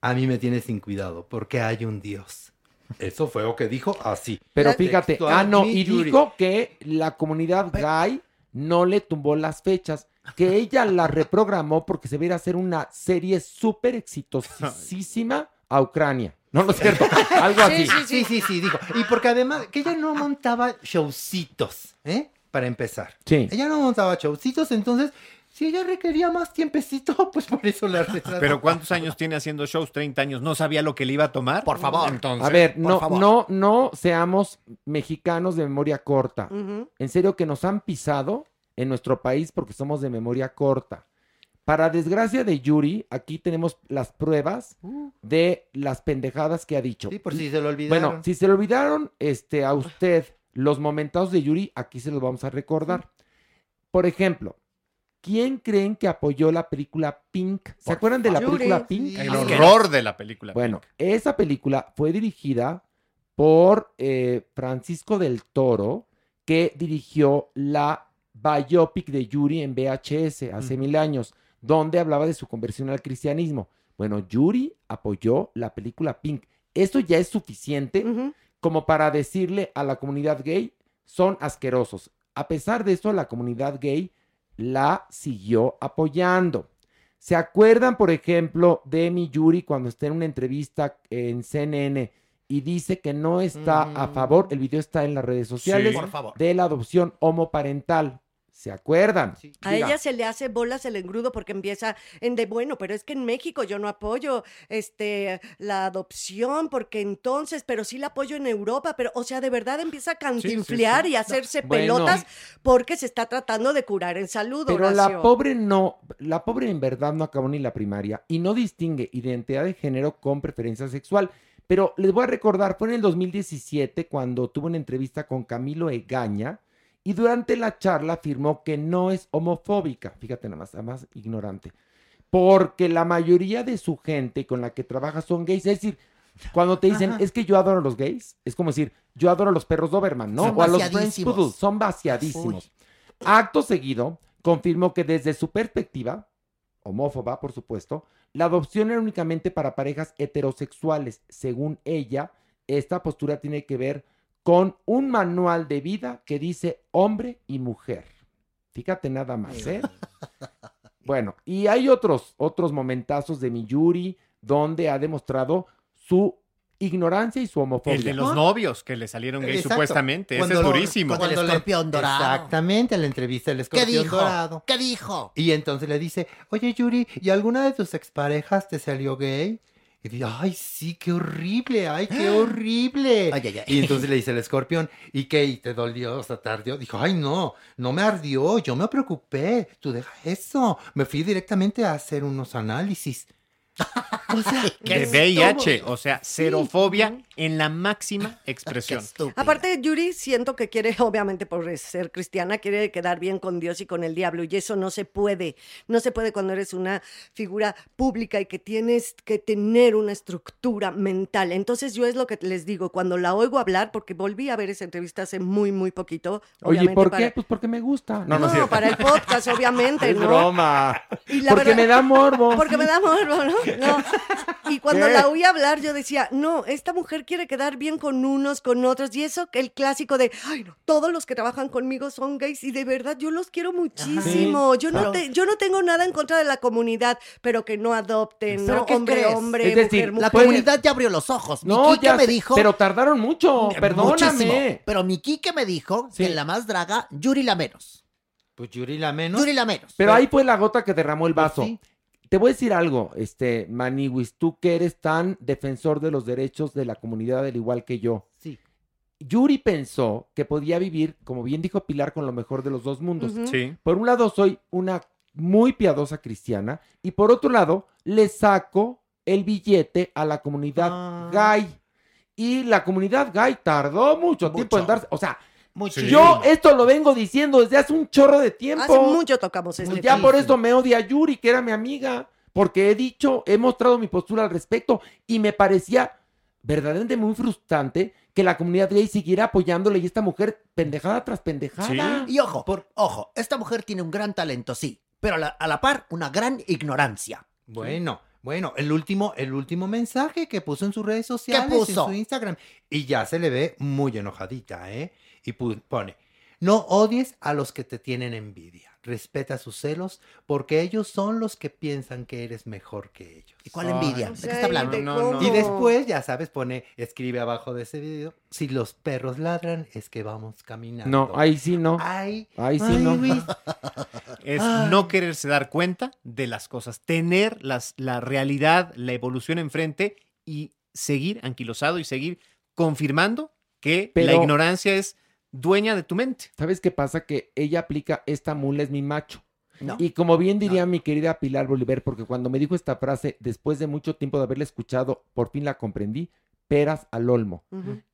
A mí me tiene sin cuidado porque hay un Dios. Eso fue lo que dijo así. Pero fíjate, Textual, ah, no, y dijo que la comunidad gay no le tumbó las fechas, que ella la reprogramó porque se viera hacer una serie súper exitosísima a Ucrania. No, no es cierto. Algo así. Sí, sí, sí, dijo. Y porque además, que ella no montaba showcitos, ¿eh? Para empezar. Sí. Ella no montaba showcitos, entonces, si ella requería más tiempecito, pues por eso la retrasó. Pero ¿cuántos años tiene haciendo shows? 30 años. ¿No sabía lo que le iba a tomar? Por favor. Entonces, A ver, por no, favor. no, no seamos mexicanos de memoria corta. En serio que nos han pisado en nuestro país porque somos de memoria corta. Para desgracia de Yuri, aquí tenemos las pruebas de las pendejadas que ha dicho. Sí, por si se lo olvidaron. Bueno, si se le olvidaron este, a usted los momentados de Yuri, aquí se los vamos a recordar. Por ejemplo, ¿quién creen que apoyó la película Pink? ¿Se acuerdan de la película Pink? El horror de la película. Bueno, esa película fue dirigida por eh, Francisco del Toro, que dirigió la biopic de Yuri en VHS hace mil años, donde hablaba de su conversión al cristianismo. Bueno, Yuri apoyó la película Pink. Esto ya es suficiente como para decirle a la comunidad gay, son asquerosos. A pesar de eso, la comunidad gay la siguió apoyando. ¿Se acuerdan, por ejemplo, de mi Yuri cuando está en una entrevista en CNN y dice que no está a favor, el video está en las redes sociales, Por favor. de la adopción homoparental? ¿Se acuerdan? A ella se le hace bolas el engrudo porque empieza en de bueno, pero es que en México yo no apoyo este la adopción porque entonces, pero sí la apoyo en Europa, pero o sea, de verdad empieza a cantinflear sí. y a hacerse pelotas porque se está tratando de curar en salud. Pero la pobre no, la pobre en verdad no acabó ni la primaria y no distingue identidad de género con preferencia sexual. Pero les voy a recordar, fue en el 2017 cuando tuvo una entrevista con Camilo Egaña y durante la charla afirmó que no es homofóbica. Fíjate nada más, además ignorante. Porque la mayoría de su gente con la que trabaja son gays. Es decir, cuando te dicen, Ajá. es que yo adoro a los gays, es como decir, yo adoro a los perros Doberman, ¿no? Son o a los French vaciadísimos. Poodle, son vaciadísimos. Acto seguido, confirmó que desde su perspectiva, homófoba, por supuesto, la adopción era únicamente para parejas heterosexuales. Según ella, esta postura tiene que ver con un manual de vida que dice hombre y mujer. Fíjate nada más, ¿eh? Bueno, y hay otros, otros momentazos de Miyuri donde ha demostrado su ignorancia y su homofobia. El de los novios que le salieron gay Exacto. supuestamente. Ese Cuando es lo- durísimo. cuando le- Exactamente, la entrevista del ¿Qué escorpión dijo? dorado. ¿Qué dijo? Y entonces le dice, oye Yuri, ¿y alguna de tus exparejas te salió gay? Y dice, ay, sí, qué horrible, ay, qué horrible. Ay, ay, ay. Y entonces le dice el escorpión, ¿y qué? ¿Y te dolió? O sea, te ardió. Dijo, ay, no, no me ardió, yo me preocupé. Tú deja eso. Me fui directamente a hacer unos análisis. O sea, De VIH, o sea, xerofobia en la máxima expresión. Aparte, Yuri, siento que quiere, obviamente por ser cristiana, quiere quedar bien con Dios y con el diablo, y eso no se puede. No se puede cuando eres una figura pública y que tienes que tener una estructura mental. Entonces, yo es lo que les digo, cuando la oigo hablar, porque volví a ver esa entrevista hace muy, muy poquito. Oye, obviamente ¿por para- qué? Pues porque me gusta. No, es cierto. para el podcast, obviamente, Es ¿no? broma. Y la porque verdad- me da morbo. Porque me da morbo, ¿no? No. Y cuando ¿Qué? la oí hablar, yo decía, no, esta mujer quiere quedar bien con unos, con otros. Y eso, que el clásico de, ay, no, todos los que trabajan conmigo son gays y de verdad yo los quiero muchísimo. Sí, yo, no te- yo no tengo nada en contra de la comunidad, pero que no adopten, ¿Pero ¿no? qué Hombre, crees? hombre, Es decir, mujer, La comunidad ya abrió los ojos. Mi No, Quique ya me dijo. pero tardaron mucho, Eh, perdóname. muchísimo. Pero mi Quique me dijo que la más draga, Yuri la menos. Pues Yuri la menos. Yuri la menos. Pero ahí fue la gota que derramó el Pues vaso. sí. Te voy a decir algo, este, Maniwis, tú que eres tan defensor de los derechos de la comunidad al igual que yo. Sí. Yuri pensó que podía vivir, como bien dijo Pilar, con lo mejor de los dos mundos. Sí. Por un lado, soy una muy piadosa cristiana y por otro lado, le saco el billete a la comunidad Ah. gay. Y la comunidad gay tardó mucho, tiempo en Mucho. darse, o sea, Muchísimo. yo esto lo vengo diciendo desde hace un chorro de tiempo. Hace mucho tocamos este Pues ya por eso me odia Yuri, que era mi amiga, porque he dicho, he mostrado mi postura al respecto y me parecía verdaderamente muy frustrante que la comunidad gay siguiera apoyándole y esta mujer pendejada tras pendejada. Y ojo, ojo, esta mujer tiene un gran talento, sí, pero a la, a la par una gran ignorancia. Bueno, bueno, el último, el último mensaje que puso en sus redes sociales, puso? en su Instagram, y ya se le ve muy enojadita, ¿eh? Y pone, no odies a los que te tienen envidia. respeta sus celos, porque ellos son los que piensan que eres mejor que ellos. ¿Y cuál envidia? ¿De qué está hablando? Y después, ya sabes, pone, escribe abajo de ese video, si los perros ladran, es que vamos caminando. No, ahí sí no. Ay, Ahí sí ay, no. Luis. Es Ay. no quererse dar cuenta de las cosas, tener las, la realidad, la evolución enfrente y seguir anquilosado y seguir confirmando que la ignorancia es dueña de tu mente. ¿Sabes qué pasa? Que ella aplica esta mula es mi macho. No. Y como bien diría mi querida Pilar Bolívar, porque cuando me dijo esta frase, después de mucho tiempo de haberla escuchado, por fin la comprendí, peras al olmo.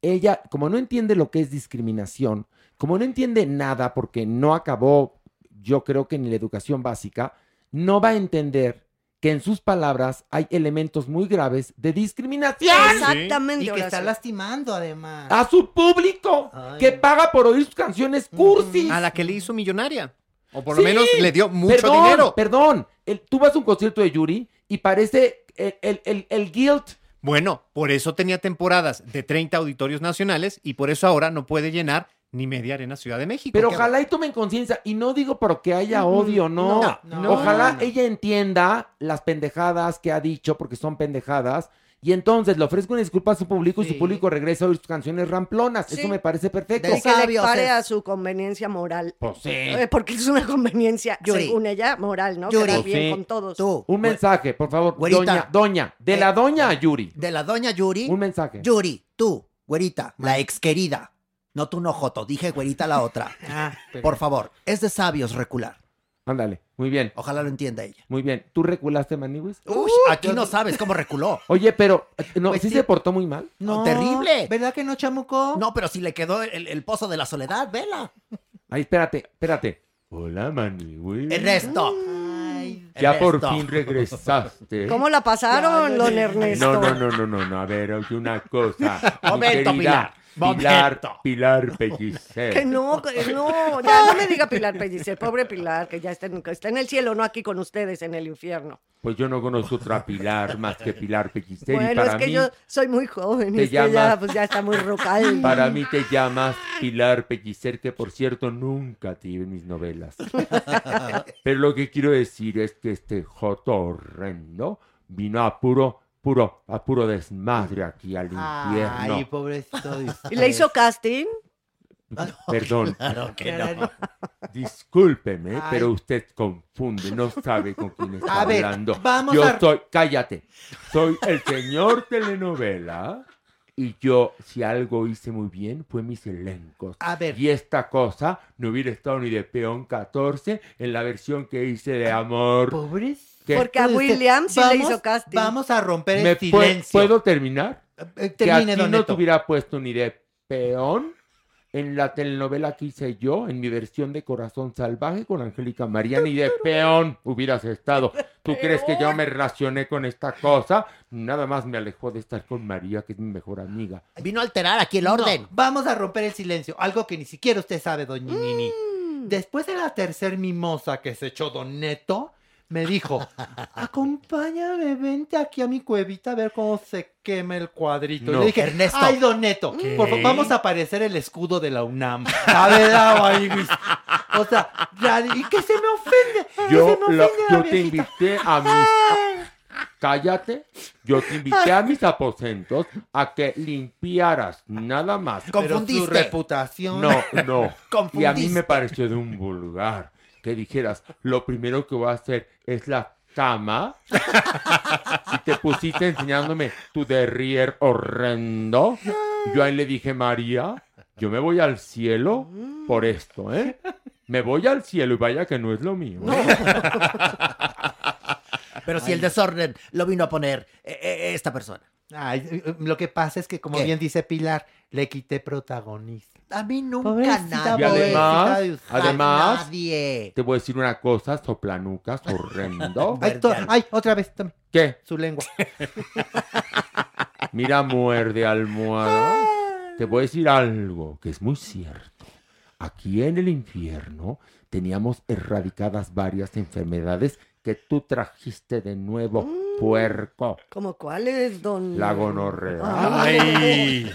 Ella, como no entiende lo que es discriminación, como no entiende nada porque no acabó, yo creo que ni la educación básica, no va a entender que en sus palabras hay elementos muy graves de discriminación. Exactamente. Y que está lastimando además. A su público, que paga por oír sus canciones cursis. A la que le hizo millonaria. O por lo Sí. menos le dio mucho Perdón, dinero. Perdón, el- tú vas a un concierto de Yuri y parece el, el, el, el guilt. Bueno, por eso tenía temporadas de 30 auditorios nacionales y por eso ahora no puede llenar ni media arena Ciudad de México. Pero ojalá y tomen conciencia. Y no digo porque haya Ujú. odio, no. No, no, ojalá no. ella entienda las pendejadas que ha dicho, porque son pendejadas. Y entonces le ofrezco una disculpa a su público y su público regresa a oír sus canciones ramplonas. Sí. Eso me parece perfecto. Y que le pare a su conveniencia moral. Pues sí. Eh, Porque es una conveniencia, Yuri. según ella, moral, ¿no? Yuri. Quedar bien Sí. con todos. Tú. Un mensaje, por favor. Güerita. Doña, doña, de la Eh, doña a Yuri. De la doña Yuri. Un mensaje. Yuri, tú, güerita, la ex querida. No tú no, Joto, dije güerita la otra. Ah, Por favor, es de sabios recular. Ándale, muy bien. Ojalá lo entienda ella. Muy bien. ¿Tú reculaste, Maniwis? Uy, aquí no sabes cómo reculó. Oye, pero, eh, no, Pues ¿sí, sí. se portó muy mal? No, terrible. ¿Verdad que no, chamuco? No, pero si le quedó el, el pozo de la soledad, vela. Ay, espérate, espérate. Hola, Maniwis. Ernesto. Ya por Ernesto. fin regresaste. ¿Cómo la pasaron, don Ernesto? No, no, no, no, no, no. A ver, oye, una cosa. Mi Momento, querida Pilar. Pilar. Pilar Pellicer. Que no, que no, ya no me diga Pilar Pellicer, pobre Pilar, que ya está en, que está en el cielo, no aquí con ustedes en el infierno. Pues yo no conozco otra Pilar más que Pilar Pellicer. y Bueno, para es que mí, yo soy muy joven, te es que ya, llamas- pues ya está muy rocal. para mí te llamas Pilar Pellicer, que por cierto nunca te vi en mis novelas. Pero lo que quiero decir es que este joto horrendo vino a puro, puro, a puro desmadre aquí al infierno. Ay, pobrecito. de ¿Y le hizo casting? Perdón. Claro que no. Discúlpeme, Ay. pero usted confunde, no sabe con quién está A ver, hablando. vamos yo a- soy, cállate, soy el señor telenovela y yo, si algo hice muy bien, fue mis elencos. A ver. Y esta cosa no hubiera estado ni de peón 14 en la versión que hice de amor. Pobrecito. ¿Qué? Porque a William sí le Vamos- hizo casting. Vamos a romper el ¿Me pu- silencio. ¿Puedo terminar? Eh, que a termine, ti don no te hubiera puesto ni de peón en la telenovela que hice yo, en mi versión de Corazón Salvaje con Angélica María, ni de peón hubieras estado. ¿Tú crees que yo me relacioné con esta cosa? Nada más me alejó de estar con María, que es mi mejor amiga. Vino a alterar aquí el No, orden. vamos a romper el silencio. Algo que ni siquiera usted sabe, doña Nini. Mm. Después de la tercer mimosa que se echó Don Neto, me dijo, acompáñame, vente aquí a mi cuevita a ver cómo se quema el cuadrito. Y le dije, Ernesto. ay, Don Neto, ¿Qué? por favor, vamos a aparecer el escudo de la UNAM. A ver, Luis. O sea, ya, y que se me ofende. que Yo, se me lo- ofende la yo te invité a mis... Cállate. Yo te invité a mis aposentos a que limpiaras, nada más. Pero su Confundiste. reputación. No, no. Y a mí me pareció de un vulgar que dijeras, lo primero que voy a hacer es la cama. y te pusiste enseñándome tu derrier horrendo. Yo ahí le dije, María, yo me voy al cielo por esto, ¿eh? Me voy al cielo y vaya que no es lo mío. ¿eh? Pero si el desorden lo vino a poner eh, eh, esta persona. Ay, eh, lo que pasa es que, como ¿Qué? bien dice Pilar, le quité protagonista. A mí nunca Pobrecita, Y nadie. además, de además, Nadie. te voy a decir una cosa, soplanucas, horrendo. Ay, otra vez, tome, ¿Qué? su lengua. Mira, muerde almohada. Te voy a decir algo que es muy cierto. Aquí en el infierno teníamos erradicadas varias enfermedades que tú trajiste de nuevo. Puerco, ¿Cómo cuál es, don? la gonorrea, Ay.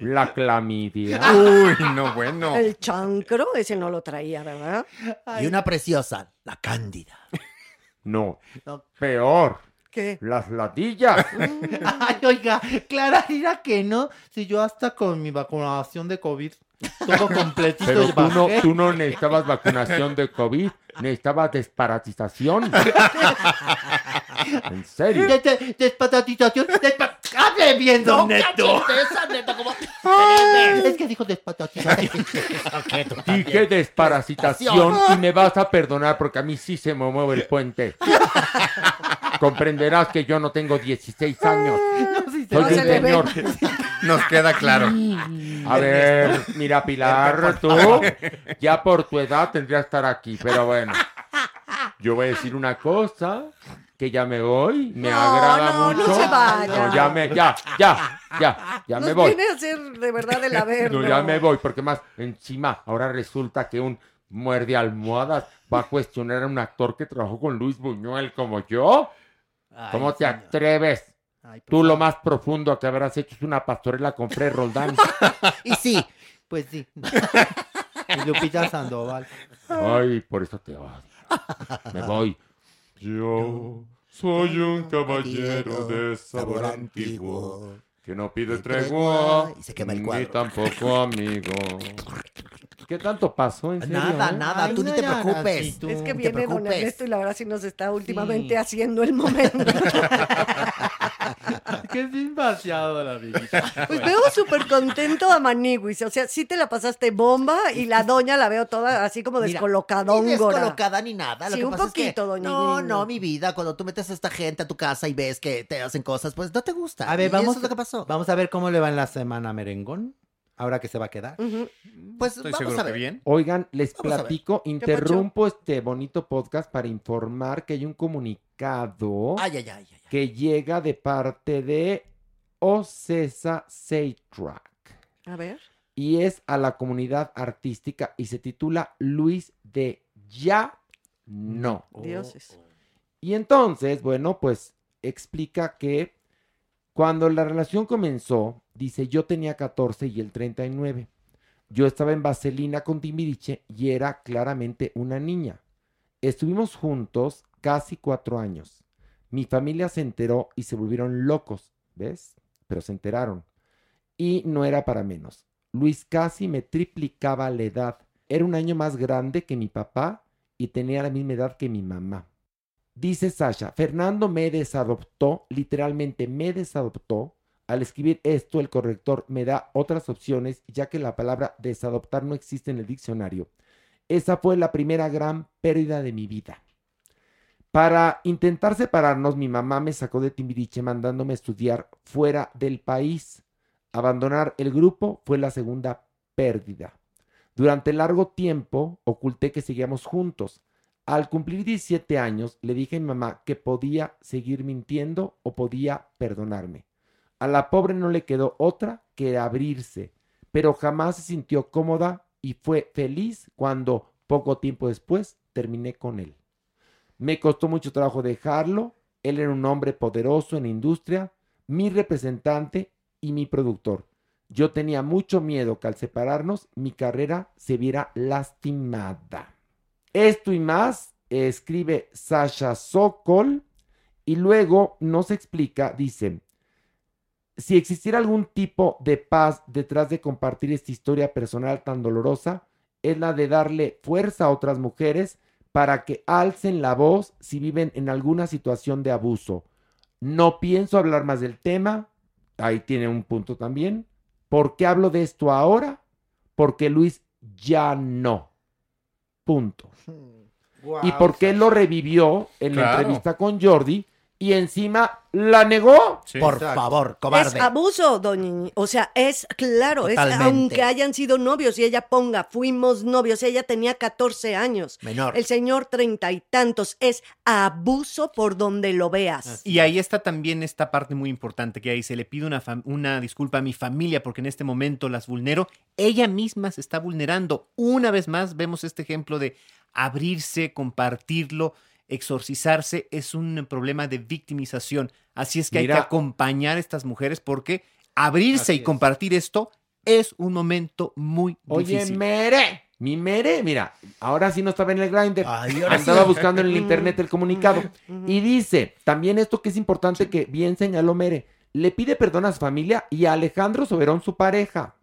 la clamidia. Uy, no, bueno. El chancro, ese no lo traía, ¿verdad? Y una preciosa, la cándida. No, No. peor, ¿Qué? las ladillas. Ay, oiga, Clara, dirá que no. Si yo hasta con mi vacunación de COVID, todo completito Pero tú no, tú no necesitabas vacunación de COVID, necesitabas desparasitización. En serio. De- de- Despatatización. despa- ¡Hable bien, don Neto! esa, neta, como... Es que dijo despatatización. Dije desparasitación y me vas a perdonar porque a mí sí se me mueve el puente. Comprenderás que yo no tengo 16 años. Soy No un se le ve. señor. Nos queda claro. A ver, mira, Pilar, tú ya por tu edad tendrías que estar aquí, pero bueno. Yo voy a decir una cosa, que ya me voy, me No, agrada no, no mucho. se vaya. No, ya me, ya, ya, ya, ya me voy. viene a hacer de verdad el haber. No, ya me voy, porque más encima ahora resulta que un muerde almohadas va a cuestionar a un actor que trabajó con Luis Buñuel como yo. ¿Cómo te señor. atreves? Ay, por Tú lo más profundo que habrás hecho es una pastorela con Fred Roldán. Y sí, Pues sí. Y Lupita Sandoval. Ay, por eso te odio. Me voy. Yo soy un caballero de sabor antiguo que no pide tregua Y se quema el ni tampoco amigo. ¿Qué tanto pasó? ¿En serio? Nada, nada, Ay, tú ni no te preocupes. así, tú. Es que viene don. Ernesto y la verdad sí nos está últimamente haciendo el momento. Que es demasiado la amiguita. Pues veo súper contento a Maniwis. O sea, sí te la pasaste bomba y la doña la veo toda así como Mira, descolocadóngora. Ni descolocada ni nada. Lo Sí, que un pasa poquito, es que, doña No, no, mi vida. Cuando tú metes a esta gente a tu casa y ves que te hacen cosas, pues no te gusta. A ver, Y vamos, Eso es lo que pasó. vamos a ver cómo le va en la semana merengón. Ahora que se va a quedar. Pues Estoy vamos a ver. bien. Oigan, les Vamos platico, interrumpo este bonito podcast para informar que hay un comunicado Ay, ay, ay, ay. que llega de parte de Ocesa Seitrack A ver. y es a la comunidad artística y se titula Luis de Ya No. Dioses. Y entonces, bueno, pues explica que cuando la relación comenzó, dice, yo tenía 14 y él 39. Yo estaba en Vaselina con Timbiriche y era claramente una niña. Estuvimos juntos casi cuatro años. Mi familia se enteró y se volvieron locos, ¿ves? Pero se enteraron. Y no era para menos. Luis casi me triplicaba la edad. Era un año más grande que mi papá y tenía la misma edad que mi mamá. Dice Sasha, Fernando me desadoptó, literalmente me desadoptó. Al escribir esto, el corrector me da otras opciones, ya que la palabra desadoptar no existe en el diccionario. Esa fue la primera gran pérdida de mi vida. Para intentar separarnos, mi mamá me sacó de Timbiriche mandándome estudiar fuera del país. Abandonar el grupo fue la segunda pérdida. Durante largo tiempo oculté que seguíamos juntos. Al cumplir 17 años, le dije a mi mamá que podía seguir mintiendo o podía perdonarme. A la pobre no le quedó otra que abrirse, pero jamás se sintió cómoda y fue feliz cuando, poco tiempo después, terminé con él. Me costó mucho trabajo dejarlo. Él era un hombre poderoso en la industria, mi representante y mi productor. Yo tenía mucho miedo que al separarnos mi carrera se viera lastimada. Esto y más escribe Sasha Sokol y luego nos explica, dice, si existiera algún tipo de paz detrás de compartir esta historia personal tan dolorosa, es la de darle fuerza a otras mujeres para que alcen la voz si viven en alguna situación de abuso. No pienso hablar más del tema, ahí tiene un punto también. ¿Por qué hablo de esto ahora? Porque Luis ya no. Punto. ¿Y por qué lo revivió en la entrevista con Jordi? Y encima la negó. Por favor, cobarde. Es abuso, doña O sea, es claro, es Totalmente. aunque hayan sido novios y ella ponga, fuimos novios, ella tenía 14 años. Menor. El señor treinta y tantos. Es abuso por donde lo veas. Y ahí está también esta parte muy importante que ahí se le pide una, una disculpa a mi familia porque en este momento las vulnero. Ella misma se está vulnerando. Una vez más vemos este ejemplo de abrirse, compartirlo. Exorcizarse es un problema de victimización. Así es que hay que acompañar a estas mujeres porque abrirse y es. compartir esto es un momento muy Oye, difícil. Mere, mi Mere, mira, ahora sí no estaba en el grinder. Andaba sí. buscando en el internet el comunicado. Y dice, también esto que es importante que bien señaló Mere, le pide perdón a su familia y a Alejandro Soberón, su pareja.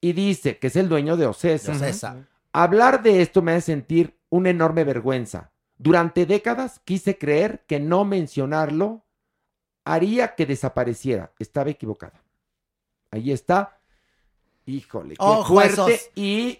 Y dice que es el dueño de Ocesa. De Ocesa. Hablar de esto me hace sentir una enorme vergüenza. Durante décadas quise creer que no mencionarlo haría que desapareciera. Estaba equivocada. Ahí está. Híjole, qué fuerte. Y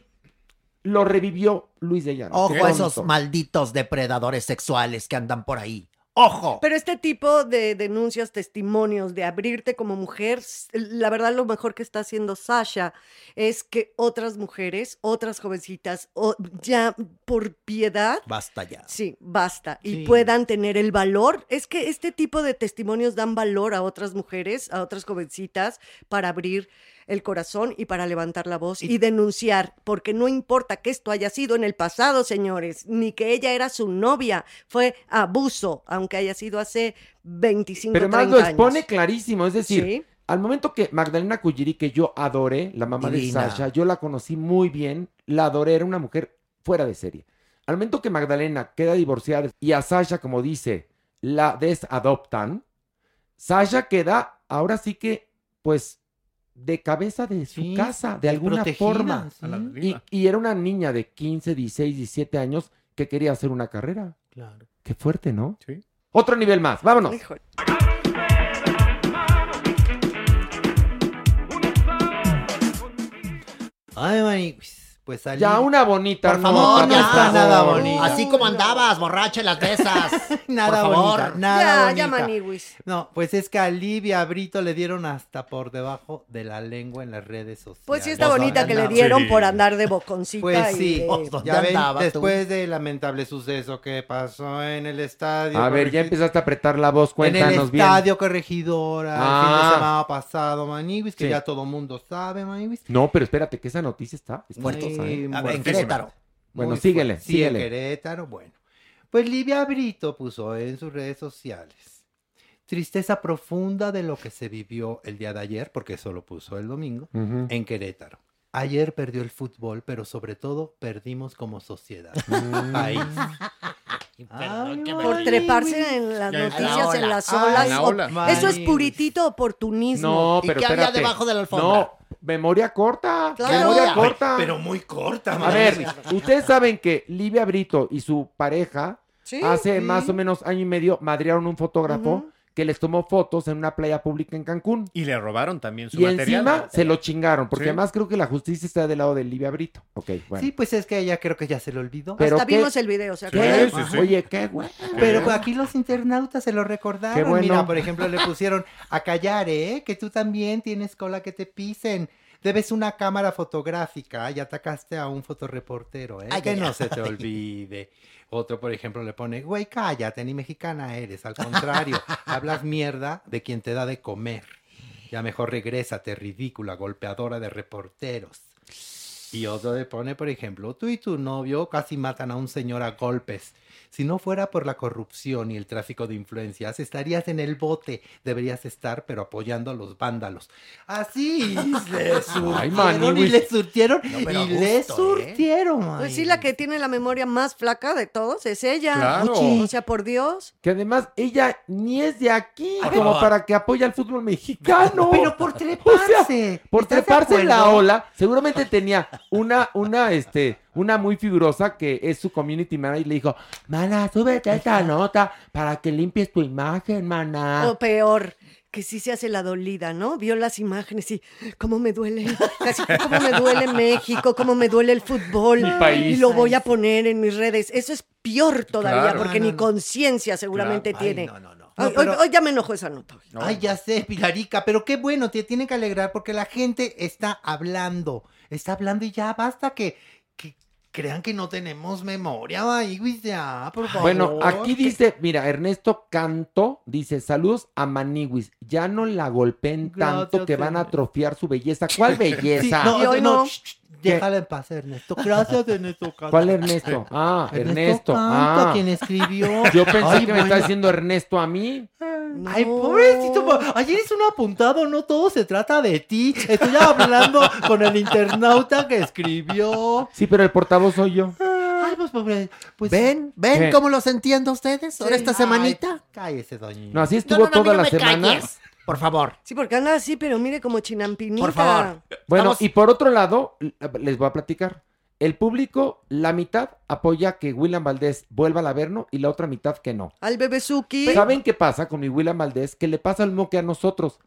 lo revivió Luis de Llano. Ojo a esos malditos depredadores sexuales que andan por ahí. ¡Ojo! Pero este tipo de denuncias, testimonios, de abrirte como mujer, la verdad lo mejor que está haciendo Sasha es que otras mujeres, otras jovencitas, o ya por piedad, Basta ya. sí, basta, y Sí. puedan tener el valor. Es que este tipo de testimonios dan valor a otras mujeres, a otras jovencitas, para abrir el corazón y para levantar la voz y, denunciar, porque no importa que esto haya sido en el pasado, señores, ni que ella era su novia, fue abuso, aunque haya sido hace 25, Pero más 30 lo expone años. clarísimo. Es decir, Sí. al momento que Magdalena Cuyiri, que yo adoré, la mamá Divina. de Sasha, yo la conocí muy bien, la adoré, era una mujer fuera de serie. Al momento que Magdalena queda divorciada y a Sasha, como dice, la desadoptan, Sasha queda ahora sí que, pues, de cabeza de su Sí, casa, de alguna forma. sí. Y, y era una niña de 15, 16, 17 años que quería hacer una carrera. Claro. Qué fuerte, ¿no? Sí. Otro nivel más, vámonos. Híjole. Ay, maniguis, pues salí. Ya una bonita. Por favor, no está nada bonita. Así como andabas, borracha en las mesas. Nada Por favor. bonita, nada Ya, bonita. ya, Maniwis. No, pues es que a Livia Brito le dieron hasta por debajo de la lengua en las redes sociales. Pues sí está bonita ¿dónde que le dieron Sí. por andar de boconcita. Pues y sí, de- ¿dónde ya ven, después del lamentable suceso que pasó en el estadio. A ver, ya empezaste a apretar la voz, En el cuéntanos bien. estadio Corregidora, el fin Ah. de semana pasado, Maniwis, que Sí. ya todo mundo sabe, Maniwis. No, pero espérate, que esa noticia está espantosa, Muy ¿eh? A ver, en. Querétaro. Bueno, Muy síguele, fuerte. Sí, síguele. en Querétaro, bueno. Pues Livia Brito puso en sus redes sociales tristeza profunda de lo que se vivió el día de ayer, porque eso lo puso el domingo, en Querétaro. Ayer perdió el fútbol, pero sobre todo perdimos como sociedad. Mm. País. Por treparse en las Ya, en la noticias, en las olas. la o- ola. Eso es puritito oportunismo. No, ¿Y pero qué había debajo de la alfombra? No, memoria corta. Claro. Memoria Ay, corta. Pero muy corta, A ver, ustedes saben que Livia Brito y su pareja Sí, hace sí. más o menos año y medio madrearon un fotógrafo. Que les tomó fotos en una playa pública en Cancún. Y le robaron también su Y material. encima se lo chingaron, porque Sí. además creo que la justicia está del lado de Livia Brito. Ok, bueno. Sí, pues es que ella creo que ya se le olvidó. Pero Hasta qué- vimos el video, ¿se ¿Qué? acuerdan? Sí, sí, sí. Oye, qué bueno. Pero pues, aquí los internautas se lo recordaron. Qué bueno. Mira, por ejemplo, le pusieron a callar, ¿eh? Que tú también tienes cola que te pisen. Debes una cámara fotográfica y atacaste a un fotoreportero, ¿eh? Ay, que no se te olvide. Otro, por ejemplo, le pone, güey, cállate, ni mexicana eres. Al contrario, hablas mierda de quien te da de comer. Ya mejor regrésate, ridícula, golpeadora de reporteros. Y otro le pone, por ejemplo, tú y tu novio casi matan a un señor a golpes. Si no fuera por la corrupción y el tráfico de influencias, estarías en el bote. Deberías estar, pero apoyando a los vándalos. Así le surtieron Maniwis. y le surtieron No, y le justo, ¿eh? surtieron. Pues sí, la que tiene la memoria más flaca de todos es ella. Claro. O sea, por Dios. Que además ella ni es de aquí, como no. para que apoye al fútbol mexicano. Pero por O treparse. sea, por ¿Estás de treparse en la ola, seguramente tenía una, una, este, una muy figurosa que es su community manager y le dijo, mana, súbete esta nota para que limpies tu imagen, mana. O peor, que sí se hace la dolida, ¿no? Vio las imágenes y cómo me duele, casi cómo me duele México, cómo me duele el fútbol. Mi país. Y lo voy a poner en mis redes. Eso es peor todavía, Claro. porque No, ni no, no. conciencia seguramente tiene. no, no, no. Ay, No, pero- hoy, hoy ya me enojó esa nota. Ay, ya sé, Pilarica, pero qué bueno, te tienen que alegrar porque la gente está hablando, está hablando y ya basta que, que, crean que no tenemos memoria, Maniguis, ya, por favor. Bueno, aquí dice, mira, Ernesto Canto dice, saludos a Maniwis, ya no la golpeen tanto Gracias, que van a Ernesto. atrofiar su belleza. ¿Cuál Sí, belleza? no, Y hoy no, no. déjala en paz, Ernesto. Gracias, Ernesto. ¿Cuál Ernesto? Ah, Ernesto. Canto, ah. quien escribió. Yo pensé Ay, que me está diciendo Ernesto a mí. Ay, pobrecito. po- Ayer es un apuntado, no todo se trata de ti. Estoy hablando con el internauta que escribió. Sí, pero el portavoz soy yo. Ay, pues, pobre, pues ¿Ven? ¿Ven ¿Qué? cómo los entiendo ustedes ahora Sí. esta Ay, semanita? cállese, doña. No, así estuvo no, no, toda no la semana. calles, Por favor. Sí, porque anda así, pero mire como chinampinita. Por favor. Bueno, Vamos. y por otro lado, les voy a platicar. El público, la mitad apoya que William Valdés vuelva al Averno y la otra mitad que no. Al bebé Suki. ¿Saben qué pasa con mi William Valdés? Que le pasa lo mismo que a nosotros.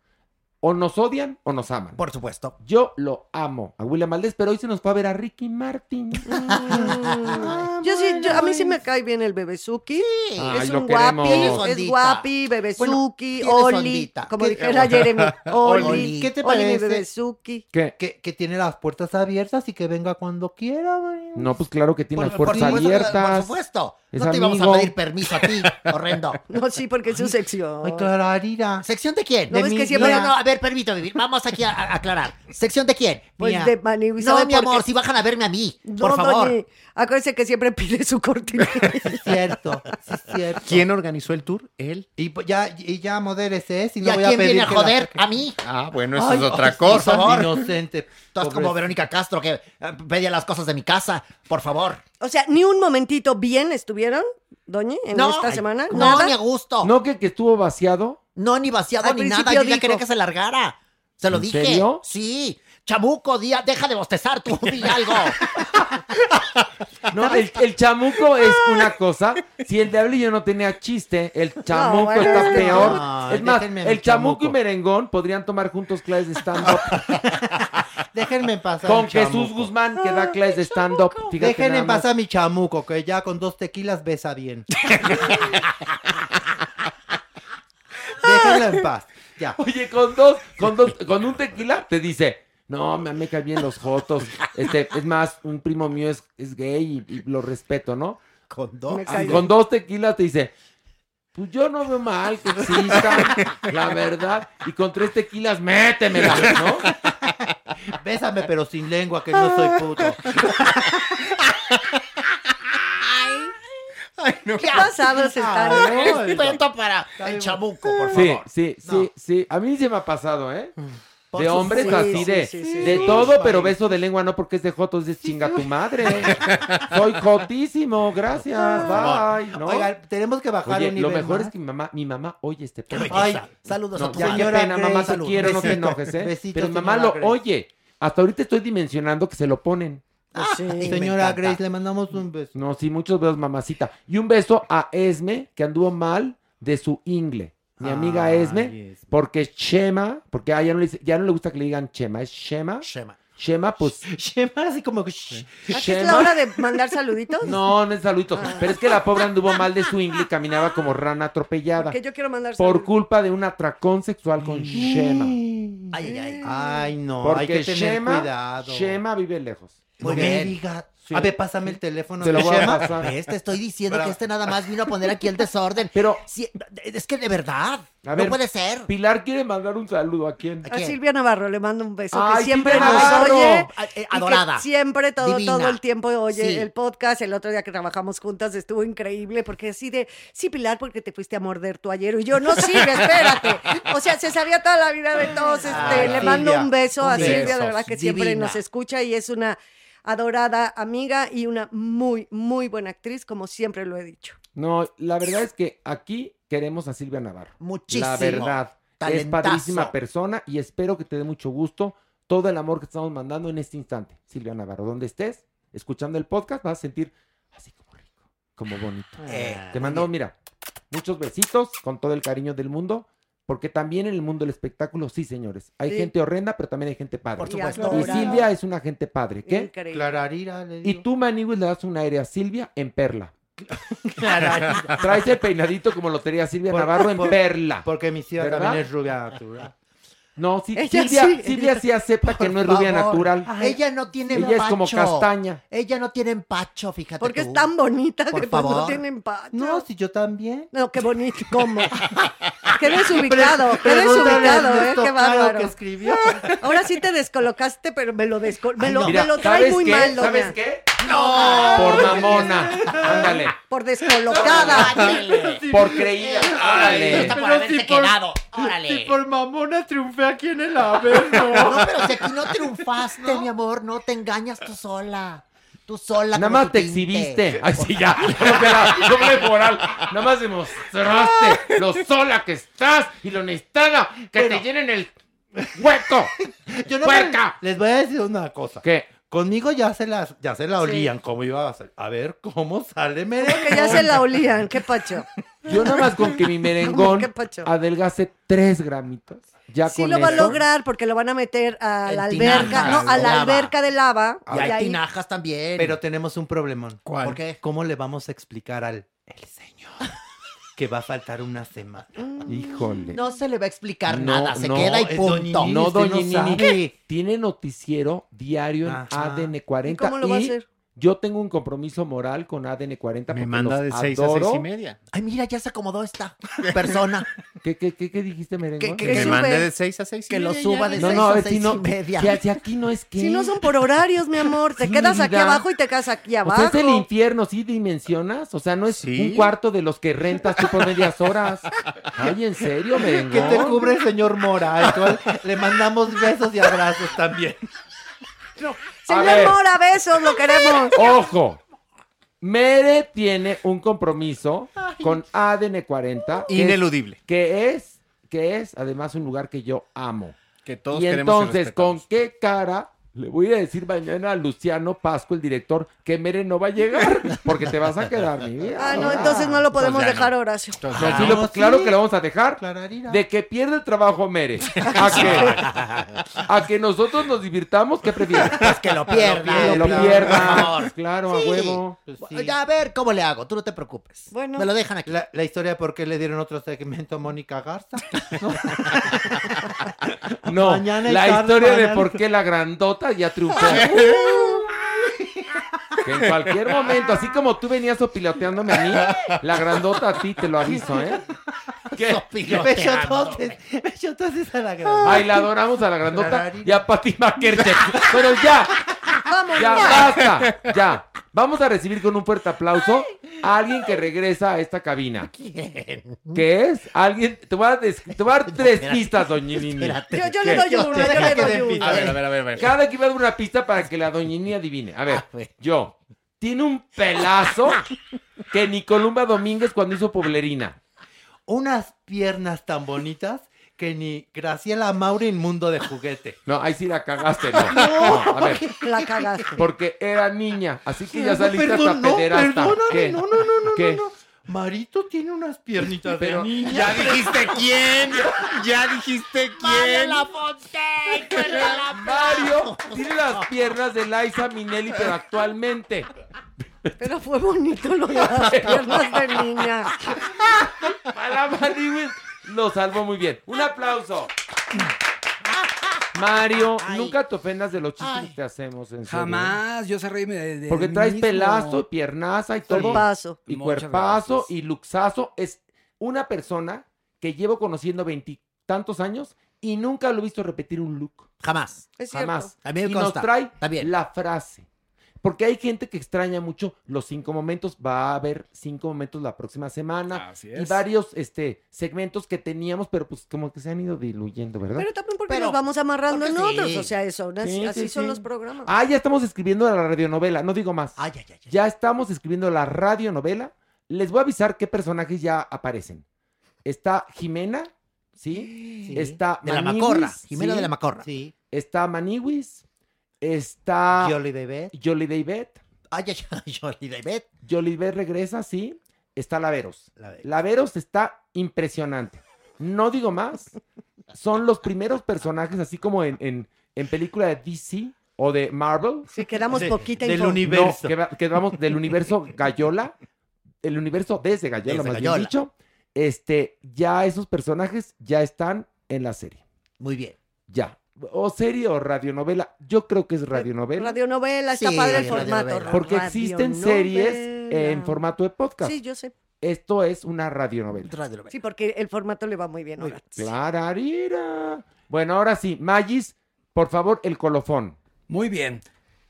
O nos odian o nos aman. Por supuesto. Yo lo amo a William Valdés, pero hoy se nos fue a ver a Ricky Martin. Yo sí, yo- a mí sí me cae bien el bebé Suki. Ay, es lo un guapi, es ondita. guapi, bebé Bueno, Oli, ondita. como ¿Qué- dijera Jeremy. Oli, Oli. ¿Qué te Oli, mi parece? bebé Suki. ¿Qué? Que, que tiene las puertas abiertas y que venga cuando quiera, güey. No, pues claro que tiene Por, las por puertas supuesto, abiertas. Por supuesto. Es no te íbamos amigo. a pedir permiso a ti, horrendo. No, sí, porque es su sección. Ay, Clararira. ¿Sección de quién? No, de mi- que siempre- No, no, a ver, permítame. Vamos aquí a, a aclarar. ¿Sección de quién? Pues Mía. de Maniwis. No, ¿sabe mi amor, si bajan a verme a mí, No, por favor. doña, acuérdese que siempre pide su cortina. Sí, es cierto, sí, es cierto. ¿Quién organizó el tour? Él. Y pues ya, y ya modérese, si ¿Y no a voy a quién pedir viene a que la joder? saque. ¿A mí? Ah, bueno, eso Ay, es otra ay, cosa. por favor. Inocente. Tú como Verónica Castro que eh, pedía las cosas de mi casa, por favor. O sea, ni un momentito bien estuvieron, doña, en no, esta ay, semana. No, ¿Nada? ni a gusto. No que, que estuvo vaciado. No, ni vaciado Al ni nada. principio Yo ya dijo. quería que se largara. Se lo ¿En dije. serio? Sí. Chamuco, día, deja de bostezar tú, di algo. No, el, el chamuco es una cosa. Si el diablillo no tenía chiste, el chamuco bueno, está es que peor. no. es más, Déjenme a mi el chamuco y chamuco. merengón podrían tomar juntos clases de stand-up. Déjenme pasar. con mi Jesús. Guzmán, que da clases de stand-up. Déjenme pasar mi chamuco, que ya con dos tequilas besa bien. Déjenla en paz. Ya. Oye, con dos, con dos, con un tequila te dice, no, me, me caen bien los jotos. Este, es más, un primo mío es, es gay y, y lo respeto, ¿no? Con dos. Cae Con dos tequilas te dice, pues yo no veo mal que existan, la verdad. Y con tres tequilas, métemela, ¿no? Bésame, pero sin lengua, que no soy puto. ¿Qué pasados están? Ay, no, Respeto para el chamuco, por Sí, favor. sí, sí, sí. A mí se me ha pasado, ¿eh? Por De hombres así de, sí, sí, de sí. todo, pero beso de lengua no porque es de jotos, es chinga tu madre. Soy jotísimo, gracias, bye. ¿no? Oigan, tenemos que bajar Oye, un lo nivel mejor más. es que mi mamá, mi mamá oye este podcast. belleza. Saludos No, a tu ya, qué señora mamá, te quiero, no te enojes, ¿eh? besito, Pero mi mamá lo Grace. oye. Hasta ahorita estoy dimensionando que se lo ponen. Pues sí. me Señora. Grace, le mandamos un beso. No, sí, muchos besos, mamacita. Y un beso a Esme, que anduvo mal de su ingle. Mi amiga Ay, Esme, porque Shema, porque a ella no le, dice- ya no le gusta que le digan Chema, es Shema. Shema. Shema, pues. Shema, así como que... shh. ¿Aquí es Shema. la hora de mandar saluditos? No, no es saluditos. Pero es que la pobre anduvo mal de su ingle y caminaba como rana atropellada. Porque yo quiero mandar Por culpa de un atracón sexual con Shema. Ay, ay, ay. Ay, no, Porque hay que tener Shema, cuidado. Shema vive lejos. Muy no me bien. diga. Sí. A ver, pásame el teléfono Se lo voy a pasar. ¿Ves? Te estoy diciendo Bravo. que este nada más vino a poner aquí el desorden. Pero, Sí, es que de verdad, A no puede ser. Pilar quiere mandar un saludo a quién. ¿A A quién? Silvia Navarro le mando un beso. Ay, que siempre Silvia nos Navarro. oye. A- eh, y que adorada. siempre, todo, Divina. todo el tiempo oye Sí. el podcast. El otro día que trabajamos juntas estuvo increíble porque así de, sí, Pilar, porque te fuiste a morder tu ayer. Y yo, no, sí, espérate. O sea, se sabía toda la vida de todos. Este, Ay, le mando Silvia, un beso un a Silvia, de verdad que siempre nos escucha y es una adorada amiga y una muy, muy buena actriz, como siempre lo he dicho. No, la verdad es que aquí queremos a Silvia Navarro. Muchísimo. La verdad. Es padrísima persona y espero que te dé mucho gusto todo el amor que estamos mandando en este instante. Silvia Navarro, donde estés, escuchando el podcast, vas a sentir así como rico, como bonito. Eh, Te mandamos, mira, muchos besitos con todo el cariño del mundo, porque también en el mundo del espectáculo, sí, señores, hay Sí. gente horrenda, pero también hay gente padre. Por Y supuesto. Y. Silvia es una gente padre, ¿qué? Increíble. Clararira, le Y digo. tú, Maniwis, le das un aire a Silvia en perla. Clararira. Traes el peinadito como lo tenía Silvia Por- Navarro en por- perla. Porque mi ¿Verdad? también es rubia natural. No, sí, Silvia, sí. Silvia sí acepta que no es rubia favor. natural. Ella no tiene Ella es como castaña. Ella no tiene empacho, fíjate Porque tú. es tan bonita Por que pues, no tiene empacho. No, si yo también. No, qué bonito. ¿Cómo? Qué desubicado, qué desubicado, ¿eh? Qué bárbaro. que escribió. Ahora sí te descolocaste, pero me lo, desco- me Ay, lo, no. me Mira, lo trae ¿sabes muy qué? mal, doña. ¿Sabes qué? No. Por mamona. Ándale. Por descolocada. Por creída. Órale. Está por haberse quedado. Órale. por mamona triunfé aquí en el Averno. No, pero si aquí no triunfaste, mi amor, no te engañas tú sola. Tú sola. Nada como más te tinte. exhibiste. Ay, sí, ya. Doble moral. Nada más demostraste lo sola que estás y lo necesitada que te llenen el hueco. Yo no ¡Puerca! Les voy a decir una cosa. ¿Qué? Conmigo ya se las, ya se la olían cómo iba a ser. A ver cómo sale merengón. Que ya se la olían. Qué pacho. Yo nada más con que mi merengón adelgace tres gramitos. Ya Sí con lo va a lograr porque lo van a meter a En la alberca, tinajas, no, a la lava. alberca de lava. Y hay ahí- tinajas también. Pero tenemos un problemón. ¿Cuál? ¿Por qué? ¿Cómo le vamos a explicar al el señor que va a faltar una semana? Híjole. No se le va a explicar No, nada, se no, queda y es punto. doñinini. No, usted doña no Nini. Tiene noticiero diario en. ADN 40. ¿Y cómo lo va a hacer? Yo tengo un compromiso moral con ADN 40 Me manda de seis a adoro. seis y media. Ay, mira, ya se acomodó esta persona. ¿Qué, qué, qué, qué dijiste, merengón? Que- Que me mande de seis a seis y Que lo media suba de No, seis no, a a ver, si seis no, y media. si- si aquí no es que... Si no son por horarios, mi amor. Te Sí, quedas aquí abajo y te quedas aquí O abajo. sea, es el infierno, ¿sí dimensionas? O sea, no es Sí. un cuarto de los que rentas tú por medias horas. Ay, ¿en serio, Que merengón? te cubre el señor Mora, al cual le mandamos besos y abrazos también. A Señor ver. Mora, besos, lo queremos. Ojo. Mere tiene un compromiso con ADN 40 que es, Ineludible. que es que es además un lugar que yo amo. Que todos y queremos entonces, ¿con qué cara le voy a decir mañana a Luciano Pasco, el director, que Mere no va a llegar? Porque te vas a quedar, mi vida. Ah, no, entonces no lo podemos Entonces ya dejar, no. Horacio. No, sí lo- No, sí. claro que lo vamos a dejar. Clararira. De que pierde el trabajo Mere. A que, a que nosotros nos divirtamos, ¿qué prefieres? Pues que lo pierda. Que lo Claro. pierda. Claro, a Sí. huevo. Pues sí. Ya, a ver cómo le hago, tú no te preocupes. Bueno. Me lo dejan aquí. La, la historia de por qué le dieron otro segmento a Mónica Garza. No, Mañana y la tarde, historia de mañana. por qué la grandota ya triunfó. que en cualquier momento, así como tú venías opiloteándome a mí, la grandota a ti te lo aviso, ¿eh? ¿Qué? Besototes, besototes a la gran. Ay, la adoramos a la grandota y a Pati Makerche. Pero ya, Vámonos. ya basta, ya. Vamos a recibir con un fuerte aplauso a alguien que regresa a esta cabina. ¿Quién? ¿Qué es? Alguien, te voy a, des- te voy a dar tres espérate, pistas, doñinini. espérate. Yo, le doy una, yo le que doy den una. pista. A ver, a ver, a ver. a ver. Cada que iba a dar una pista para que la doñinini adivine. A ver, Ah, güey. yo. Tiene un pelazo que ni Columba Domínguez cuando hizo Poblerina. Unas piernas tan bonitas que ni Graciela Mauri en Mundo de Juguete. No, ahí sí la cagaste, no. No, a ver, La cagaste. porque era niña, así que ya No, saliste perdón, hasta no, pederasta. perdóname, ¿Qué? no, no, no, no, ¿Qué? no, no. Marito tiene unas piernitas Pero- de niña. Ya dijiste quién. Ya dijiste quién. Mario tiene las piernas de Liza Minnelli, pero actualmente. Pero fue bonito lo de las piernas de niña. A la Maniwis lo salvó muy bien. Un aplauso. Mario, Ay. nunca te ofendas de los chistes Ay. que te hacemos. En serio. Jamás, yo sé reírme de, de Porque mí traes mismo. pelazo, piernaza y todo. Paso. Y Muchas cuerpazo gracias. y luxazo. Es una persona que llevo conociendo veintitantos años y nunca lo he visto repetir un look. Jamás. Es. Jamás. Me y nos trae bien. la frase. Porque hay gente que extraña mucho los cinco momentos. Va a haber cinco momentos la próxima semana. Así Y varios este, segmentos que teníamos, pero pues como que se han ido diluyendo, ¿verdad? Pero también porque Pero- nos vamos amarrando en sí. otros. O sea, eso, así, Sí, así sí, son sí. los programas. Ah, ya estamos escribiendo la radionovela, no digo más. Ay, ay, ay. ay. Ya estamos escribiendo la radionovela. Les voy a avisar qué personajes ya aparecen. Está Jimena, ¿sí? Sí. Está De la Macorra. Jimena ¿sí? de la Macorra. Sí. Está Maniwis. Está Jolly David. Jolly David. Ay, ay, ay, Jolie David. Jolly David regresa, sí. Está Laveros. Laveros. Laveros está impresionante. No digo más. Son los primeros personajes, así como en, en, en película de DC o de Marvel. Si quedamos De- poquita del info. universo. No, que, va- que vamos del universo Gallola, el universo desde Gallola, Desde más Gallola. bien dicho. Este, ya esos personajes ya están en la serie. Muy bien. Ya. O serie o radionovela. Yo creo que es radionovela. Radionovela, está Sí, padre el formato. Porque existen series en formato de podcast. Sí, yo sé. Esto es una radionovela. Radionovela. Sí, porque el formato le va muy bien. ahora. Clararira. Bueno, ahora sí, Magis, por favor, el colofón. Muy bien.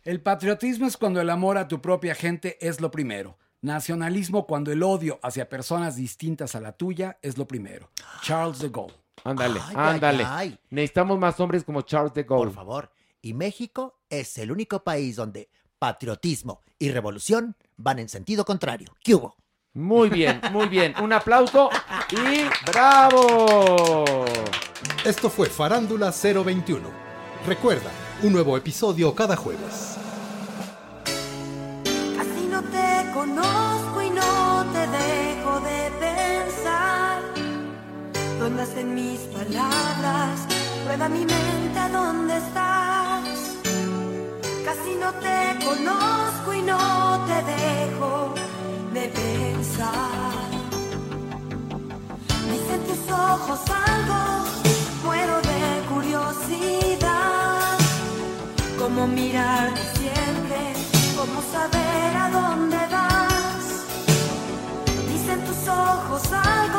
El patriotismo es cuando el amor a tu propia gente es lo primero. Nacionalismo cuando el odio hacia personas distintas a la tuya es lo primero. Charles de Gaulle. Ándale, Ay, ándale. ay. Necesitamos más hombres como Charles de Gaulle. Por favor. Y México es el único país donde patriotismo y revolución van en sentido contrario. ¿Qué hubo? Muy bien, muy bien. Un aplauso y bravo. Esto fue Farándula 021. Recuerda, un nuevo episodio cada jueves. Casi no te conozco Rondas en mis palabras, rueda mi mente dónde estás. Casi no te conozco y no te dejo de pensar. Dicen tus ojos algo, muero de curiosidad. Cómo mirar siempre, cómo saber a dónde vas. Dicen tus ojos algo,